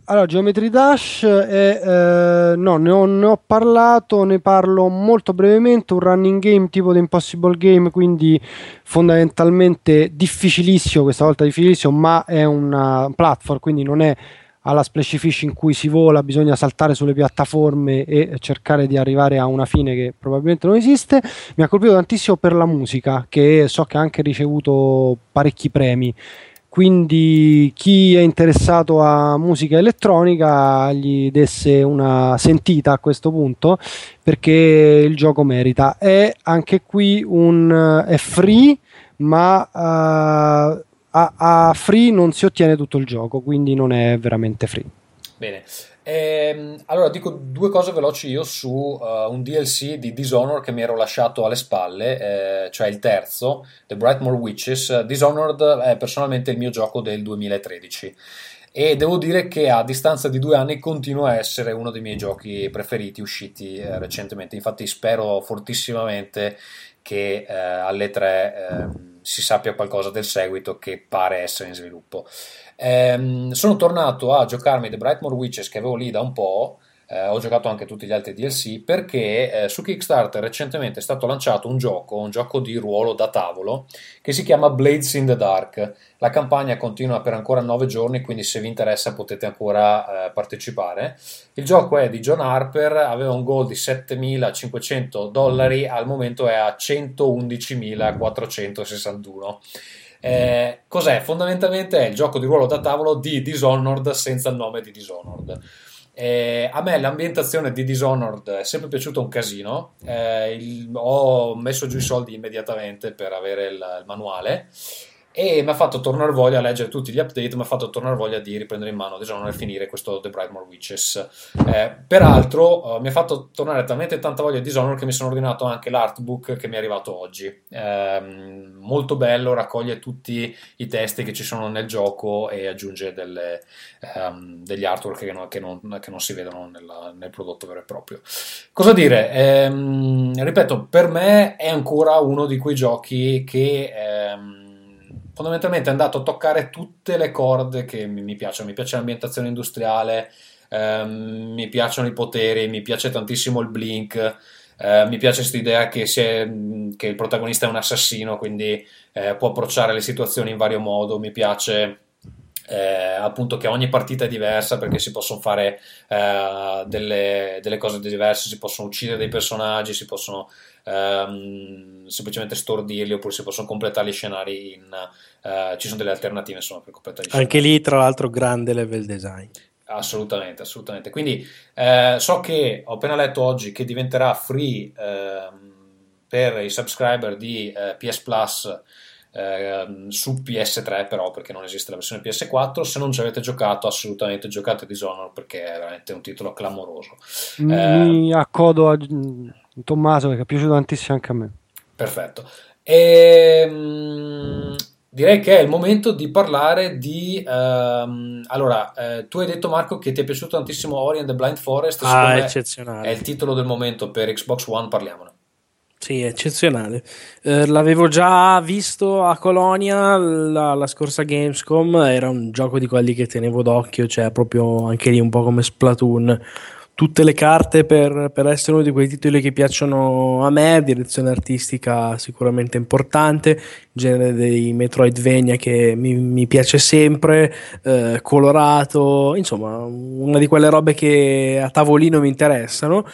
Allora, Geometry Dash è, eh, no, ne ho, ne ho, parlato, ne parlo molto brevemente, un running game tipo The Impossible Game, quindi fondamentalmente difficilissimo, questa volta difficilissimo, ma è una platform, quindi non è alla fish in cui si vola, bisogna saltare sulle piattaforme e cercare di arrivare a una fine che probabilmente non esiste. Mi ha colpito tantissimo per la musica, che so che ha anche ricevuto parecchi premi quindi chi è interessato a musica elettronica gli desse una sentita a questo punto perché il gioco merita è anche qui un è free ma uh, a, a free non si ottiene tutto il gioco quindi non è veramente free bene Ehm, allora dico due cose veloci io su uh, un DLC di Dishonored che mi ero lasciato alle spalle, eh, cioè il terzo, The Brightmore Witches. Dishonored è personalmente il mio gioco del 2013 e devo dire che a distanza di due anni continua a essere uno dei miei giochi preferiti usciti eh, recentemente. Infatti spero fortissimamente che eh, alle tre ehm, si sappia qualcosa del seguito che pare essere in sviluppo. Ehm, sono tornato a giocarmi The Brightmore Witches che avevo lì da un po'. Eh, ho giocato anche tutti gli altri DLC perché eh, su Kickstarter recentemente è stato lanciato un gioco, un gioco di ruolo da tavolo che si chiama Blades in the Dark. La campagna continua per ancora 9 giorni, quindi se vi interessa potete ancora eh, partecipare. Il gioco è di John Harper, aveva un goal di 7.500 dollari, al momento è a 111.461. Eh, cos'è? Fondamentalmente è il gioco di ruolo da tavolo di Dishonored senza il nome di Dishonored. Eh, a me l'ambientazione di Dishonored è sempre piaciuta un casino. Eh, il, ho messo giù i soldi immediatamente per avere il, il manuale e mi ha fatto tornare voglia a leggere tutti gli update, mi ha fatto tornare voglia di riprendere in mano Dishonored e finire questo The Brightmore Witches. Eh, peraltro, eh, mi ha fatto tornare talmente tanta voglia di Dishonored che mi sono ordinato anche l'artbook che mi è arrivato oggi. Eh, molto bello, raccoglie tutti i testi che ci sono nel gioco e aggiunge delle, ehm, degli artwork che non, che non, che non si vedono nella, nel prodotto vero e proprio. Cosa dire? Ehm, ripeto, per me è ancora uno di quei giochi che ehm, fondamentalmente è andato a toccare tutte le corde che mi, piacciono. Mi piace l'ambientazione industriale, ehm, mi piacciono i poteri, mi piace tantissimo il blink. Eh, mi piace questa idea che, che, il protagonista è un assassino, quindi eh, può approcciare le situazioni in vario modo. Mi piace eh, appunto che ogni partita è diversa perché si possono fare eh, delle, delle, cose diverse, si possono uccidere dei personaggi, si possono ehm, semplicemente stordirli oppure si possono completare gli scenari in, eh, ci sono delle alternative insomma per completare gli scenari. Anche lì tra l'altro grande level design. Assolutamente, assolutamente. Quindi eh, so che ho appena letto oggi che diventerà free ehm, per i subscriber di eh, PS Plus eh, su PS3 però perché non esiste la versione PS4 se non ci avete giocato assolutamente giocate Dishonored perché è veramente un titolo clamoroso. Mi eh, accodo a Tommaso che è piaciuto tantissimo anche a me. Perfetto. E, ehm, direi che è il momento di parlare di ehm, allora eh, tu hai detto Marco che ti è piaciuto tantissimo Ori and the Blind Forest. Ah, eccezionale. è il titolo del momento per Xbox One parliamone sì, eccezionale. Eh, l'avevo già visto a Colonia la, la, scorsa Gamescom, era un gioco di quelli che tenevo d'occhio, cioè proprio anche lì un po' come Splatoon. Tutte le carte per, per essere uno di quei titoli che piacciono a me, direzione artistica sicuramente importante, genere dei Metroidvania che mi, mi piace sempre, eh, colorato, insomma una di quelle robe che a tavolino mi interessano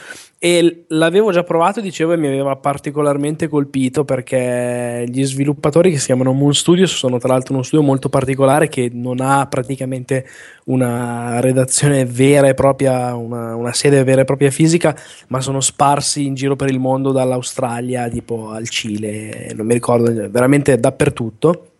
e l'avevo già provato, dicevo, e mi aveva particolarmente colpito perché gli sviluppatori che si chiamano Moon Studios sono tra l'altro uno studio molto particolare che non ha praticamente una redazione vera e propria, una, una sede vera e propria fisica, ma sono sparsi in giro per il mondo dall'Australia tipo al Cile, non mi ricordo, veramente dappertutto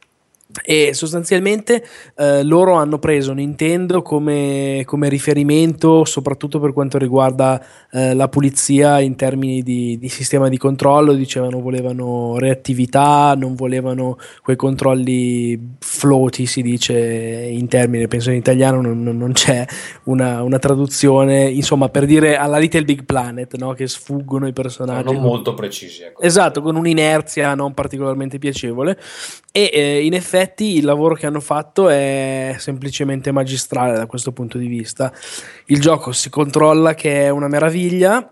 e sostanzialmente eh, loro hanno preso Nintendo come, come, riferimento soprattutto per quanto riguarda eh, la pulizia in termini di, di, sistema di controllo dicevano volevano reattività non volevano quei controlli floaty si dice in termini penso in italiano non, non c'è una, una, traduzione insomma per dire alla Little Big Planet no? che sfuggono i personaggi non molto precisi ecco. esatto con un'inerzia non particolarmente piacevole e eh, in effetti il lavoro che hanno fatto è semplicemente magistrale da questo punto di vista. Il gioco si controlla che è una meraviglia,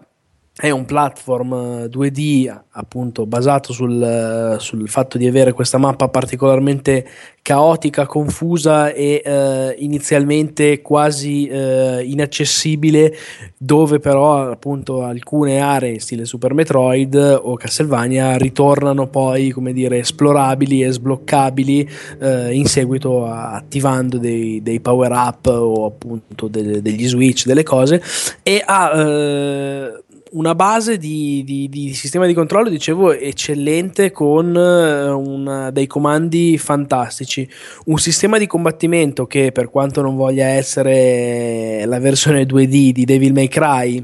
è un platform 2D eh, appunto basato sul, eh, sul, fatto di avere questa mappa particolarmente caotica, confusa e eh, inizialmente quasi eh, inaccessibile dove però appunto alcune aree stile Super Metroid o Castlevania ritornano poi come dire esplorabili e sbloccabili eh, in seguito a, attivando dei, dei, power up o appunto de, degli switch delle cose e ha eh, una base di, di, di, sistema di controllo, dicevo, eccellente con eh, una, dei comandi fantastici. Un sistema di combattimento che, per quanto non voglia essere la versione 2D di Devil May Cry,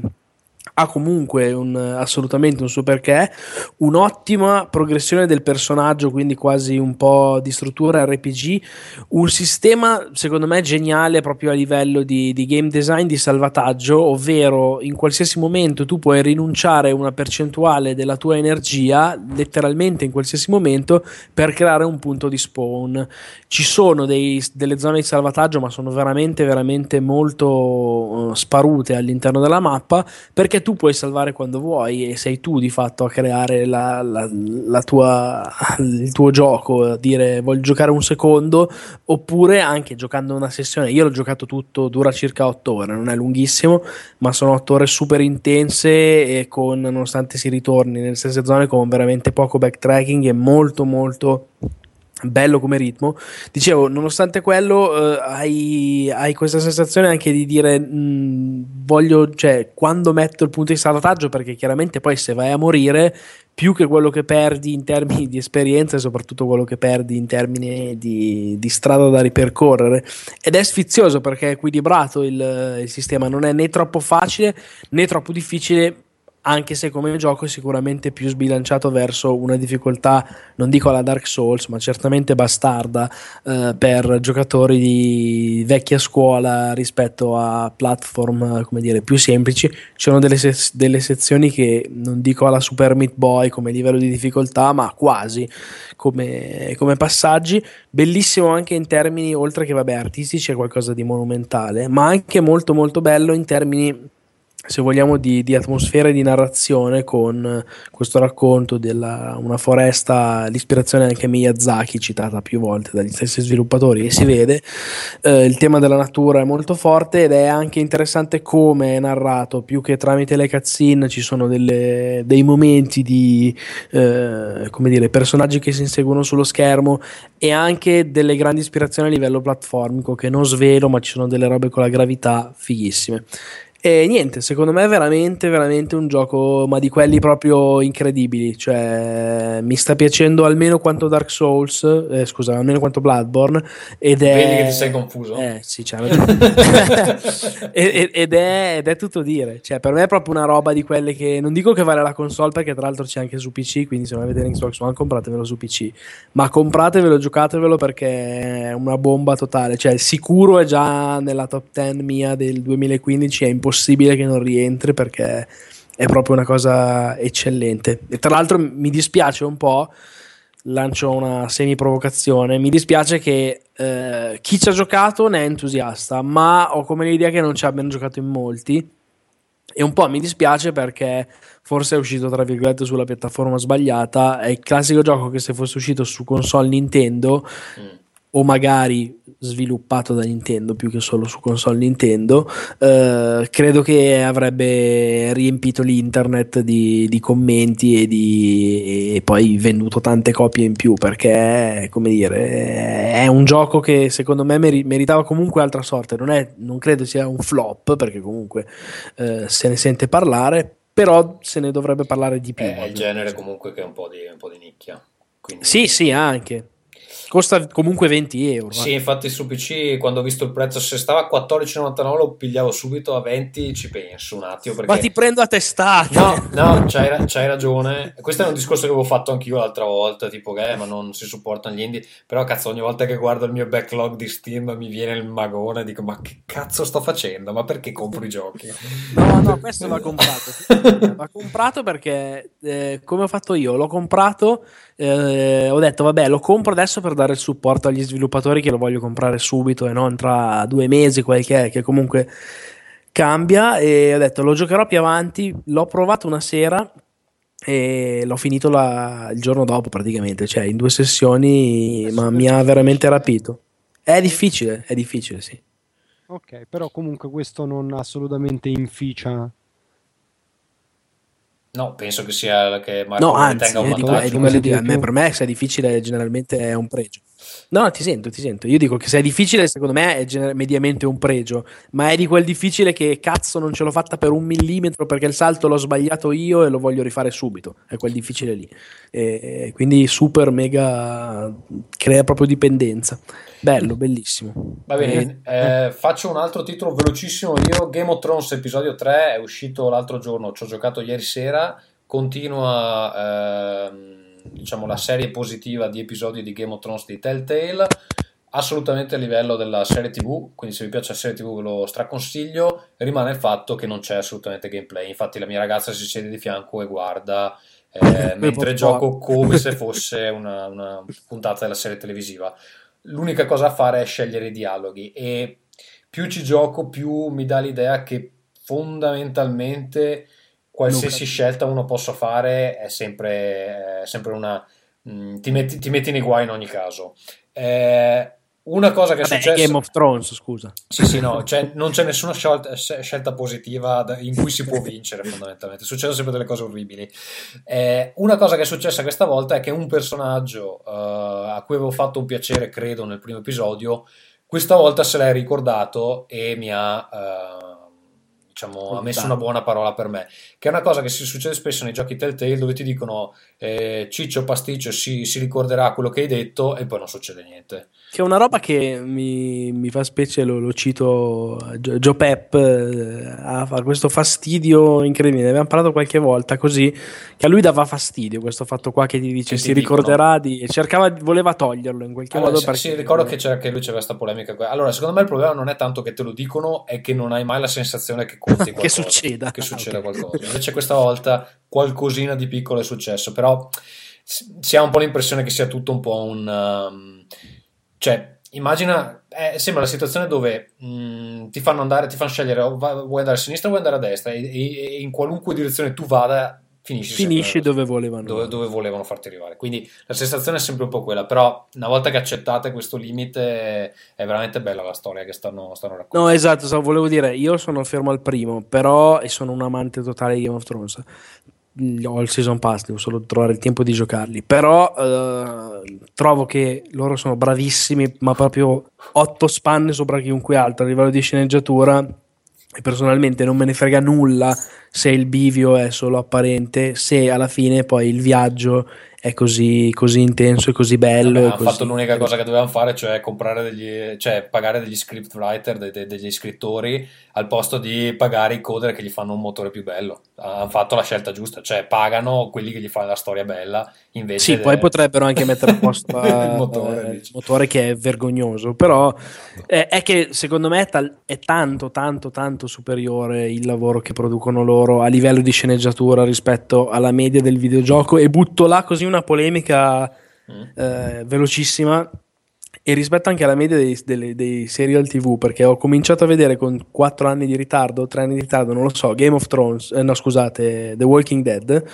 ha comunque un, assolutamente un suo perché, un'ottima progressione del personaggio, quindi quasi un po' di struttura RPG, un sistema secondo me geniale proprio a livello di, di game design, di salvataggio, ovvero in qualsiasi momento tu puoi rinunciare a una percentuale della tua energia, letteralmente in qualsiasi momento, per creare un punto di spawn. Ci sono dei, delle zone di salvataggio, ma sono veramente, veramente molto uh, sparute all'interno della mappa, perché tu puoi salvare quando vuoi e sei tu di fatto a creare la, la, la tua, il tuo gioco, a dire voglio giocare un secondo, oppure anche giocando una sessione. Io l'ho giocato tutto, dura circa 8 ore, non è lunghissimo, ma sono 8 ore super intense e con, nonostante si ritorni nelle stesse zone, con veramente poco backtracking e molto molto bello come ritmo. Dicevo, nonostante quello, eh, hai, hai, questa sensazione anche di dire: mh, mm, voglio, cioè, quando metto il punto di salvataggio, perché chiaramente poi se vai a morire, più che quello che perdi in termini di esperienza e soprattutto quello che perdi in termini di, di strada da ripercorrere. Ed è sfizioso perché è equilibrato il, il sistema, non è né troppo facile né troppo difficile anche se come gioco è sicuramente più sbilanciato verso una difficoltà, non dico alla Dark Souls, ma certamente bastarda eh, per giocatori di vecchia scuola rispetto a platform, come dire, più semplici. Ci sono delle, se- delle sezioni che non dico alla Super Meat Boy come livello di difficoltà, ma quasi come, come passaggi. Bellissimo anche in termini, oltre che vabbè, artistici, è qualcosa di monumentale, ma anche molto molto bello in termini se vogliamo, di, di, atmosfera e di narrazione con questo racconto della una foresta, l'ispirazione anche Miyazaki, citata più volte dagli stessi sviluppatori, e si vede. Eh, il tema della natura è molto forte ed è anche interessante come è narrato, più che tramite le cutscene ci sono delle, dei momenti di, eh, come dire, personaggi che si inseguono sullo schermo e anche delle grandi ispirazioni a livello platformico che non svelo, ma ci sono delle robe con la gravità fighissime. E niente, secondo me è veramente, veramente un gioco, ma di quelli proprio incredibili. Cioè, mi sta piacendo almeno quanto Dark Souls, eh, scusa, almeno quanto Bloodborne. Ed è... Vedi che ti sei confuso? Eh, sì, c'è. ed, ed, è, ed è tutto dire. Cioè, per me è proprio una roba di quelle che non dico che vale la console, perché tra l'altro c'è anche su PC. Quindi, se non avete Xbox One, compratevelo su PC. Ma compratevelo, giocatevelo perché è una bomba totale. Cioè, sicuro è già nella top 10 mia del 2015. È impossibile impossibile che non rientri perché è proprio una cosa eccellente. E tra l'altro mi dispiace un po', lancio una semi provocazione, mi dispiace che eh, chi ci ha giocato ne è entusiasta, ma ho come l'idea che non ci abbiano giocato in molti. E un po' mi dispiace perché forse è uscito tra virgolette sulla piattaforma sbagliata. È il classico gioco che se fosse uscito su console Nintendo mm o magari sviluppato da Nintendo più che solo su console Nintendo, eh, credo che avrebbe riempito l'internet di, di commenti e, di, e, poi venduto tante copie in più perché, come dire, è un gioco che secondo me meri- meritava comunque altra sorte. Non, è, non, credo sia un flop perché comunque eh, se ne sente parlare, però se ne dovrebbe parlare di più. È il genere comunque che è un po' di, un po di nicchia. Quindi... Sì, sì, anche costa comunque 20 euro. Sì, infatti su PC quando ho visto il prezzo, se stava a 14,99 lo pigliavo subito a 20, ci penso un attimo. Perché... Ma ti prendo a testata. No, no, c'hai, c'hai, ragione. Questo è un discorso che avevo fatto anch'io l'altra volta, tipo che eh, ma non si supportano gli indie. Però cazzo, ogni volta che guardo il mio backlog di Steam mi viene il magone e dico ma che cazzo sto facendo? Ma perché compro i giochi? No, no, questo va comprato. va comprato perché eh, come ho fatto io, l'ho comprato, eh, ho detto vabbè lo compro adesso per dare il supporto agli sviluppatori che lo voglio comprare subito e non tra due mesi, quel che è, che comunque cambia. E ho detto lo giocherò più avanti. L'ho provato una sera e l'ho finito la, il giorno dopo praticamente, cioè in due sessioni, ma mi ha veramente rapito. È difficile, è difficile, sì. Ok, però comunque questo non assolutamente inficia No, penso che sia che Marco no, anzi, tenga un vantaggio. Di, per me se è difficile generalmente è un pregio. No, ti sento, ti sento. Io dico che se è difficile, secondo me è gener- mediamente un pregio, ma è di quel difficile che cazzo non ce l'ho fatta per un millimetro perché il salto l'ho sbagliato io e lo voglio rifare subito. È quel difficile lì. E quindi super mega crea proprio dipendenza. Bello, bellissimo. Va bene, eh, faccio un altro titolo velocissimo io. Game of Thrones episodio 3 è uscito l'altro giorno, ci ho giocato ieri sera, continua... Ehm, diciamo, la serie positiva di episodi di Game of Thrones di Telltale assolutamente a livello della serie tv quindi se vi piace la serie tv ve lo straconsiglio rimane il fatto che non c'è assolutamente gameplay infatti la mia ragazza si siede di fianco e guarda eh, mentre gioco come se fosse una, una, puntata della serie televisiva. L'unica cosa da fare è scegliere i dialoghi e più ci gioco più mi dà l'idea che fondamentalmente qualsiasi scelta uno possa fare è sempre, è sempre una... Mh, mm, ti, metti, ti, metti, nei guai in ogni caso. Eh, una cosa che Vabbè, è successa... Game of Thrones, scusa. Sì, sì, no, cioè, non c'è nessuna scelta, scelta, positiva in cui si può vincere fondamentalmente, succedono sempre delle cose orribili. Eh, una cosa che è successa questa volta è che un personaggio uh, a cui avevo fatto un piacere, credo, nel primo episodio, questa volta se l'è ricordato e mi ha... Uh, diciamo, ha messo una buona parola per me, che è una cosa che si succede spesso nei giochi Telltale dove ti dicono eh, Ciccio Pasticcio si, si, ricorderà quello che hai detto e poi non succede niente. Che è una roba che mi, mi fa specie, lo, lo cito, Joe Pep eh, ha, questo fastidio incredibile, ne abbiamo parlato qualche volta così, che a lui dava fastidio questo fatto qua che ti dice che si ti ricorderà dicono. di... Cercava, voleva toglierlo in qualche allora, modo. Sì, ricordo che, c'era, che lui c'era questa polemica. Allora, secondo me il problema non è tanto che te lo dicono, è che non hai mai la sensazione che conti qualcosa. che succeda. Che succeda okay. qualcosa. Invece questa volta qualcosina di piccolo è successo, però si ha un po' l'impressione che sia tutto un po' un... Um, cioè, immagina, eh, sembra la situazione dove mh, mm, ti fanno andare, ti fanno scegliere, oh, vuoi andare a sinistra o vuoi andare a destra e, e, e in qualunque direzione tu vada finisci, finisci dove volevano dove, dove, volevano farti arrivare. Quindi la sensazione è sempre un po' quella però una volta che accettate questo limite è veramente bella la storia che stanno, stanno raccontando. No esatto volevo dire io sono fermo al primo però e sono un amante totale di Game of Thrones ho il season pass, devo solo trovare il tempo di giocarli. Però eh, trovo che loro sono bravissimi, ma proprio otto spanne sopra chiunque altro a livello di sceneggiatura. E personalmente non me ne frega nulla se il bivio è solo apparente, se alla fine poi il viaggio è così, così intenso e così bello. Hanno fatto l'unica cosa che dovevano fare, cioè, degli, cioè pagare degli script writer, de, de, degli scrittori, al posto di pagare i coder che gli fanno un motore più bello. Hanno fatto la scelta giusta, cioè pagano quelli che gli fanno la storia bella. Invece sì, de... poi potrebbero anche mettere a posto il motore, eh, motore, che è vergognoso, però è, è che secondo me è, tal- è tanto, tanto, tanto superiore il lavoro che producono loro a livello di sceneggiatura rispetto alla media del videogioco e butto là così una polemica mm. eh, velocissima. e rispetto anche alla media dei, dei, dei, serial TV, perché ho cominciato a vedere con 4 anni di ritardo, 3 anni di ritardo, non lo so, Game of Thrones, eh, no scusate, The Walking Dead,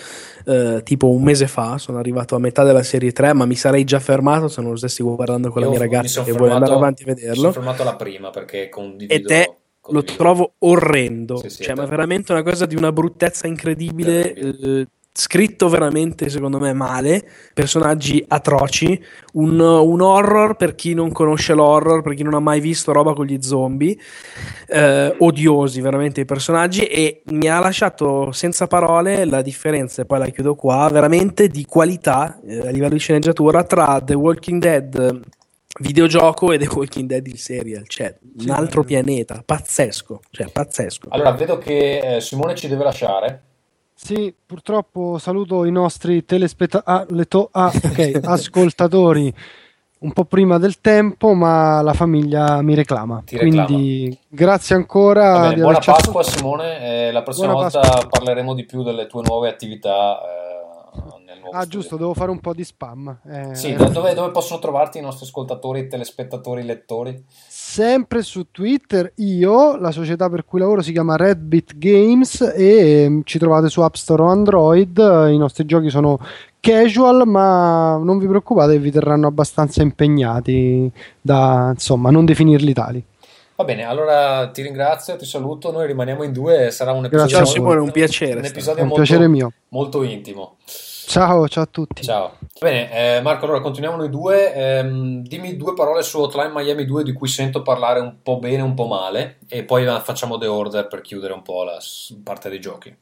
eh, tipo un mese fa, sono arrivato a metà della serie 3, ma mi sarei già fermato se non lo stessi guardando con Io la mia ragazza che vuole andare avanti a vederlo. Mi sono fermato alla prima perché condivido... Ed è lo trovo orrendo, sì, sì, cioè, ma veramente una cosa di una bruttezza incredibile. Eh, scritto veramente secondo me male, personaggi atroci, un, un, horror per chi non conosce l'horror, per chi non ha mai visto roba con gli zombie, eh, odiosi veramente i personaggi e mi ha lasciato senza parole la differenza, e poi la chiudo qua, veramente di qualità eh, a livello di sceneggiatura tra The Walking Dead videogioco e The Walking Dead il serial, cioè sì, un altro pianeta, pazzesco, cioè pazzesco. Allora, vedo che eh, Simone ci deve lasciare. Sì, purtroppo saluto i nostri telespettatori, ah, to- ah, okay, ascoltatori un po' prima del tempo, ma la famiglia mi reclama. Ti Quindi reclama. grazie ancora. Bene, buona Pasqua Simone, eh, la prossima buona volta Pasqua. parleremo di più delle tue nuove attività. Eh, ah, giusto, devo fare un po' di spam. Eh, sì, dove, dove, possono trovarti i nostri ascoltatori, telespettatori, lettori? sempre su Twitter io, la società per cui lavoro si chiama Redbit Games e ehm, ci trovate su App Store o Android, i nostri giochi sono casual ma non vi preoccupate vi terranno abbastanza impegnati da insomma non definirli tali. Va bene, allora ti ringrazio, ti saluto, noi rimaniamo in due, sarà un episodio, Ciao, Simone, un piacere. Un episodio un molto, piacere mio. molto intimo. Ciao, ciao a tutti. Ciao. Bene, eh, Marco, allora continuiamo noi due. Eh, dimmi due parole su Hotline Miami 2 di cui sento parlare un po' bene, un po' male, e poi facciamo The Order per chiudere un po' la parte dei giochi.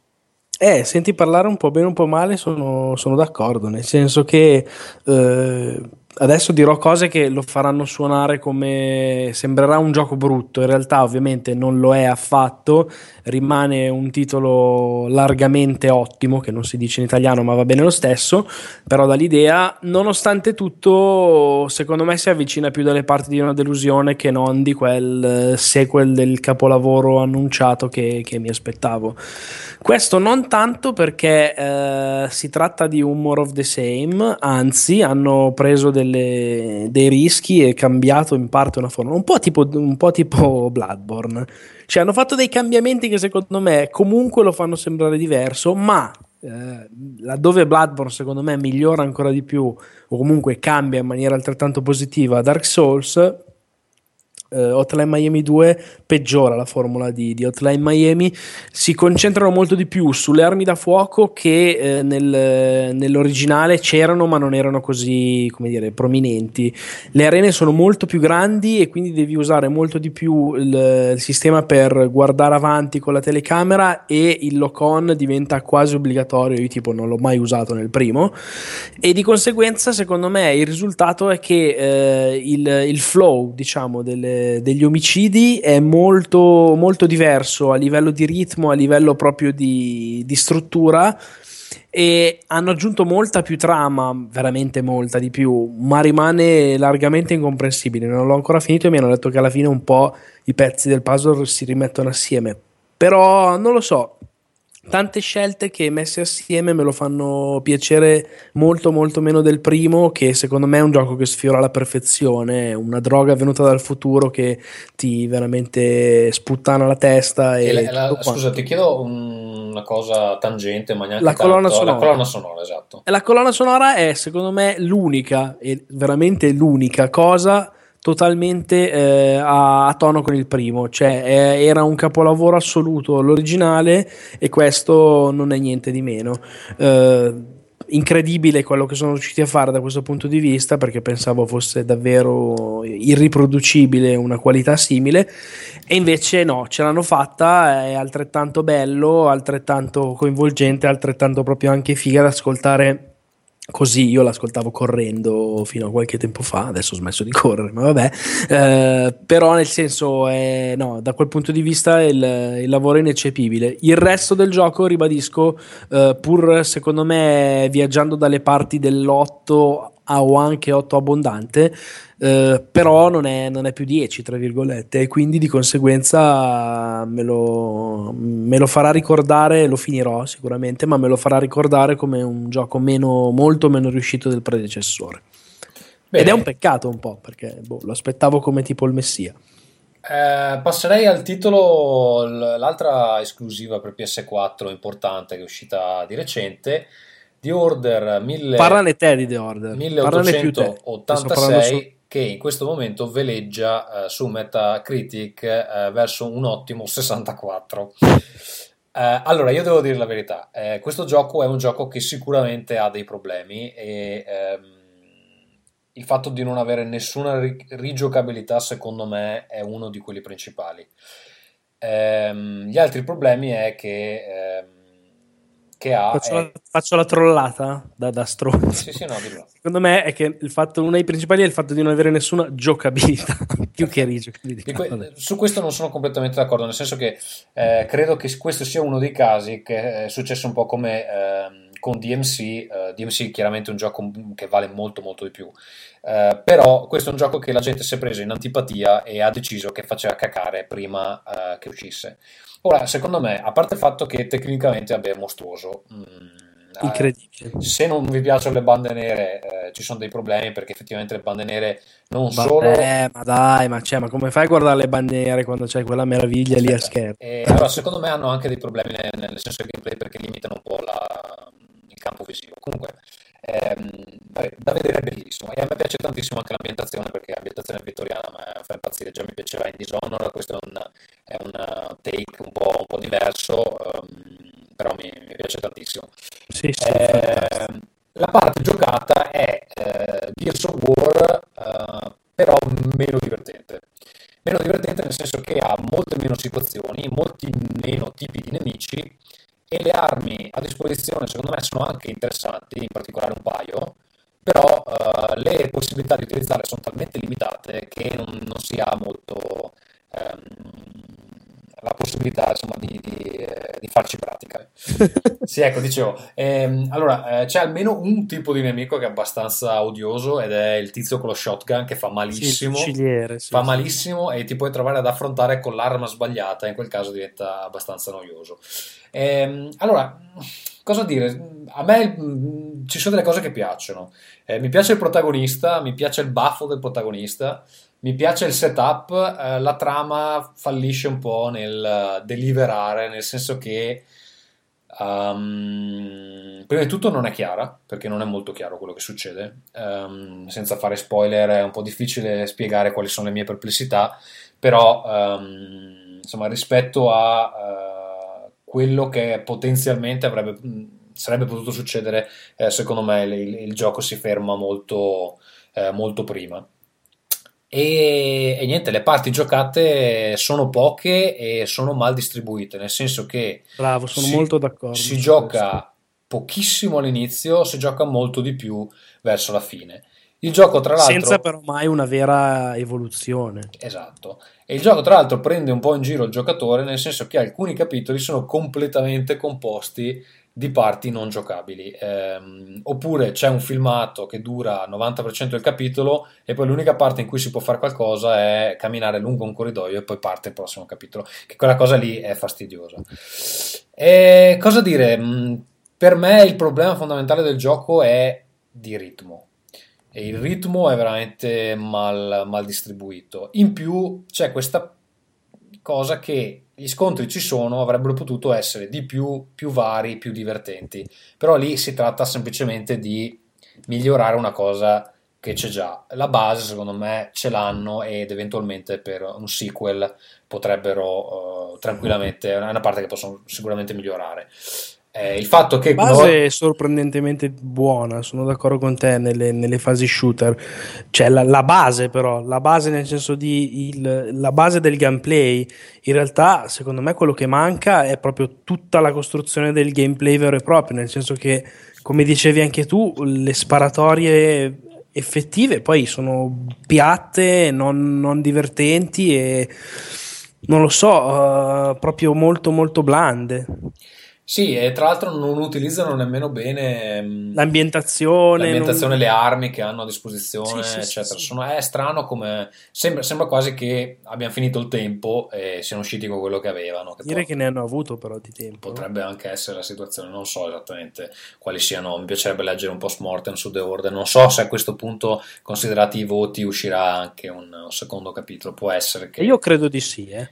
Eh, senti parlare un po' bene, un po' male, sono, sono d'accordo, nel senso che eh, adesso dirò cose che lo faranno suonare come sembrerà un gioco brutto, in realtà ovviamente non lo è affatto, rimane un titolo largamente ottimo, che non si dice in italiano ma va bene lo stesso, però dall'idea, nonostante tutto, secondo me si avvicina più dalle parti di una delusione che non di quel sequel del capolavoro annunciato che, che mi aspettavo. Questo non tanto perché eh, si tratta di un more of the same, anzi hanno preso delle, dei rischi e cambiato in parte una forma, un po' tipo, un po tipo Bloodborne. Cioè, hanno fatto dei cambiamenti che secondo me comunque lo fanno sembrare diverso, ma eh, laddove Bloodborne secondo me migliora ancora di più o comunque cambia in maniera altrettanto positiva Dark Souls uh, Hotline Miami 2 peggiora la formula di, di, Hotline Miami, si concentrano molto di più sulle armi da fuoco che eh, nel, nell'originale c'erano ma non erano così come dire, prominenti. Le arene sono molto più grandi e quindi devi usare molto di più il, il sistema per guardare avanti con la telecamera e il lock-on diventa quasi obbligatorio, io tipo non l'ho mai usato nel primo. E di conseguenza secondo me il risultato è che eh, il, il flow diciamo delle degli omicidi è molto, molto diverso a livello di ritmo, a livello proprio di, di struttura e hanno aggiunto molta più trama, veramente molta di più, ma rimane largamente incomprensibile. Non l'ho ancora finito e mi hanno detto che alla fine un po' i pezzi del puzzle si rimettono assieme. Però non lo so, tante scelte che messe assieme me lo fanno piacere molto molto meno del primo che secondo me è un gioco che sfiora la perfezione. Una droga venuta dal futuro che ti veramente sputtana la testa e, e la, la, scusa ti chiedo una cosa tangente ma neanche la colonna sonora. la colonna sonora esatto. La colonna sonora è secondo me l'unica e veramente l'unica cosa totalmente eh, a, a, tono con il primo, cioè eh, era un capolavoro assoluto l'originale e questo non è niente di meno. Eh, incredibile quello che sono riusciti a fare da questo punto di vista perché pensavo fosse davvero irriproducibile una qualità simile e invece no, ce l'hanno fatta, è altrettanto bello, altrettanto coinvolgente, altrettanto proprio anche figa da ascoltare Così io l'ascoltavo correndo fino a qualche tempo fa, adesso ho smesso di correre, ma vabbè. Eh, però nel senso, è, no, da quel punto di vista il, il, lavoro è ineccepibile. Il resto del gioco, ribadisco, eh, pur secondo me viaggiando dalle parti dell'otto o anche 8 abbondante, eh, però non è, non è, più 10, tra virgolette, e quindi di conseguenza me lo, me lo, farà ricordare, lo finirò sicuramente, ma me lo farà ricordare come un gioco meno, molto meno riuscito del predecessore. Bene. Ed è un peccato un po', perché boh, lo aspettavo come tipo il Messia. Eh, passerei al titolo, l'altra esclusiva per PS4 importante che è uscita di recente, The Order 1000, Parlane te di The Order. 1886 che in questo momento veleggia eh, su Metacritic eh, verso un ottimo 64. Eh, allora, io devo dire la verità, eh, questo gioco è un gioco che sicuramente ha dei problemi e ehm, il fatto di non avere nessuna rigiocabilità secondo me è uno di quelli principali. Ehm, gli altri problemi è che... Ehm, che ha. Faccio, è... la, faccio la, trollata da, da stronzo. Sì, sì, no, Secondo me è che il fatto, uno dei principali è il fatto di non avere nessuna giocabilità più che rigiocabilità. Que- su questo non sono completamente d'accordo, nel senso che eh, credo che questo sia uno dei casi che è successo un po' come. Eh, con DMC, uh, DMC chiaramente è un gioco che vale molto molto di più, uh, però questo è un gioco che la gente si è preso in antipatia e ha deciso che faceva cacare prima uh, che uscisse. Ora, secondo me, a parte il fatto che tecnicamente è mostruoso, mh, mm, incredibile. Eh, se non vi piacciono le bande nere, eh, ci sono dei problemi perché effettivamente le bande nere non Vabbè, solo. Ma dai, ma, cioè, ma, come fai a guardare le bande nere quando c'è quella meraviglia lì a schermo? E, allora, secondo me hanno anche dei problemi nel, nel senso del gameplay perché limitano un po' la, il campo visivo. Comunque, ehm, da vedere è bellissimo e a me piace tantissimo anche l'ambientazione perché l'ambientazione vittoriana fa impazzire già mi piaceva in Dishonored questo è un, è un take un po', un po diverso um, però mi, mi, piace tantissimo sì, sì, eh, la parte giocata è eh, Gears of War eh, però meno divertente meno divertente nel senso che ha molte meno situazioni molti meno tipi di nemici e le armi a disposizione secondo anche interessanti, in particolare un paio, però uh, le possibilità di utilizzarle sono talmente limitate che non, non si ha molto um, la possibilità insomma, di, di, eh, di, farci pratica. sì, ecco, dicevo, ehm, allora eh, c'è almeno un tipo di nemico che è abbastanza odioso ed è il tizio con lo shotgun che fa malissimo. Sì, sì, fa malissimo e ti puoi trovare ad affrontare con l'arma sbagliata, in quel caso diventa abbastanza noioso. Ehm, allora, cosa dire? A me mh, ci sono delle cose che piacciono. Eh, mi piace il protagonista, mi piace il baffo del protagonista. Mi piace il setup, eh, la trama fallisce un po' nel deliverare, nel senso che um, prima di tutto non è chiara, perché non è molto chiaro quello che succede. Um, senza fare spoiler è un po' difficile spiegare quali sono le mie perplessità, però um, insomma rispetto a uh, quello che potenzialmente avrebbe, sarebbe potuto succedere, eh, secondo me il, il, gioco si ferma molto, eh, molto prima. E, e, niente, le parti giocate sono poche e sono mal distribuite, nel senso che Bravo, sono si, molto d'accordo. Si gioca questo. pochissimo all'inizio, si gioca molto di più verso la fine. Il gioco, tra l'altro, senza però mai una vera evoluzione. Esatto. E il gioco, tra l'altro, prende un po' in giro il giocatore, nel senso che alcuni capitoli sono completamente composti di parti non giocabili. Eh, oppure c'è un filmato che dura il 90% del capitolo e poi l'unica parte in cui si può fare qualcosa è camminare lungo un corridoio e poi parte il prossimo capitolo. Che quella cosa lì è fastidiosa. E cosa dire? Mm, per me il problema fondamentale del gioco è di ritmo. E il ritmo è veramente mal, mal distribuito. In più c'è questa cosa che gli scontri ci sono, avrebbero potuto essere di più, più vari, più divertenti, però lì si tratta semplicemente di migliorare una cosa che c'è già. La base, secondo me, ce l'hanno ed eventualmente per un sequel potrebbero uh, tranquillamente, è una parte che possono sicuramente migliorare. Eh, il fatto che la base no... è sorprendentemente buona, sono d'accordo con te nelle, nelle fasi shooter. Cioè la, la, base, però, la base nel senso di il, la base del gameplay. In realtà, secondo me, quello che manca è proprio tutta la costruzione del gameplay vero e proprio. Nel senso che, come dicevi anche tu, le sparatorie effettive poi sono piatte, non, non divertenti e non lo so, uh, proprio molto molto blande. Sì, e tra l'altro non utilizzano nemmeno bene mm, l'ambientazione, l'ambientazione non... le armi che hanno a disposizione, sì, eccetera. Sì, Sono, è strano come sembra, sembra, quasi che abbiano finito il tempo e siano usciti con quello che avevano. Che Dire poi... che ne hanno avuto però di tempo. Potrebbe anche essere la situazione, non so esattamente quali siano. Mi piacerebbe leggere un post mortem su The Order. Non so se a questo punto, considerati i voti, uscirà anche un, un secondo capitolo. Può essere che. Io credo di sì, eh.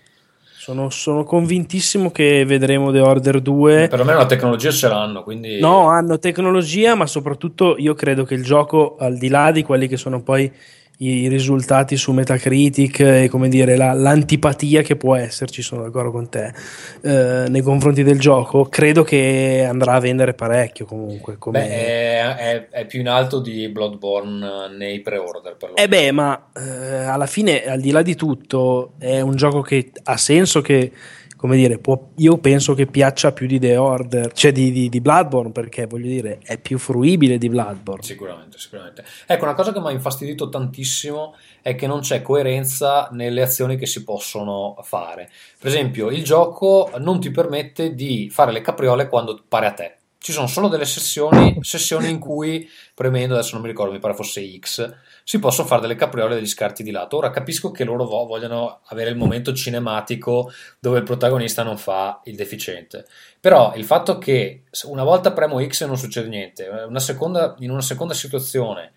Sono, sono, convintissimo che vedremo The Order 2. Perlomeno la tecnologia ce l'hanno, quindi... No, hanno tecnologia, ma soprattutto io credo che il gioco, al di là di quelli che sono poi i risultati su Metacritic e come dire la, l'antipatia che può esserci, sono d'accordo con te, eh, nei confronti del gioco, credo che andrà a vendere parecchio comunque. Come... Beh, è, è, è, più in alto di Bloodborne nei pre-order. Per eh beh, ma eh, alla fine, al di là di tutto, è un gioco che ha senso che come dire, può, io penso che piaccia più di The Order, cioè di, di, di, Bloodborne, perché voglio dire, è più fruibile di Bloodborne. Sicuramente, sicuramente. Ecco, una cosa che mi ha infastidito tantissimo è che non c'è coerenza nelle azioni che si possono fare. Per esempio, il gioco non ti permette di fare le capriole quando pare a te. Ci sono solo delle sessioni, sessioni in cui, premendo, adesso non mi ricordo, mi pare fosse X, si possono fare delle capriole degli scarti di lato. Ora capisco che loro vogliono avere il momento cinematico dove il protagonista non fa il deficiente. Però il fatto che una volta premo X e non succede niente, una seconda, in una seconda situazione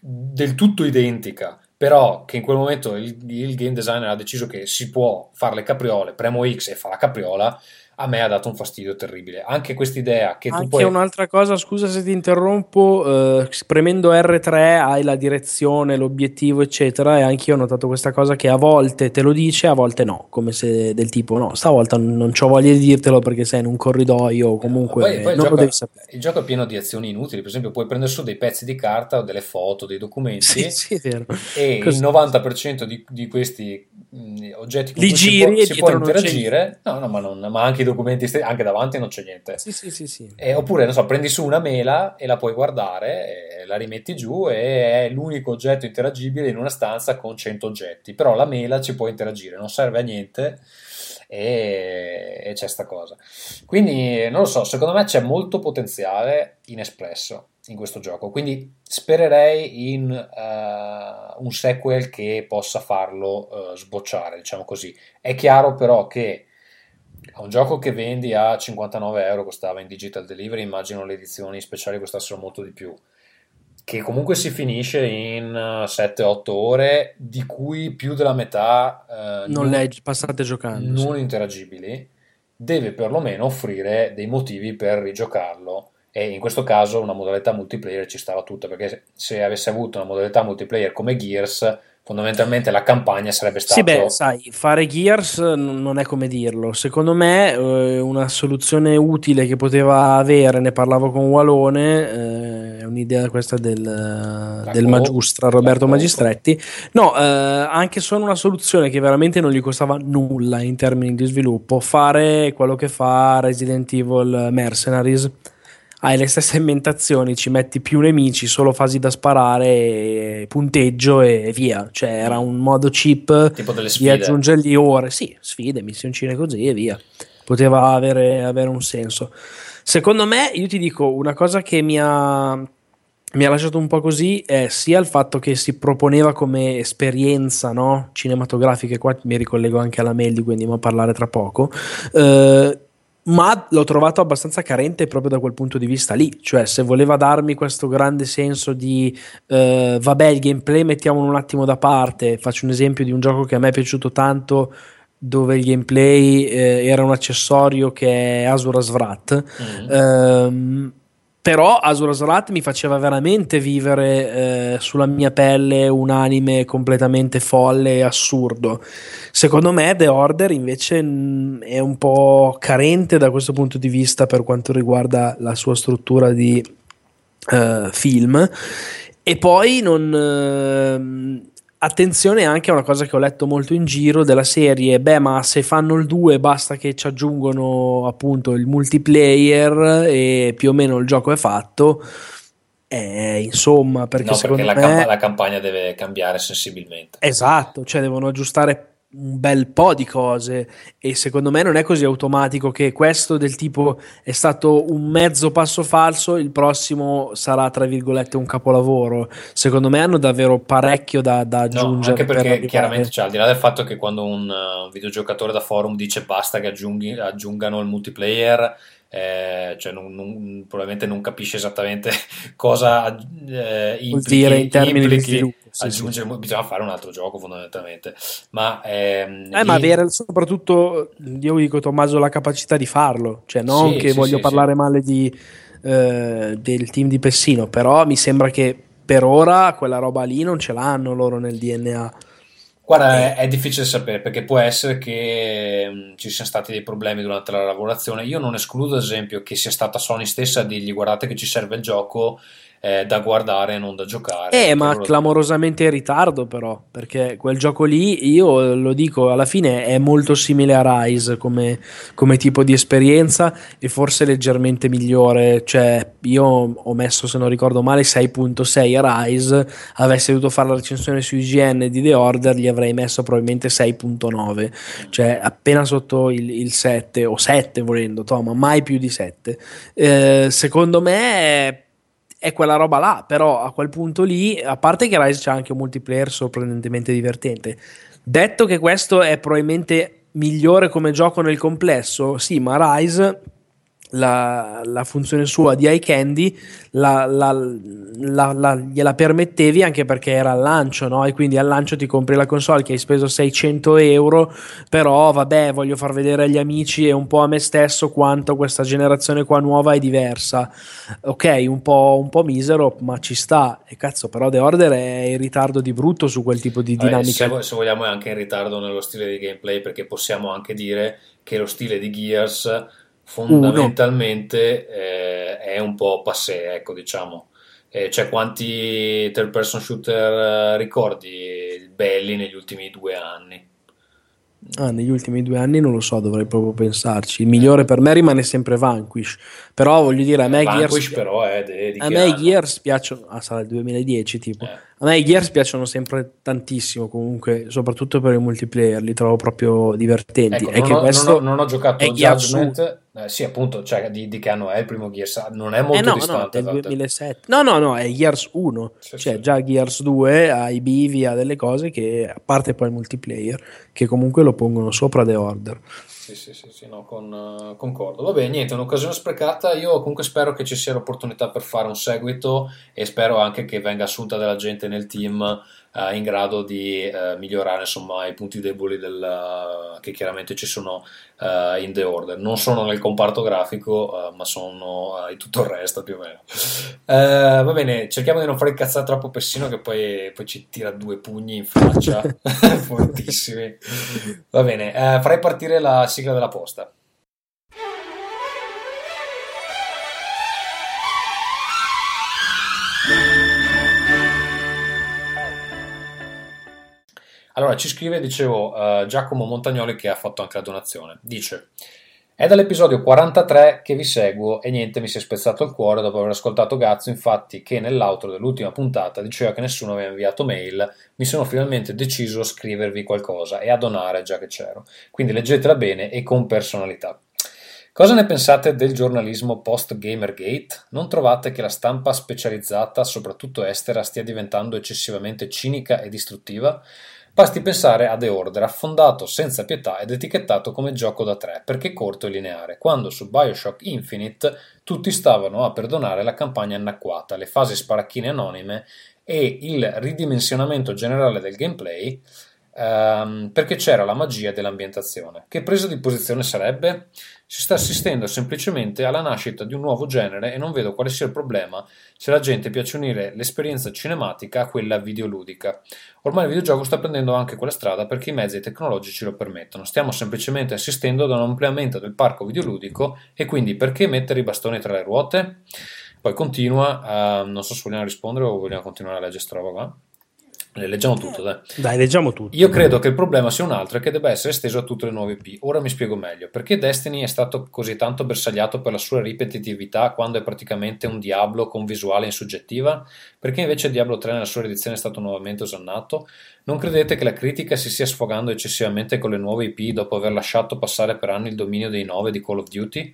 del tutto identica, però che in quel momento il, il game designer ha deciso che si può fare le capriole, premo X e fa la capriola, a me ha dato un fastidio terribile. Anche quest'idea che Anche tu puoi... un'altra cosa, scusa se ti interrompo, eh, premendo R3 hai la direzione, l'obiettivo, eccetera, e anche io ho notato questa cosa che a volte te lo dice, a volte no, come se del tipo no, stavolta non ho voglia di dirtelo perché sei in un corridoio o comunque poi, poi non lo devi sapere. Il gioco è pieno di azioni inutili, per esempio puoi prendere su dei pezzi di carta o delle foto, dei documenti sì, sì, e Così. il 90% di, di questi mh, oggetti con Li giri può, si può interagire, no, no, ma, non, ma anche i documenti, anche davanti non c'è niente. Sì, sì, sì, sì. E, oppure, non so, prendi su una mela e la puoi guardare, la rimetti giù e è l'unico oggetto interagibile in una stanza con 100 oggetti. Però la mela ci può interagire, non serve a niente e, e c'è sta cosa. Quindi, non lo so, secondo me c'è molto potenziale inespresso in questo gioco. Quindi spererei in uh, un sequel che possa farlo uh, sbocciare, diciamo così. È chiaro però che a un gioco che vendi a 59 euro costava in digital delivery, immagino le edizioni speciali costassero molto di più. Che comunque si finisce in 7-8 eh, ore, di cui più della metà eh, non, non passate giocando, non sì. interagibili, deve perlomeno offrire dei motivi per rigiocarlo. E in questo caso una modalità multiplayer ci stava tutta, perché se avesse avuto una modalità multiplayer come Gears fondamentalmente la campagna sarebbe stata. Sì, beh, sai, fare Gears non è come dirlo. Secondo me, eh, una soluzione utile che poteva avere, ne parlavo con Walone, eh, è un'idea questa del, del Magistra Roberto Magistretti. No, eh, anche solo una soluzione che veramente non gli costava nulla in termini di sviluppo, fare quello che fa Resident Evil Mercenaries hai le stesse ambientazioni, ci metti più nemici, solo fasi da sparare, punteggio e via. Cioè era un modo cheap di aggiungergli ore. Sì, sfide, missioncine così e via. Poteva avere, avere un senso. Secondo me, io ti dico una cosa che mi ha mi ha lasciato un po' così è sia il fatto che si proponeva come esperienza no? cinematografica, qua mi ricollego anche alla Melli, quindi andiamo a parlare tra poco. Eh, ma l'ho trovato abbastanza carente proprio da quel punto di vista lì, cioè se voleva darmi questo grande senso di eh, vabbè il gameplay mettiamolo un attimo da parte, faccio un esempio di un gioco che a me è piaciuto tanto dove il gameplay eh, era un accessorio che è Asura Svrat mm-hmm. ehm, però Asura Zorat mi faceva veramente vivere eh, sulla mia pelle un anime completamente folle e assurdo. Secondo me The Order invece mm, è un po' carente da questo punto di vista per quanto riguarda la sua struttura di uh, film e poi non... Uh, Attenzione anche a una cosa che ho letto molto in giro della serie, beh ma se fanno il 2 basta che ci aggiungono appunto il multiplayer e più o meno il gioco è fatto. Eh, insomma, perché, no, secondo perché la, me... camp- la campagna deve cambiare sensibilmente. Esatto, cioè devono aggiustare un bel po' di cose e secondo me non è così automatico che questo del tipo è stato un mezzo passo falso, il prossimo sarà tra virgolette un capolavoro. Secondo me hanno davvero parecchio da, da aggiungere. No, anche perché chiaramente, cioè, al di là del fatto che quando un uh, videogiocatore da forum dice basta che aggiunghi, aggiungano il multiplayer, eh, cioè non, non, probabilmente non capisce esattamente cosa eh, implichi, dire in termini implichi, di sviluppo. Sì, aggiungere, sì. bisogna fare un altro gioco fondamentalmente. Ma, ehm, eh, ma avere soprattutto, io dico Tommaso, la capacità di farlo, cioè non sì, che voglio parlare male di, eh, del team di Pessino, però mi sembra che per ora quella roba lì non ce l'hanno loro nel DNA. Guarda, è, difficile sapere perché può essere che mm, ci siano stati dei problemi durante la lavorazione. Io non escludo, ad esempio, che sia stata Sony stessa a dirgli guardate che ci serve il gioco eh, da guardare e non da giocare. Eh, ma clamorosamente in ritardo però, perché quel gioco lì, io lo dico, alla fine è molto simile a Rise come, come tipo di esperienza e forse leggermente migliore, cioè io ho messo, se non ricordo male, 6.6 a Rise, avessi dovuto fare la recensione su IGN di The Order, gli avrei messo probabilmente 6.9, cioè appena sotto il, il 7 o 7 volendo, to, ma mai più di 7. Eh, secondo me è quella roba là, però a quel punto lì, a parte che Rise c'è anche un multiplayer sorprendentemente divertente, detto che questo è probabilmente migliore come gioco nel complesso, sì, ma Rise la, la, funzione sua di iCandy la, la, la, gliela permettevi anche perché era al lancio no? e quindi al lancio ti compri la console che hai speso 600 euro però vabbè voglio far vedere agli amici e un po' a me stesso quanto questa generazione qua nuova è diversa. Ok un po', un po misero ma ci sta. E cazzo però The Order è in ritardo di brutto su quel tipo di dinamica. se, se vogliamo è anche in ritardo nello stile di gameplay perché possiamo anche dire che lo stile di Gears fondamentalmente eh, è un po' passé, ecco, diciamo. Eh, cioè, quanti third person shooter eh, ricordi belli negli ultimi due anni? Ah, negli ultimi due anni non lo so, dovrei proprio pensarci. Il migliore per me rimane sempre Vanquish. Però voglio dire, a me Vanquish Gears, però è de, di a me Gears piacciono, ah, sarà il 2010 tipo. Eh. A me i Gears piacciono sempre tantissimo, comunque, soprattutto per il multiplayer, li trovo proprio divertenti. Ecco, non, ho, non, ho, non, ho, giocato Judgment, eh, sì, appunto, cioè di, di, che anno è il primo Gears? Non è molto eh no, distante. No, del 2007. No, no, no, è Gears 1. Sì, cioè, sì. già Gears 2 ha i bivi, ha delle cose che, a parte poi il multiplayer, che comunque lo pongono sopra The Order sì, sì, sì, sì no, con, uh, concordo. Va bene, niente, un'occasione sprecata. Io comunque spero che ci sia l'opportunità per fare un seguito e spero anche che venga assunta della gente nel team uh, in grado di uh, migliorare insomma, i punti deboli del, che chiaramente ci sono in The Order. Non sono nel comparto grafico, ma sono in tutto il resto più o meno. va bene, cerchiamo di non fare incazzare troppo Pessino che poi, poi ci tira due pugni in faccia, fortissimi. Va bene, farei partire la sigla della posta. Allora, ci scrive, dicevo, uh, Giacomo Montagnoli che ha fatto anche la donazione. Dice, è dall'episodio 43 che vi seguo e niente, mi si è spezzato il cuore dopo aver ascoltato Gazzo, infatti che nell'outro dell'ultima puntata diceva che nessuno aveva inviato mail, mi sono finalmente deciso a scrivervi qualcosa e a donare già che c'ero. Quindi leggetela bene e con personalità. Cosa ne pensate del giornalismo post-Gamergate? Non trovate che la stampa specializzata, soprattutto estera, stia diventando eccessivamente cinica e distruttiva? Basti pensare a The Order, affondato senza pietà ed etichettato come gioco da tre perché corto e lineare, quando su Bioshock Infinite tutti stavano a perdonare la campagna anacquata, le fasi sparacchine anonime e il ridimensionamento generale del gameplay ehm, perché c'era la magia dell'ambientazione. Che presa di posizione sarebbe? Si sta assistendo semplicemente alla nascita di un nuovo genere e non vedo quale sia il problema se la gente piace unire l'esperienza cinematica a quella videoludica. Ormai il videogioco sta prendendo anche quella strada perché i mezzi tecnologici lo permettono. Stiamo semplicemente assistendo ad un ampliamento del parco videoludico e quindi perché mettere i bastoni tra le ruote? Poi continua, uh, non so se vogliamo rispondere o vogliamo continuare a leggere questa roba qua. Le leggiamo tutto, dai. Dai, leggiamo tutto. Io credo che il problema sia un altro e che debba essere esteso a tutte le nuove IP. Ora mi spiego meglio. Perché Destiny è stato così tanto bersagliato per la sua ripetitività quando è praticamente un Diablo con visuale insoggettiva? Perché invece Diablo 3 nella sua edizione è stato nuovamente osannato? Non credete che la critica si stia sfogando eccessivamente con le nuove IP dopo aver lasciato passare per anni il dominio dei 9 di Call of Duty?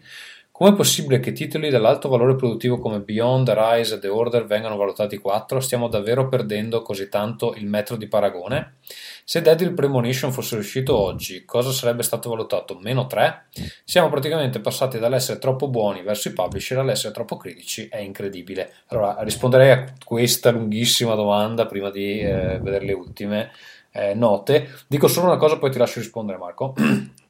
Com'è possibile che titoli dall'alto valore produttivo come Beyond, Rise e The Order vengano valutati 4? Stiamo davvero perdendo così tanto il metro di paragone? Se Deadly Premonition fosse uscito oggi, cosa sarebbe stato valutato? Meno 3? Siamo praticamente passati dall'essere troppo buoni verso i publisher all'essere troppo critici, è incredibile. Allora, risponderei a questa lunghissima domanda prima di eh, vedere le ultime eh, note. Dico solo una cosa, poi ti lascio rispondere Marco.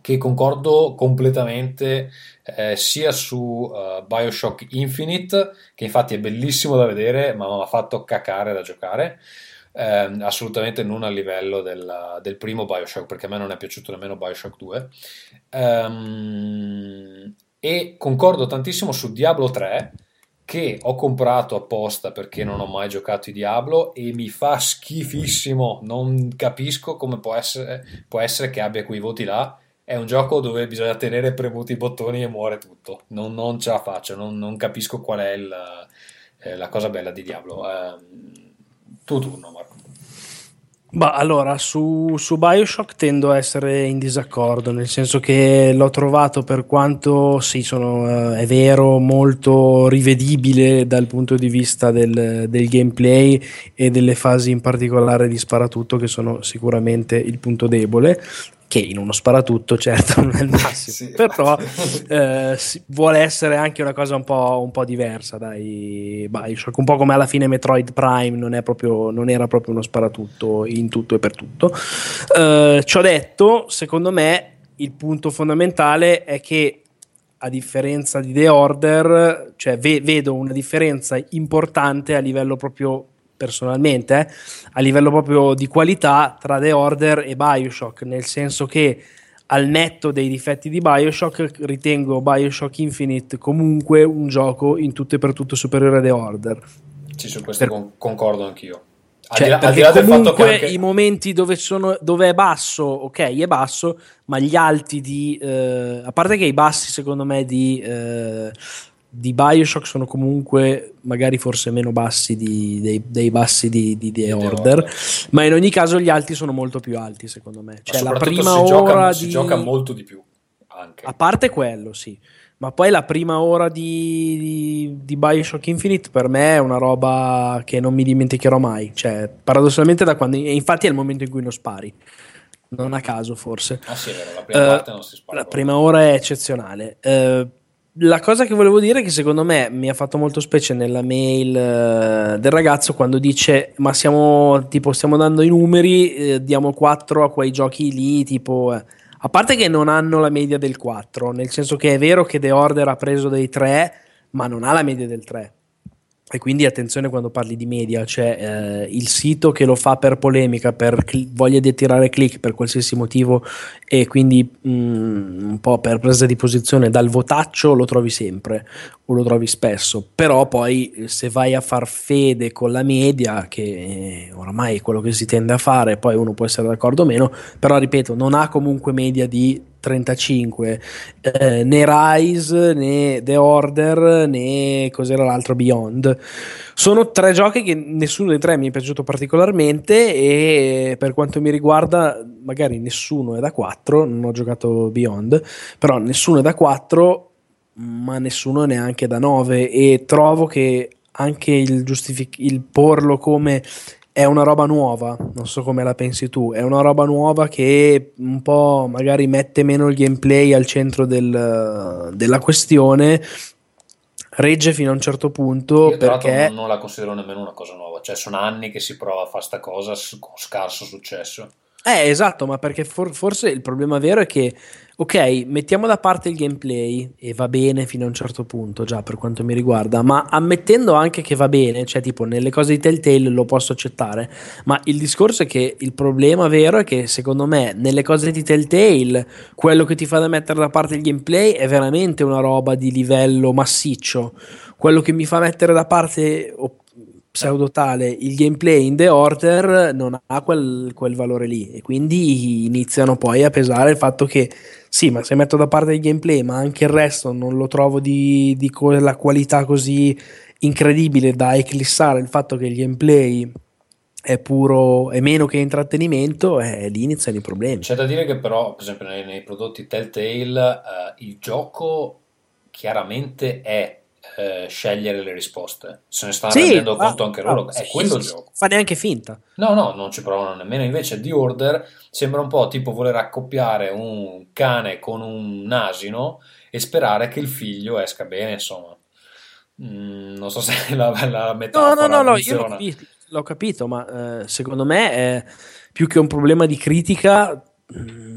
che concordo completamente eh, sia su uh, Bioshock Infinite, che infatti è bellissimo da vedere, ma mi ha fatto cacare da giocare. Eh, assolutamente non a livello del, del, primo Bioshock, perché a me non è piaciuto nemmeno Bioshock 2. Um, ehm, e concordo tantissimo su Diablo 3 che ho comprato apposta perché non ho mai giocato i Diablo e mi fa schifissimo. Non capisco come può essere, può essere che abbia quei voti là è un gioco dove bisogna tenere premuti i bottoni e muore tutto. Non, non ce la faccio, non, non capisco qual è il, eh, la cosa bella di Diablo. Eh, tu turno, Marco. Bah, allora, su, su, Bioshock tendo a essere in disaccordo, nel senso che l'ho trovato per quanto, sì, sono, eh, è vero, molto rivedibile dal punto di vista del, del, gameplay e delle fasi in particolare di sparatutto che sono sicuramente il punto debole, che in uno sparatutto certo non è il massimo, sì. però eh, vuole essere anche una cosa un po', un po', diversa dai Bioshock, un po' come alla fine Metroid Prime non, proprio, non era proprio uno sparatutto in tutto e per tutto. Eh, ci ho detto, secondo me il punto fondamentale è che a differenza di The Order, cioè ve- vedo una differenza importante a livello proprio personalmente, eh, a livello proprio di qualità tra The Order e Bioshock, nel senso che al netto dei difetti di Bioshock, ritengo Bioshock Infinite comunque un gioco in tutto e per tutto superiore a The Order. Sì, su questo per... concordo anch'io. Cioè, al di là, del fatto che anche... i momenti dove, sono, dove, è basso, ok, è basso, ma gli alti di... Eh, a parte che i bassi secondo me di... Eh, di Bioshock sono comunque magari forse meno bassi di, dei, dei, bassi di, di The Order, Order, ma in ogni caso gli alti sono molto più alti secondo me. Cioè la prima si ora gioca, di... si gioca molto di più. Anche. A parte quello, sì. Ma poi la prima ora di, di, Bioshock Infinite per me è una roba che non mi dimenticherò mai. Cioè, paradossalmente, da quando. Infatti, è il momento in cui non spari. Non a caso, forse. Ah, sì, vero, la prima uh. La prima ora è eccezionale. Uh, la cosa che volevo dire è che secondo me mi ha fatto molto specie nella mail uh, del ragazzo quando dice ma siamo tipo stiamo dando i numeri eh, diamo 4 a quei giochi lì tipo eh. a parte che non hanno la media del 4 nel senso che è vero che The Order ha preso dei 3 ma non ha la media del 3 e quindi attenzione quando parli di media, cioè eh, il sito che lo fa per polemica, per cl- voglia di attirare click per qualsiasi motivo e quindi mh, mm, un po' per presa di posizione dal votaccio lo trovi sempre o lo trovi spesso, però poi eh, se vai a far fede con la media, che eh, oramai è quello che si tende a fare, poi uno può essere d'accordo o meno, però ripeto, non ha comunque media di 35 eh, né Rise né The Order né cos'era l'altro Beyond. Sono tre giochi che nessuno dei tre mi è piaciuto particolarmente e per quanto mi riguarda magari nessuno è da 4 non ho giocato Beyond però nessuno è da 4 ma nessuno neanche da 9 e trovo che anche il, giustific- il porlo come è una roba nuova, non so come la pensi tu, è una roba nuova che un po' magari mette meno il gameplay al centro del, della questione, regge fino a un certo punto Io, perché... Non, non la considero nemmeno una cosa nuova, cioè sono anni che si prova a fare sta cosa con scarso successo. Eh, esatto, ma perché for- forse il problema vero è che, ok, mettiamo da parte il gameplay e va bene fino a un certo punto, già per quanto mi riguarda, ma ammettendo anche che va bene, cioè tipo nelle cose di Telltale lo posso accettare, ma il discorso è che il problema vero è che secondo me nelle cose di Telltale quello che ti fa da mettere da parte il gameplay è veramente una roba di livello massiccio, quello che mi fa mettere da parte pseudo tale, il gameplay in The Order non ha quel, quel, valore lì e quindi iniziano poi a pesare il fatto che sì, ma se metto da parte il gameplay, ma anche il resto non lo trovo di, di quella qualità così incredibile da eclissare il fatto che il gameplay è puro è meno che intrattenimento e lì iniziano i problemi. C'è da dire che però, per esempio, nei, nei prodotti Telltale uh, il gioco chiaramente è eh, scegliere le risposte. Se ne stanno sì, rendendo ah, conto anche loro. Ah, è sì, quello il gioco. Fa neanche finta. No, no, non ci provano nemmeno. Invece The Order sembra un po' tipo voler accoppiare un cane con un asino e sperare che il figlio esca bene, insomma. Mm, non so se la, la metafora No, no, no, no io l'ho capito, l'ho capito ma eh, secondo me è più che un problema di critica... Mh,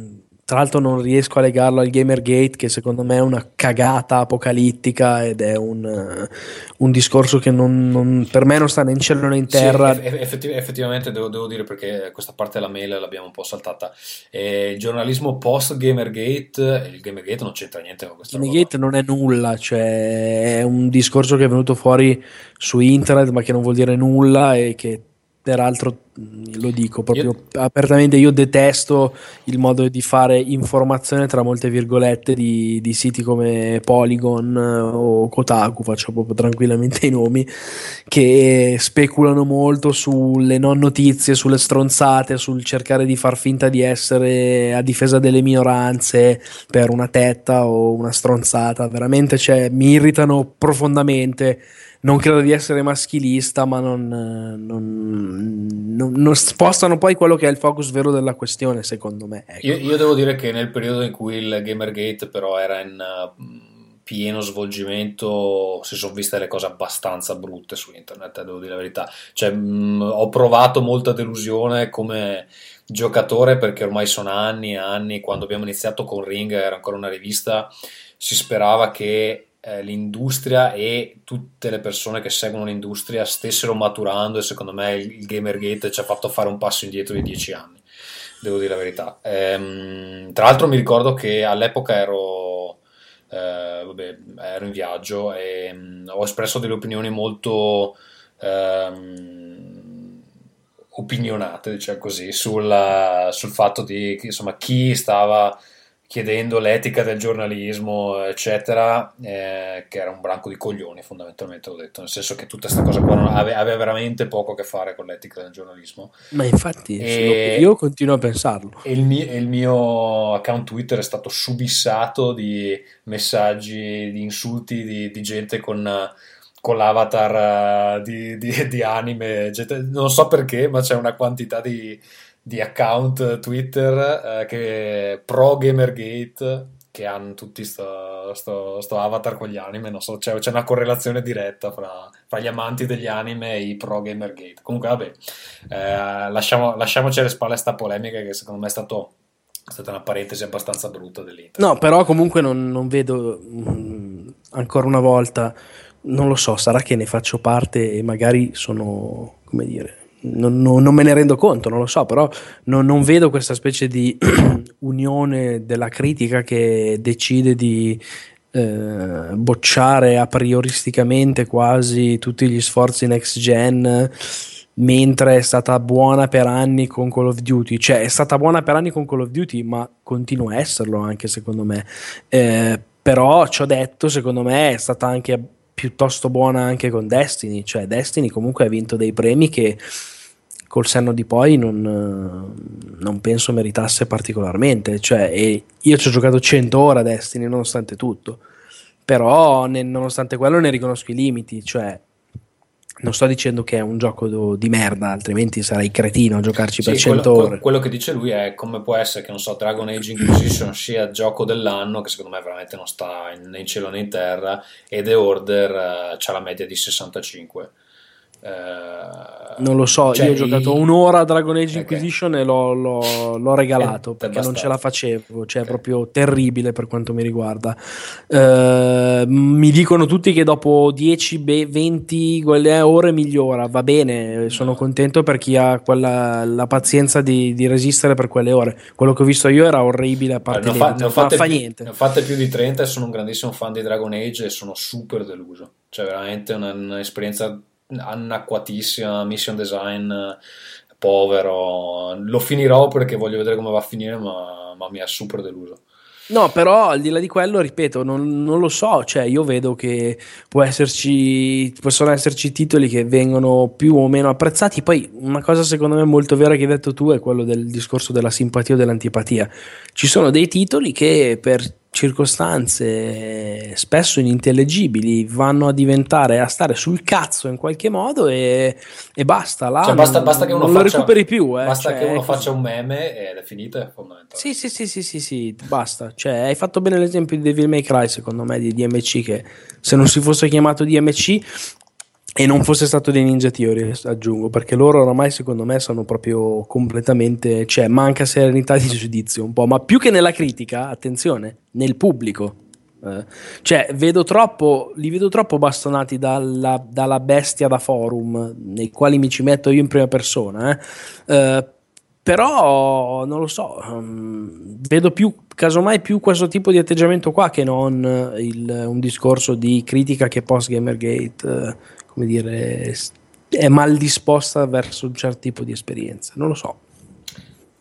tra l'altro non riesco a legarlo al Gamergate che secondo me è una cagata apocalittica ed è un, uh, un discorso che non, non, per me non sta né in cielo né in terra. Sì, effettiv- effettivamente devo, devo, dire perché questa parte della mail l'abbiamo un po' saltata. Eh, il giornalismo post Gamergate, il Gamergate non c'entra niente con questo. Gamergate non è nulla, cioè è un discorso che è venuto fuori su internet ma che non vuol dire nulla e che peraltro lo dico proprio io... apertamente io detesto il modo di fare informazione tra molte virgolette di, di, siti come Polygon o Kotaku faccio proprio tranquillamente i nomi che speculano molto sulle non notizie sulle stronzate sul cercare di far finta di essere a difesa delle minoranze per una tetta o una stronzata. Veramente cioè, mi irritano profondamente non credo di essere maschilista, ma non, non, non, non, spostano poi quello che è il focus vero della questione, secondo me. Ecco. Io, io, devo dire che nel periodo in cui il Gamergate però era in uh, pieno svolgimento, si sono viste le cose abbastanza brutte su internet, eh, devo dire la verità. Cioè, mh, ho provato molta delusione come giocatore perché ormai sono anni e anni, quando abbiamo iniziato con Ring, era ancora una rivista, si sperava che eh, l'industria e tutte le persone che seguono l'industria stessero maturando e secondo me il, il Gamergate ci ha fatto fare un passo indietro di dieci anni, devo dire la verità. Ehm, tra l'altro mi ricordo che all'epoca ero, eh, vabbè, ero in viaggio e mh, ho espresso delle opinioni molto... Ehm, opinionate, diciamo così, sul, sul fatto di insomma, chi stava chiedendo l'etica del giornalismo, eccetera, eh, che era un branco di coglioni, fondamentalmente ho detto, nel senso che tutta questa cosa qua non aveva, aveva, veramente poco a che fare con l'etica del giornalismo. Ma infatti e, io continuo a pensarlo. E il, mio, il mio account Twitter è stato subissato di messaggi, di insulti di, di gente con con l'avatar uh, di, di, di, anime, non so perché, ma c'è una quantità di, di account Twitter eh, che pro Gamergate che hanno tutti sto, sto, sto, avatar con gli anime, non so, c'è, c'è una correlazione diretta fra, fra, gli amanti degli anime e i pro Gamergate. Comunque, vabbè, eh, lasciamo, lasciamoci alle spalle sta polemica che secondo me è stato è stata una parentesi abbastanza brutta dell'Inter. No, però comunque non, non vedo mh, mm, ancora una volta, non lo so, sarà che ne faccio parte e magari sono, come dire, non, non, non, me ne rendo conto, non lo so, però non, non vedo questa specie di unione della critica che decide di eh, bocciare a prioristicamente quasi tutti gli sforzi next gen mentre è stata buona per anni con Call of Duty, cioè è stata buona per anni con Call of Duty, ma continua a esserlo anche secondo me. Eh, però ci ho detto, secondo me è stata anche piuttosto buona anche con Destiny, cioè Destiny comunque ha vinto dei premi che col senno di poi non, non penso meritasse particolarmente. Cioè, io ci ho giocato 100 ore a Destiny nonostante tutto, però ne, nonostante quello ne riconosco i limiti. Cioè, non sto dicendo che è un gioco di merda, altrimenti sarei cretino a giocarci sì, per 100 quello, ore. Quello che dice lui è come può essere che, non so, Dragon Age Inquisition sia gioco dell'anno, che secondo me veramente non sta né in cielo né in terra, e The Order uh, c'ha la media di 65. Eh, non lo so, cioè io ho giocato un'ora a Dragon Age Inquisition okay. e l'ho, l'ho, l'ho regalato è, perché non ce la facevo, cioè okay. è proprio terribile per quanto mi riguarda. Uh, mi dicono tutti che dopo 10-20 ore migliora, va bene, sono contento per chi ha quella, la pazienza di, di, resistere per quelle ore. Quello che ho visto io era orribile, a parte ne, fa, ne, fa, fa più, niente. Ne ho fatte più di 30 e sono un grandissimo fan di Dragon Age e sono super deluso. Cioè veramente una, un'esperienza anacquatissima, mission design povero. Lo finirò perché voglio vedere come va a finire, ma, ma mi ha super deluso. No, però al di là di quello, ripeto, non, non, lo so, cioè io vedo che può esserci, possono esserci titoli che vengono più o meno apprezzati, poi una cosa secondo me molto vera che hai detto tu è quello del discorso della simpatia o dell'antipatia. Ci sono dei titoli che per circostanze spesso inintellegibili vanno a diventare a stare sul cazzo in qualche modo e, e basta là cioè, basta, basta che uno non faccia, lo recuperi più eh. basta cioè, che uno faccia un meme ed è fondamentale sì sì sì sì sì, sì basta cioè, hai fatto bene l'esempio di Devil May Cry secondo me di DMC che se non si fosse chiamato DMC e non fosse stato dei Ninja Theory, aggiungo, perché loro oramai secondo me sono proprio completamente, cioè manca serenità di giudizio un po', ma più che nella critica, attenzione, nel pubblico. Eh, cioè, vedo troppo, li vedo troppo bastonati dalla, dalla, bestia da forum, nei quali mi ci metto io in prima persona, eh. Eh, però non lo so, um, vedo più, casomai più questo tipo di atteggiamento qua che non il, un discorso di critica che post Gamergate eh, come dire, è mal disposta verso un certo tipo di esperienza. Non lo so.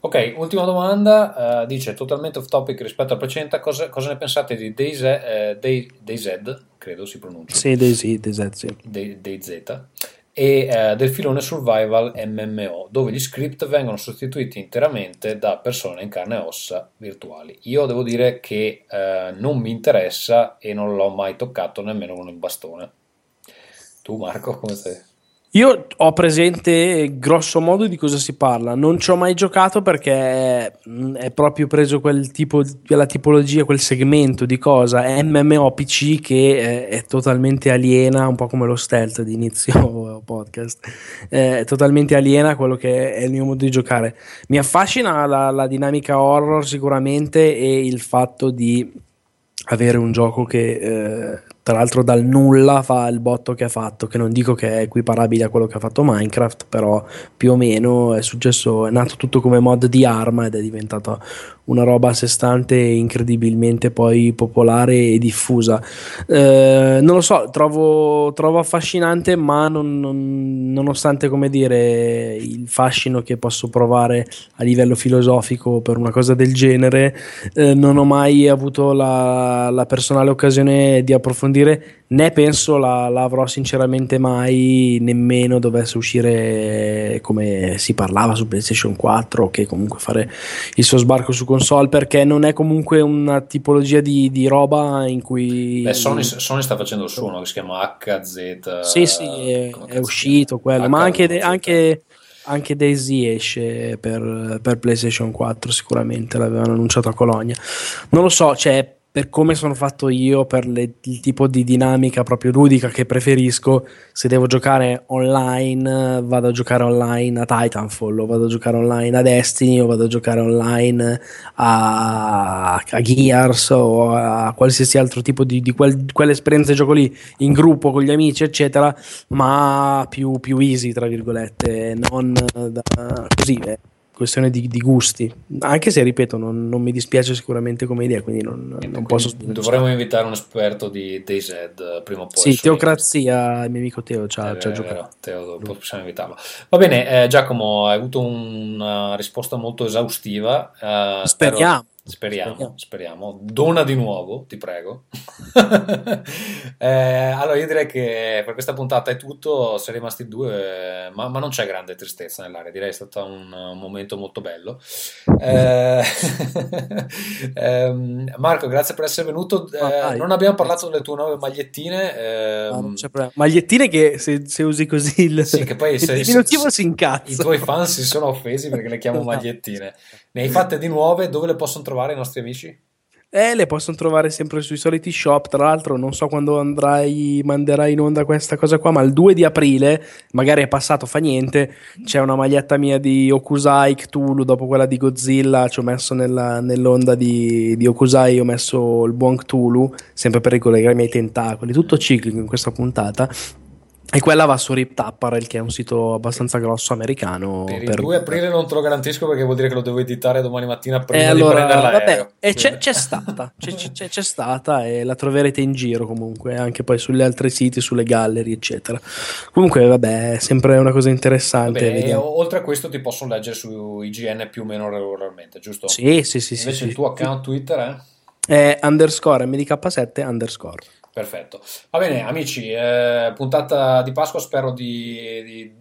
Ok, ultima domanda, uh, dice totalmente off topic rispetto al precedente, cosa, cosa ne pensate di DayZ, eh, Day, DayZ, credo si pronuncia? Sì, DayZ, DayZ, sì. Day, DayZ, e uh, del filone survival MMO, dove gli script vengono sostituiti interamente da persone in carne e ossa virtuali. Io devo dire che uh, non mi interessa e non l'ho mai toccato nemmeno con il bastone. Tu Marco, come sei? Io ho presente grosso modo di cosa si parla, non ci ho mai giocato perché mm, è proprio preso quel tipo, quella tipologia, quel segmento di cosa, MMOPC che è, è totalmente aliena, un po' come lo stealth di inizio podcast, è totalmente aliena a quello che è il mio modo di giocare. Mi affascina la, la dinamica horror sicuramente e il fatto di avere un gioco che eh, tra l'altro dal nulla fa il botto che ha fatto, che non dico che è equiparabile a quello che ha fatto Minecraft, però più o meno è successo, è nato tutto come mod di arma ed è diventato una roba a sé stante incredibilmente poi popolare e diffusa. Eh, non lo so, trovo, trovo affascinante, ma non, non, nonostante come dire il fascino che posso provare a livello filosofico per una cosa del genere, eh, non ho mai avuto la, la personale occasione di approfondire né penso la, la, avrò sinceramente mai nemmeno dovesse uscire come si parlava su PlayStation 4 che comunque fare il suo sbarco su console perché non è comunque una tipologia di, di roba in cui Beh, Sony, Sony, sta facendo il suo no? che si chiama HZ sì sì è, è uscito quello H- ma anche, anche, anche Daisy esce per, per PlayStation 4 sicuramente l'avevano annunciato a Colonia. Non lo so cioè per come sono fatto io, per le, il tipo di dinamica proprio ludica che preferisco, se devo giocare online, vado a giocare online a Titanfall, o vado a giocare online a Destiny, o vado a giocare online a, a Gears o a qualsiasi altro tipo di, di quel, quell'esperienza di gioco lì, in gruppo con gli amici, eccetera, ma più, più easy, tra virgolette, non da, così. Eh questione di, di, gusti, anche se ripeto non, non, mi dispiace sicuramente come idea, quindi non, non posso... Dovremmo invitare un esperto di DayZ prima o poi. Sì, Teocrazia, il mio amico Teo ci ha, eh, giocato. Teo, possiamo invitarlo. Va bene, eh, Giacomo, hai avuto una risposta molto esaustiva. Eh, Speriamo. Spero Speriamo, speriamo. Dona di nuovo, ti prego. eh, allora, io direi che per questa puntata è tutto. Siamo rimasti due, ma, ma non c'è grande tristezza nell'aria. Direi è stato un, un momento molto bello. Eh, eh, Marco, grazie per essere venuto. Ah, non abbiamo parlato delle tue nuove magliettine. Ehm, magliettine che se, se, usi così il, sì, che poi se, il diminutivo si incazza. I tuoi fan si sono offesi perché le chiamo magliettine. Ne hai fatte di nuove? Dove le possono trovare i nostri amici? Eh, le possono trovare sempre sui soliti shop. Tra l'altro, non so quando andrai, manderai in onda questa cosa qua, ma il 2 di aprile, magari è passato, fa niente. C'è una maglietta mia di Okusai Cthulhu. Dopo quella di Godzilla, ci ho messo nella, nell'onda di, di, Okusai. Ho messo il buon Cthulhu, sempre per ricollegarmi ai tentacoli. Tutto ciclico in questa puntata E quella va su Rip Tapparel, che è un sito abbastanza grosso americano. Per, per... il 2 aprile non te lo garantisco perché vuol dire che lo devo editare domani mattina prima e allora, di vabbè, e c'è, c'è stata, c'è, c'è, c'è, stata e la troverete in giro comunque, anche poi sugli altri siti, sulle gallery, eccetera. Comunque, vabbè, è sempre una cosa interessante. Vabbè, e oltre a questo ti possono leggere su IGN più o meno regolarmente, giusto? Sì, sì, sì. Invece sì, il sì. tuo account Twitter è? È underscore MDK7 underscore. Perfetto. Va bene, amici, eh, puntata di Pasqua, spero di, di,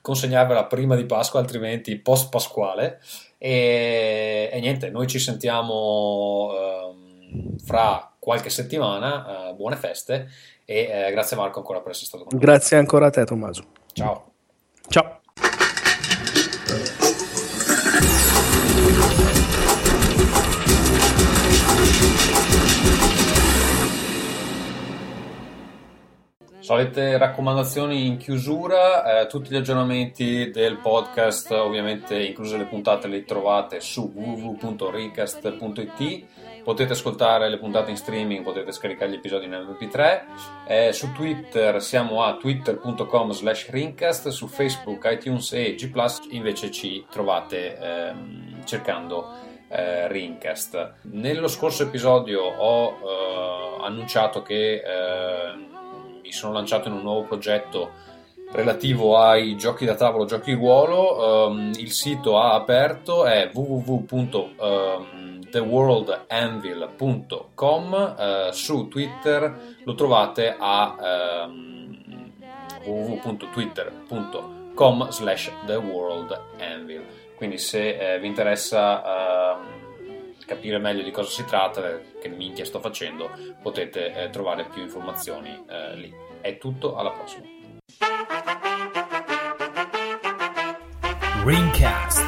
consegnarvela prima di Pasqua, altrimenti post Pasquale. E, e niente, noi ci sentiamo eh, fra qualche settimana. Eh, buone feste e eh, grazie Marco ancora per essere stato con noi. Grazie ancora a te, Tommaso. Ciao. Ciao. Solite raccomandazioni in chiusura, eh, tutti gli aggiornamenti del podcast, ovviamente incluse le puntate, le trovate su www.rincast.it. Potete ascoltare le puntate in streaming, potete scaricare gli episodi in MP3. Eh, su Twitter siamo a twitter.com slash rincast, su Facebook, iTunes e G invece ci trovate ehm, cercando eh, Rincast. Nello scorso episodio ho eh, annunciato che eh, mi sono lanciato in un nuovo progetto relativo ai giochi da tavolo, giochi ruolo. Um, il sito ha aperto è www.theworldanvil.com. Uh, su Twitter lo trovate a um, www.twitter.com slash theworldanvil. Quindi se eh, vi interessa uh, capire meglio di cosa si tratta, che minchia sto facendo, potete eh, trovare più informazioni eh, lì. È tutto, alla prossima. Ringcast